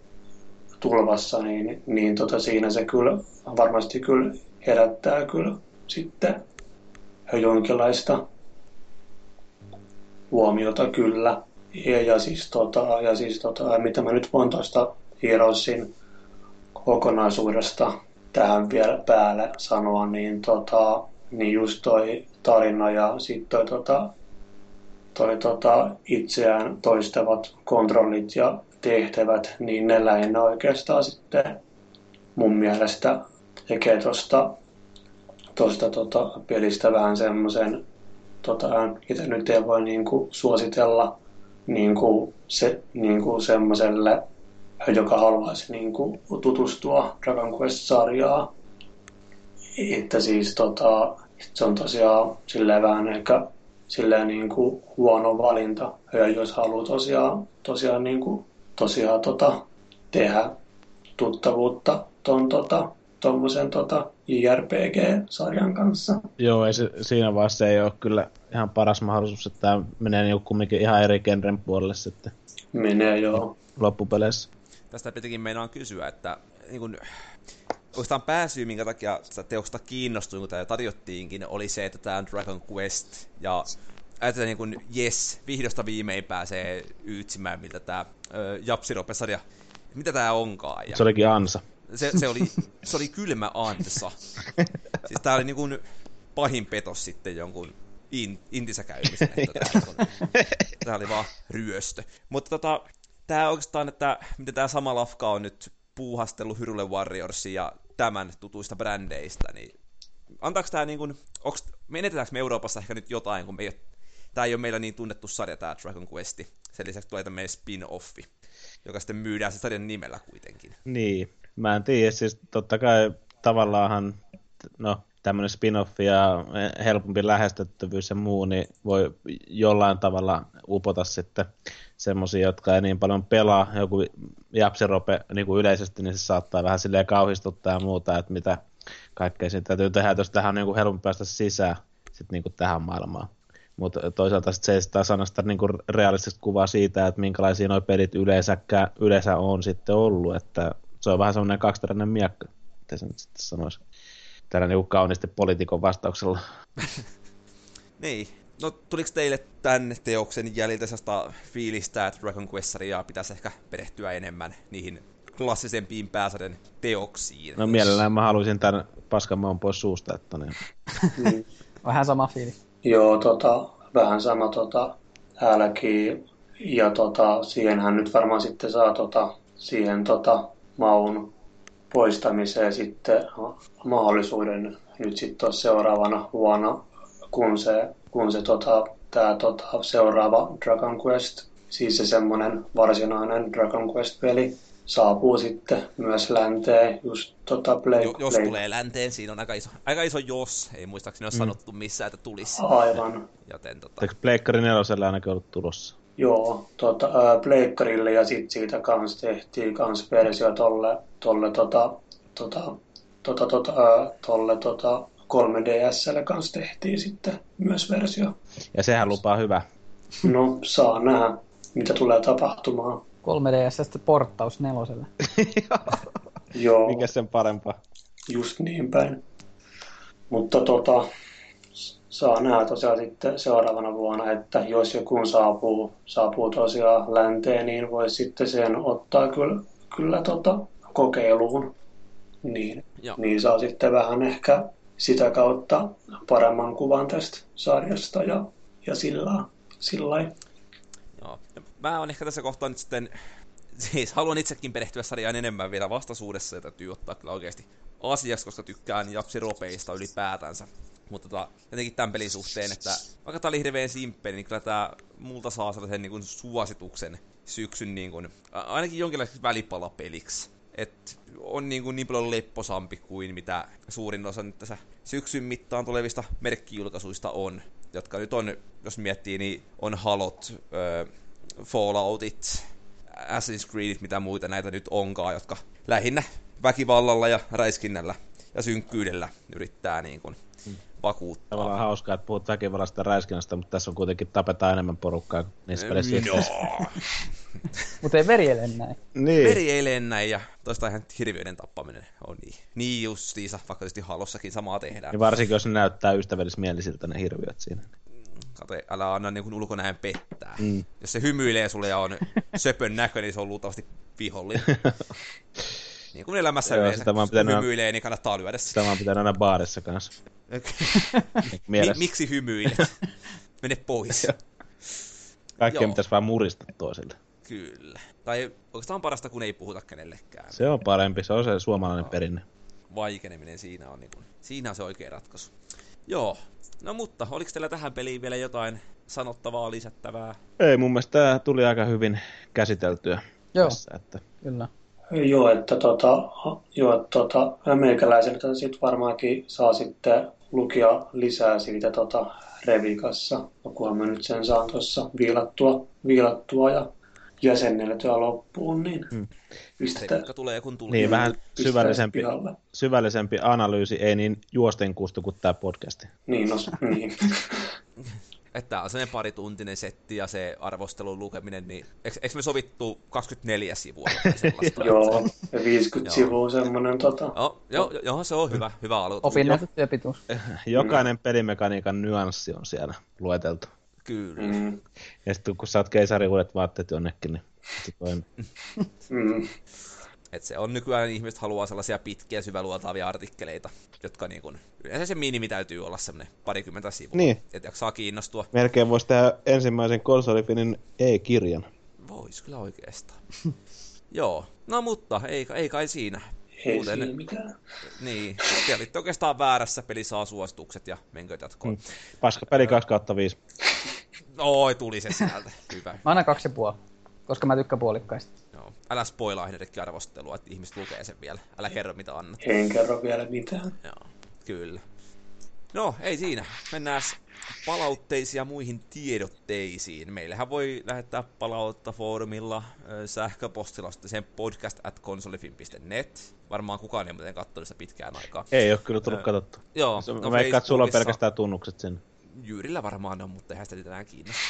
tulvassa, niin, niin tota, siinä se kyllä varmasti kyllä herättää kyllä sitten jonkinlaista huomiota kyllä. Ja, ja siis, tota, ja siis tota, mitä mä nyt voin tuosta Heroesin kokonaisuudesta tähän vielä päälle sanoa, niin, tota, niin just toi tarina ja sitten toi, tota, toi tota, itseään toistavat kontrollit ja tehtävät, niin ne lähinnä oikeastaan sitten mun mielestä tekee tuosta tosta, tota, pelistä vähän semmoisen, tota, itse nyt ei voi niinku suositella niinku, se, niinku semmoiselle joka haluaisi niin kuin, tutustua Dragon Quest-sarjaa. Että siis tota, se on tosiaan silleen vähän ehkä silleen niin kuin huono valinta, ja jos haluaa tosiaan, tosiaan, niin kuin, tosiaan tota, tehdä tuttavuutta ton tota, tuommoisen tota, JRPG-sarjan kanssa. Joo, ei se, siinä vaiheessa ei ole kyllä ihan paras mahdollisuus, että tämä menee niin kumminkin ihan eri genren puolelle sitten. Menee, joo. Loppupeleissä tästä pitikin meinaan kysyä, että niin kun, oikeastaan pääsyy, minkä takia sitä teosta kiinnostuin, kun tämä tarjottiinkin, oli se, että tämä on Dragon Quest, ja ajatellaan niin kuin, yes, vihdosta viimein pääsee yytsimään, miltä tämä Japsirope-sarja, mitä tämä onkaan. Ja se olikin ansa. Se, se, oli, se oli kylmä ansa. Siis tämä oli niin pahin petos sitten jonkun in, intissä käymisen, että tämä, tämä oli vaan ryöstö. Mutta tota, tämä oikeastaan, että miten tämä sama lafka on nyt puuhastellut Hyrule Warriorsin ja tämän tutuista brändeistä, niin antaako tämä niin kuin, onks, menetetäänkö me Euroopassa ehkä nyt jotain, kun me ei tämä ei ole meillä niin tunnettu sarja, tämä Dragon Quest. Sen lisäksi tulee tämmöinen spin-offi, joka sitten myydään se sarjan nimellä kuitenkin. Niin, mä en tiedä, siis totta kai tavallaanhan, no tämmöinen spin-off ja helpompi lähestettävyys ja muu, niin voi jollain tavalla upota sitten semmoisia, jotka ei niin paljon pelaa. Joku japsirope niin kuin yleisesti, niin se saattaa vähän silleen kauhistuttaa ja muuta, että mitä kaikkea siinä täytyy tehdä, jos tähän on niin kuin helpompi päästä sisään sit niin kuin tähän maailmaan. Mutta toisaalta sit se ei sitä sanasta niin kuin realistista kuvaa siitä, että minkälaisia nuo pelit yleensä on sitten ollut, että se on vähän semmoinen kaksiteräinen miekka, miten se nyt sitten sanoisi. Tällä niin kauniisti poliitikon vastauksella. niin, no tuliko teille tämän teoksen jäljiltä sellaista fiilistä, että Dragon Questaria pitäisi ehkä perehtyä enemmän niihin klassisempiin pääsarjan teoksiin? No mielellään mä haluaisin tämän paskan maun pois suusta, että niin. Vähän sama fiilis. Joo, tota, vähän sama tota, täälläkin. Ja tota, siihenhän nyt varmaan sitten saa tota, siihen tota, maun poistamiseen sitten mahdollisuuden nyt sitten seuraavana vuonna, kun se, kun se tota, tää, tota, seuraava Dragon Quest, siis se semmoinen varsinainen Dragon Quest-peli, saapuu sitten myös länteen, just tota Play, jo, Jos Play. tulee länteen, siinä on aika iso, aika iso jos, ei muistaakseni ole mm. sanottu missään, että tulisi. Aivan. Joten tota... Eikö Pleikkari nelosella ainakin ollut tulossa? Joo, tota, ää, Pleikkarille ja sitten siitä kans tehtiin kans versio tolle, tolle tota, tota, tota, tota, ää, tolle tota 3DSlle kans tehtiin sitten myös versio. Ja sehän lupaa hyvä. No, saa nähdä, mitä tulee tapahtumaan. 3DS porttaus neloselle. Joo, Mikä sen parempaa? just niin päin. Mutta tota, saa nähdä tosiaan sitten seuraavana vuonna, että jos joku saapuu, saapuu tosiaan länteen, niin voi sitten sen ottaa kyllä, kyllä tota kokeiluun. Niin, Joo. niin saa sitten vähän ehkä sitä kautta paremman kuvan tästä sarjasta ja, ja sillä, sillä lailla. Joo. Mä oon ehkä tässä kohtaa nyt sitten, siis haluan itsekin perehtyä sarjaan enemmän vielä vastaisuudessa ja täytyy ottaa kyllä oikeasti asiaksi, koska tykkään japsiropeista ylipäätänsä. Mutta tota, jotenkin tämän pelin suhteen, että vaikka tää oli hirveän simppeli, niin kyllä tää multa saa sellaisen niin kuin suosituksen syksyn niin kuin, ainakin jonkinlaiseksi välipalapeliksi. Et on niin, kuin niin paljon lepposampi kuin mitä suurin osa nyt tässä syksyn mittaan tulevista merkkijulkaisuista on. Jotka nyt on, jos miettii, niin on Halot, öö, Falloutit, Assassin's Creedit, mitä muita näitä nyt onkaan, jotka lähinnä väkivallalla ja räiskinnällä ja synkkyydellä yrittää niin kuin vakuuttaa. Tavallaan hauskaa, että puhut väkivallasta ja räiskinnästä, mutta tässä on kuitenkin tapetaan enemmän porukkaa kuin niissä peleissä. No. Mutta ei veri ele näin. Niin. Veri ei lennä ja toista ihan hirviöiden tappaminen on niin. Niin justiinsa, vaikka tietysti halossakin samaa tehdään. Niin varsinkin, jos ne näyttää ystävällismielisiltä ne hirviöt siinä. Kato, älä anna niin kuin ulkonäön pettää. Mm. Jos se hymyilee sulle ja on söpön näköinen, niin se on luultavasti vihollinen. niin kuin elämässä Joo, yleensä, kun pitänyt- hymyilee, niin kannattaa lyödä sitä. Sitä pitää aina baarissa kanssa. Mi- miksi hymyilet? Mene pois. Kaikkea pitäisi vaan murista toisille. Kyllä. Tai oikeastaan parasta, kun ei puhuta kenellekään. Se on parempi, se on se suomalainen perinne. Vaikeneminen siinä on, niin kuin, siinä on se oikea ratkaisu. Joo. No mutta, oliko teillä tähän peliin vielä jotain sanottavaa, lisättävää? Ei, mun mielestä tämä tuli aika hyvin käsiteltyä Joo, tässä. Että kyllä. Joo, että tota, joo, että tota, meikäläiseltä sit varmaankin saa sitten lukia lisää siitä tota, Revikassa, kunhan mä nyt sen saan tuossa viilattua, viilattua ja jäsenneltyä loppuun, niin Hmm. Se pistetään, mikä tulee kun tulee. niin, vähän syvällisempi, pihalle. syvällisempi analyysi, ei niin juosten kustu kuin tämä podcasti. Niin, no, niin. Että tää on sellainen parituntinen setti ja se arvostelun lukeminen, niin eikö, eikö me sovittu 24 sivua joo, ja 50 Joo. sivua semmoinen tota, Joo, joo, joo, se on hyvä, hyvä aloitus. Opinnäytö työpituus. Jokainen pelimekaniikan nyanssi on siellä lueteltu. Kyllä. mm, Ja sitten kun saat keisarin uudet vaatteet jonnekin, niin se toimii. mm, Et se on nykyään ihmiset haluaa sellaisia pitkiä syväluotaavia artikkeleita, jotka niin kun, yleensä se minimi täytyy olla semmoinen parikymmentä sivua, Niin. että jaksaa kiinnostua. Melkein voisi tehdä ensimmäisen konsolifinin e-kirjan. Vois kyllä oikeastaan. Joo, no mutta ei, ei kai siinä. ei Muuten- siinä mitään. Niin, te olitte oikeastaan väärässä, peli saa suositukset ja menkö jatkoon. Mm. Paska peli 2 kautta 5. Oi, tuli se sieltä. Hyvä. Mä annan kaksi ja puoli, koska mä tykkään puolikkaista. Joo. Älä spoilaa Henrikki arvostelua, että ihmiset lukee sen vielä. Älä kerro mitä annat. En kerro vielä mitään. Joo, kyllä. No, ei siinä. Mennään palautteisiin ja muihin tiedotteisiin. Meillähän voi lähettää palautetta foorumilla, sähköpostilla sitten sen podcast at consolifin.net. Varmaan kukaan ei muuten katsonut sitä pitkään aikaa. Ei ole kyllä tullut katsottu. Joo, No, mä veikkaan, että sulla on pelkästään tunnukset sinne. Jyyrillä varmaan on, mutta eihän sitä enää kiinnosta.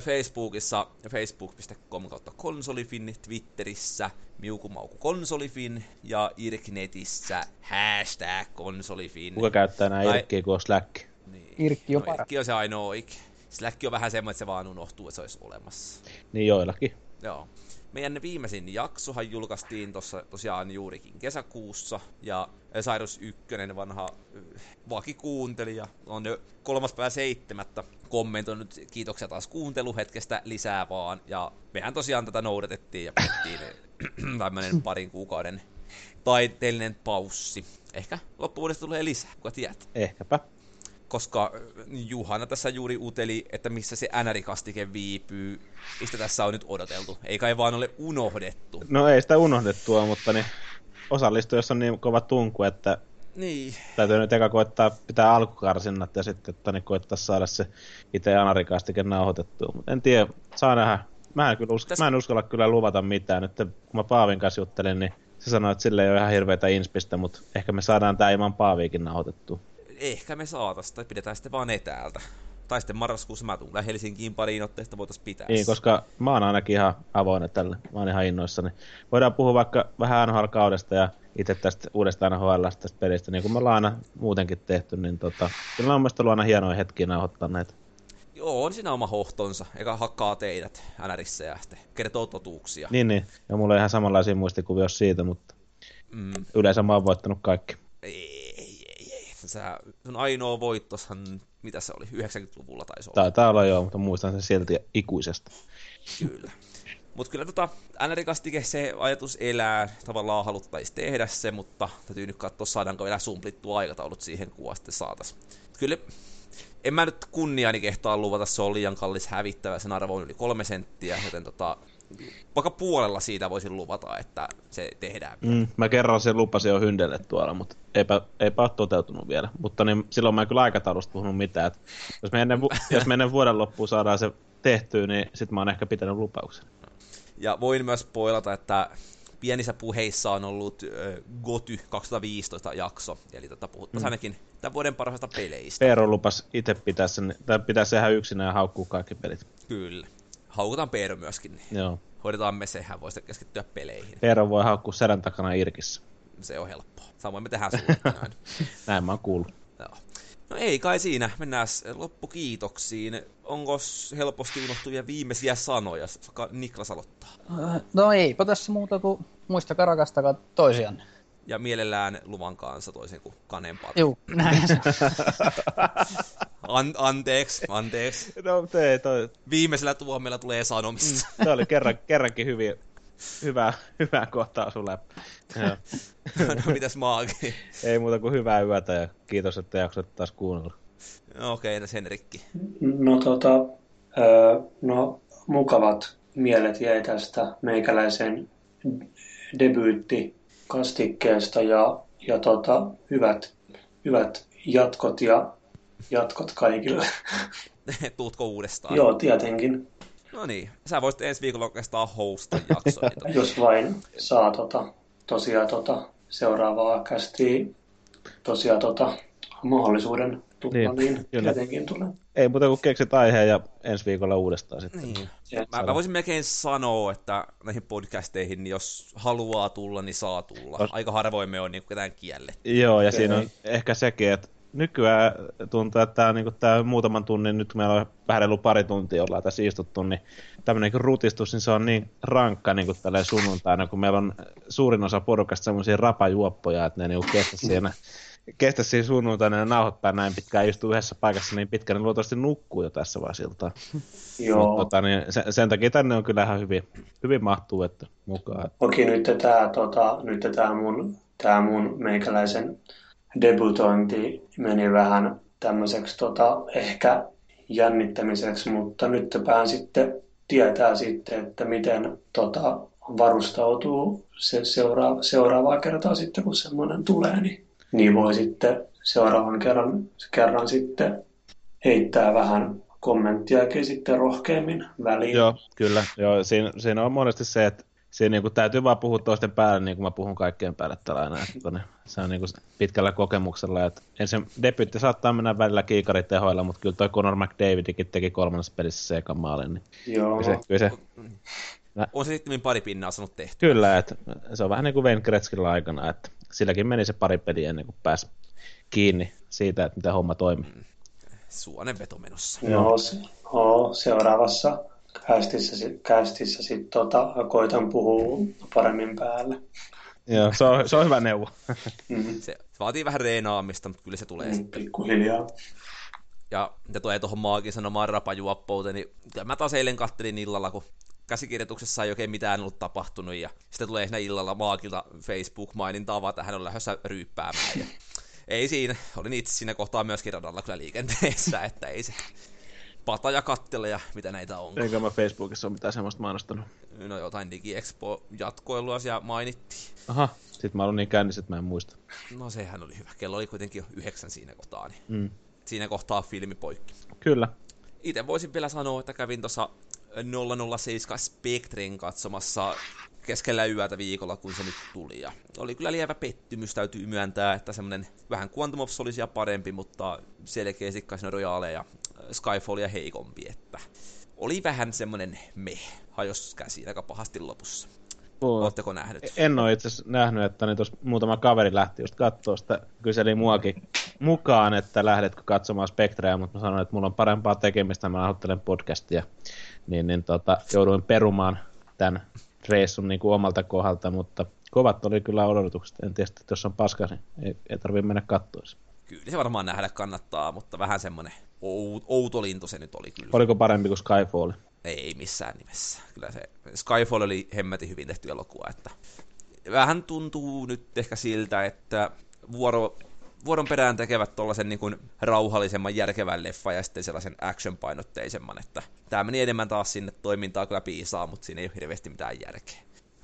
Facebookissa facebook.com kautta konsolifin, Twitterissä miukumauku konsolifin ja Irknetissä hashtag konsolifin. Kuka käyttää nämä Tai- Irkkiä kuin on Slack? Niin. Irkki on no, paras. Irkki on se ainoa oikein. Slacki on vähän semmoinen, että se vaan unohtuu, että se olisi olemassa. Niin joillakin. Joo. Meidän viimeisin jaksohan julkaistiin tuossa tosiaan juurikin kesäkuussa, ja Cyrus 1, vanha vakikuuntelija, on jo kolmas päivä seitsemättä kommentoinut kiitoksia taas kuunteluhetkestä lisää vaan, ja mehän tosiaan tätä noudatettiin ja pidettiin tämmönen parin kuukauden taiteellinen paussi. Ehkä loppuvuodesta tulee lisää, kuka tietää. Ehkäpä koska Juhana tässä juuri uteli, että missä se NR-kastike viipyy, mistä tässä on nyt odoteltu. Ei kai vaan ole unohdettu. No ei sitä unohdettua, mutta niin osallistujassa on niin kova tunku, että niin. täytyy nyt eka koittaa pitää alkukarsinnat ja sitten että niin koittaa saada se itse anarikastike nauhoitettua. Mutta en tiedä, saa nähdä. Mä en, kyllä usk- Täs... mä en uskalla kyllä luvata mitään. Nyt kun mä Paavin kanssa juttelin, niin se sanoi, että sille ei ole ihan hirveätä inspistä, mutta ehkä me saadaan tämä ilman Paaviikin nauhoitettua ehkä me saatas, tai pidetään sitten vaan etäältä. Tai sitten marraskuussa mä tulen Helsinkiin pariin otteesta voitaisiin pitää. Niin, koska mä oon ainakin ihan avoin tälle. Mä oon ihan innoissani. Voidaan puhua vaikka vähän NHL-kaudesta ja itse tästä uudesta NHL tästä pelistä, niin kuin me ollaan aina muutenkin tehty, niin tota, kyllä on mielestäni ollut aina hienoja hetkiä nauhoittaa näitä. Joo, on siinä oma hohtonsa, eikä hakkaa teidät NRissä ja sitten kertoo totuuksia. Niin, niin. Ja mulla on ihan samanlaisia muistikuvia siitä, mutta mm. yleensä mä oon voittanut kaikki. Ei, sä, sun ainoa voittoshan, mitä se oli, 90-luvulla taisi olla. Taitaa olla joo, mutta muistan sen silti ikuisesti. Kyllä. Mutta kyllä tota, NR-kastike se ajatus elää, tavallaan haluttaisiin tehdä se, mutta täytyy nyt katsoa, saadaanko vielä sumplittua aikataulut siihen, kun sitten saatas. Kyllä en mä nyt kunniani kehtaa luvata, se on liian kallis hävittävä, sen arvo on yli kolme senttiä, joten tota, vaikka puolella siitä voisin luvata, että se tehdään. Mm, mä kerran sen lupasin jo hyndelle tuolla, mutta eipä, eipä ole toteutunut vielä. Mutta niin, silloin mä en kyllä aikataulusta puhunut mitään. Että jos, me ennen, jos me ennen vuoden loppuun saadaan se tehtyä, niin sit mä oon ehkä pitänyt lupauksen. Ja voin myös poilata, että pienissä puheissa on ollut äh, Goty 2015 jakso, eli tota, puhuttaisiin mm. ainakin tämän vuoden parhaista peleistä. Peero lupas itse pitää sen, tai pitää sehän yksinä ja haukkuu kaikki pelit. Kyllä haukutaan Peero myöskin. Niin Joo. Hoidetaan me, sehän voi keskittyä peleihin. Peero voi haukkua sedän takana irkissä. Se on helppoa. Samoin me tehdään suunnittain. Näin mä oon kuullut. Joo. No ei kai siinä, mennään loppukiitoksiin. Onko helposti unohtuvia viimeisiä sanoja? Niklas aloittaa. No eipä tässä muuta kuin muistakaa rakastakaa toisianne ja mielellään luvan kanssa toisen kuin kanempaa. Joo, näin An- anteeksi, anteeksi. No, tee toi. Viimeisellä tuomella tulee sanomista. Mm, se oli kerran, kerrankin hyvin, hyvä, hyvä kohtaa sulle. no mitäs maagi? Ei muuta kuin hyvää yötä ja kiitos, että jaksot taas kuunnella. No, Okei, okay, sen Rikki. No tota, no mukavat mielet jäi tästä meikäläisen debyytti kastikkeesta ja, ja tota, hyvät, hyvät jatkot ja jatkot kaikille. Tuutko uudestaan? Joo, tietenkin. No niin, sä voisit ensi viikolla oikeastaan hostaa jaksoa. Jos vain saa tota, tosiaan tota, seuraavaa kästiä tosiaan tota, mahdollisuuden tulla, niin, niin tietenkin tulee. Ei muuta kuin keksit aiheen ja ensi viikolla uudestaan sitten. Niin. Mä, mä voisin melkein sanoa, että näihin podcasteihin, niin jos haluaa tulla, niin saa tulla. Aika harvoin me on niin ketään kielletty. Joo, ja okay. siinä on ehkä sekin, että nykyään tuntuu, että tämä, niin tämä muutaman tunnin, nyt meillä on vähän reilu pari tuntia ollaan tässä istuttu, niin tämmöinen niin rutistus, niin se on niin rankka niin kuin sunnuntaina, kun meillä on suurin osa porukasta semmoisia rapajuoppoja, että ne niin kestä siinä kestä siinä sunnuntaina ja nauhoittaa näin pitkään, istuu yhdessä paikassa niin pitkään, niin luultavasti nukkuu jo tässä vaiheessa Joo. Mutta tota, niin sen, sen, takia tänne on kyllä ihan hyvin, hyvin mahtuu että mukaan. Okei, nyt tämä tota, nyt tää mun, tää mun meikäläisen debutointi meni vähän tämmöiseksi tota, ehkä jännittämiseksi, mutta nyt pään sitten tietää sitten, että miten tota, varustautuu se seuraava, seuraavaa kertaa sitten, kun semmoinen tulee, niin niin voi sitten seuraavan kerran, kerran sitten heittää vähän kommenttiakin sitten rohkeammin väliin. Joo, kyllä. Joo, siinä, siinä on monesti se, että siinä niin kuin, täytyy vaan puhua toisten päälle, niin kuin mä puhun kaikkien päälle tällä aina. Että se on niin kuin, pitkällä kokemuksella. Että ensin debyytti saattaa mennä välillä kiikaritehoilla, mutta kyllä toi Conor McDavidikin teki kolmannessa pelissä se ekan maalin. Niin Joo. Kyllä se, kyllä se, on se sitten pari pinnaa sanonut tehty. Kyllä, että se on vähän niin kuin Wayne Gretzkyllä aikana, että silläkin meni se pari peliä ennen kuin pääsi kiinni siitä, että miten homma toimii. Mm. suonen veto menossa. Joo, se, no, seuraavassa kästissä, kästissä sitten tota, koitan puhua paremmin päälle. Joo, se on, se on hyvä neuvo. mm. Se vaatii vähän reenaamista, mutta kyllä se tulee mm, sitten. Pikkuhiljaa. Ja mitä tulee tuohon maakin sanomaan rapajuoppouteen, niin kyllä mä taas eilen kattelin illalla, kun käsikirjoituksessa ei oikein mitään ollut tapahtunut, ja sitten tulee siinä illalla maakilta Facebook-mainintaa, vaan tähän on lähdössä ryyppäämään. Ja ei siinä, olin itse siinä kohtaa myöskin radalla kyllä liikenteessä, että ei se pata ja kattele mitä näitä on. Eikä mä Facebookissa ole mitään semmoista mainostanut. No jotain DigiExpo jatkoilua siellä mainittiin. Aha, sit mä olin niin kännissä, että mä en muista. No sehän oli hyvä. Kello oli kuitenkin jo yhdeksän siinä kohtaa, niin mm. siinä kohtaa filmi poikki. Kyllä. Itse voisin vielä sanoa, että kävin tuossa 007 Spectrin katsomassa keskellä yötä viikolla, kun se nyt tuli. Ja oli kyllä lievä pettymys, täytyy myöntää, että semmonen vähän Quantum of Solace parempi, mutta selkeästi Casino Royale ja Skyfallia heikompi, että oli vähän semmonen me, hajos käsi aika pahasti lopussa. Oletteko nähnyt? En ole itse asiassa nähnyt, että niin tuossa muutama kaveri lähti just katsoa sitä, kyseli muakin mukaan, että lähdetkö katsomaan Spectrea, mutta mä sanoin, että mulla on parempaa tekemistä, mä ajattelen podcastia, niin, niin tota, jouduin perumaan tämän reissun niin kuin omalta kohdalta, mutta kovat oli kyllä odotukset. En tiedä, että jos on paska, niin ei, ei tarvitse mennä katsoa. Kyllä se varmaan nähdä kannattaa, mutta vähän semmoinen outo lintu se nyt oli kyllä. Oliko parempi kuin Skyfall? Ei missään nimessä. Kyllä se Skyfall oli hemmetin hyvin tehty elokuva, että vähän tuntuu nyt ehkä siltä, että vuoro, vuoron perään tekevät tuollaisen niin kuin rauhallisemman, järkevän leffa ja sitten sellaisen action-painotteisemman, että tämä meni enemmän taas sinne toimintaa kyllä piisaa, mutta siinä ei ole hirveästi mitään järkeä.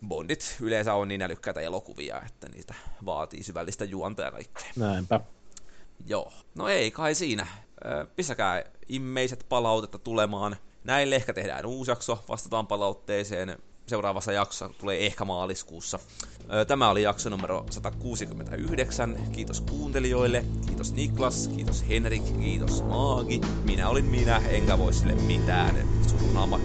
Bondit yleensä on niin älykkäitä elokuvia, että niitä vaatii syvällistä juonta ja kaikkea. Näinpä. Joo. No ei kai siinä. Pistäkää immeiset palautetta tulemaan. Näille ehkä tehdään uusi jakso, vastataan palautteeseen. Seuraavassa jaksossa tulee ehkä maaliskuussa. Tämä oli jakso numero 169. Kiitos kuuntelijoille, kiitos Niklas, kiitos Henrik, kiitos Maagi. Minä olin minä, enkä voi sille mitään. Surnaama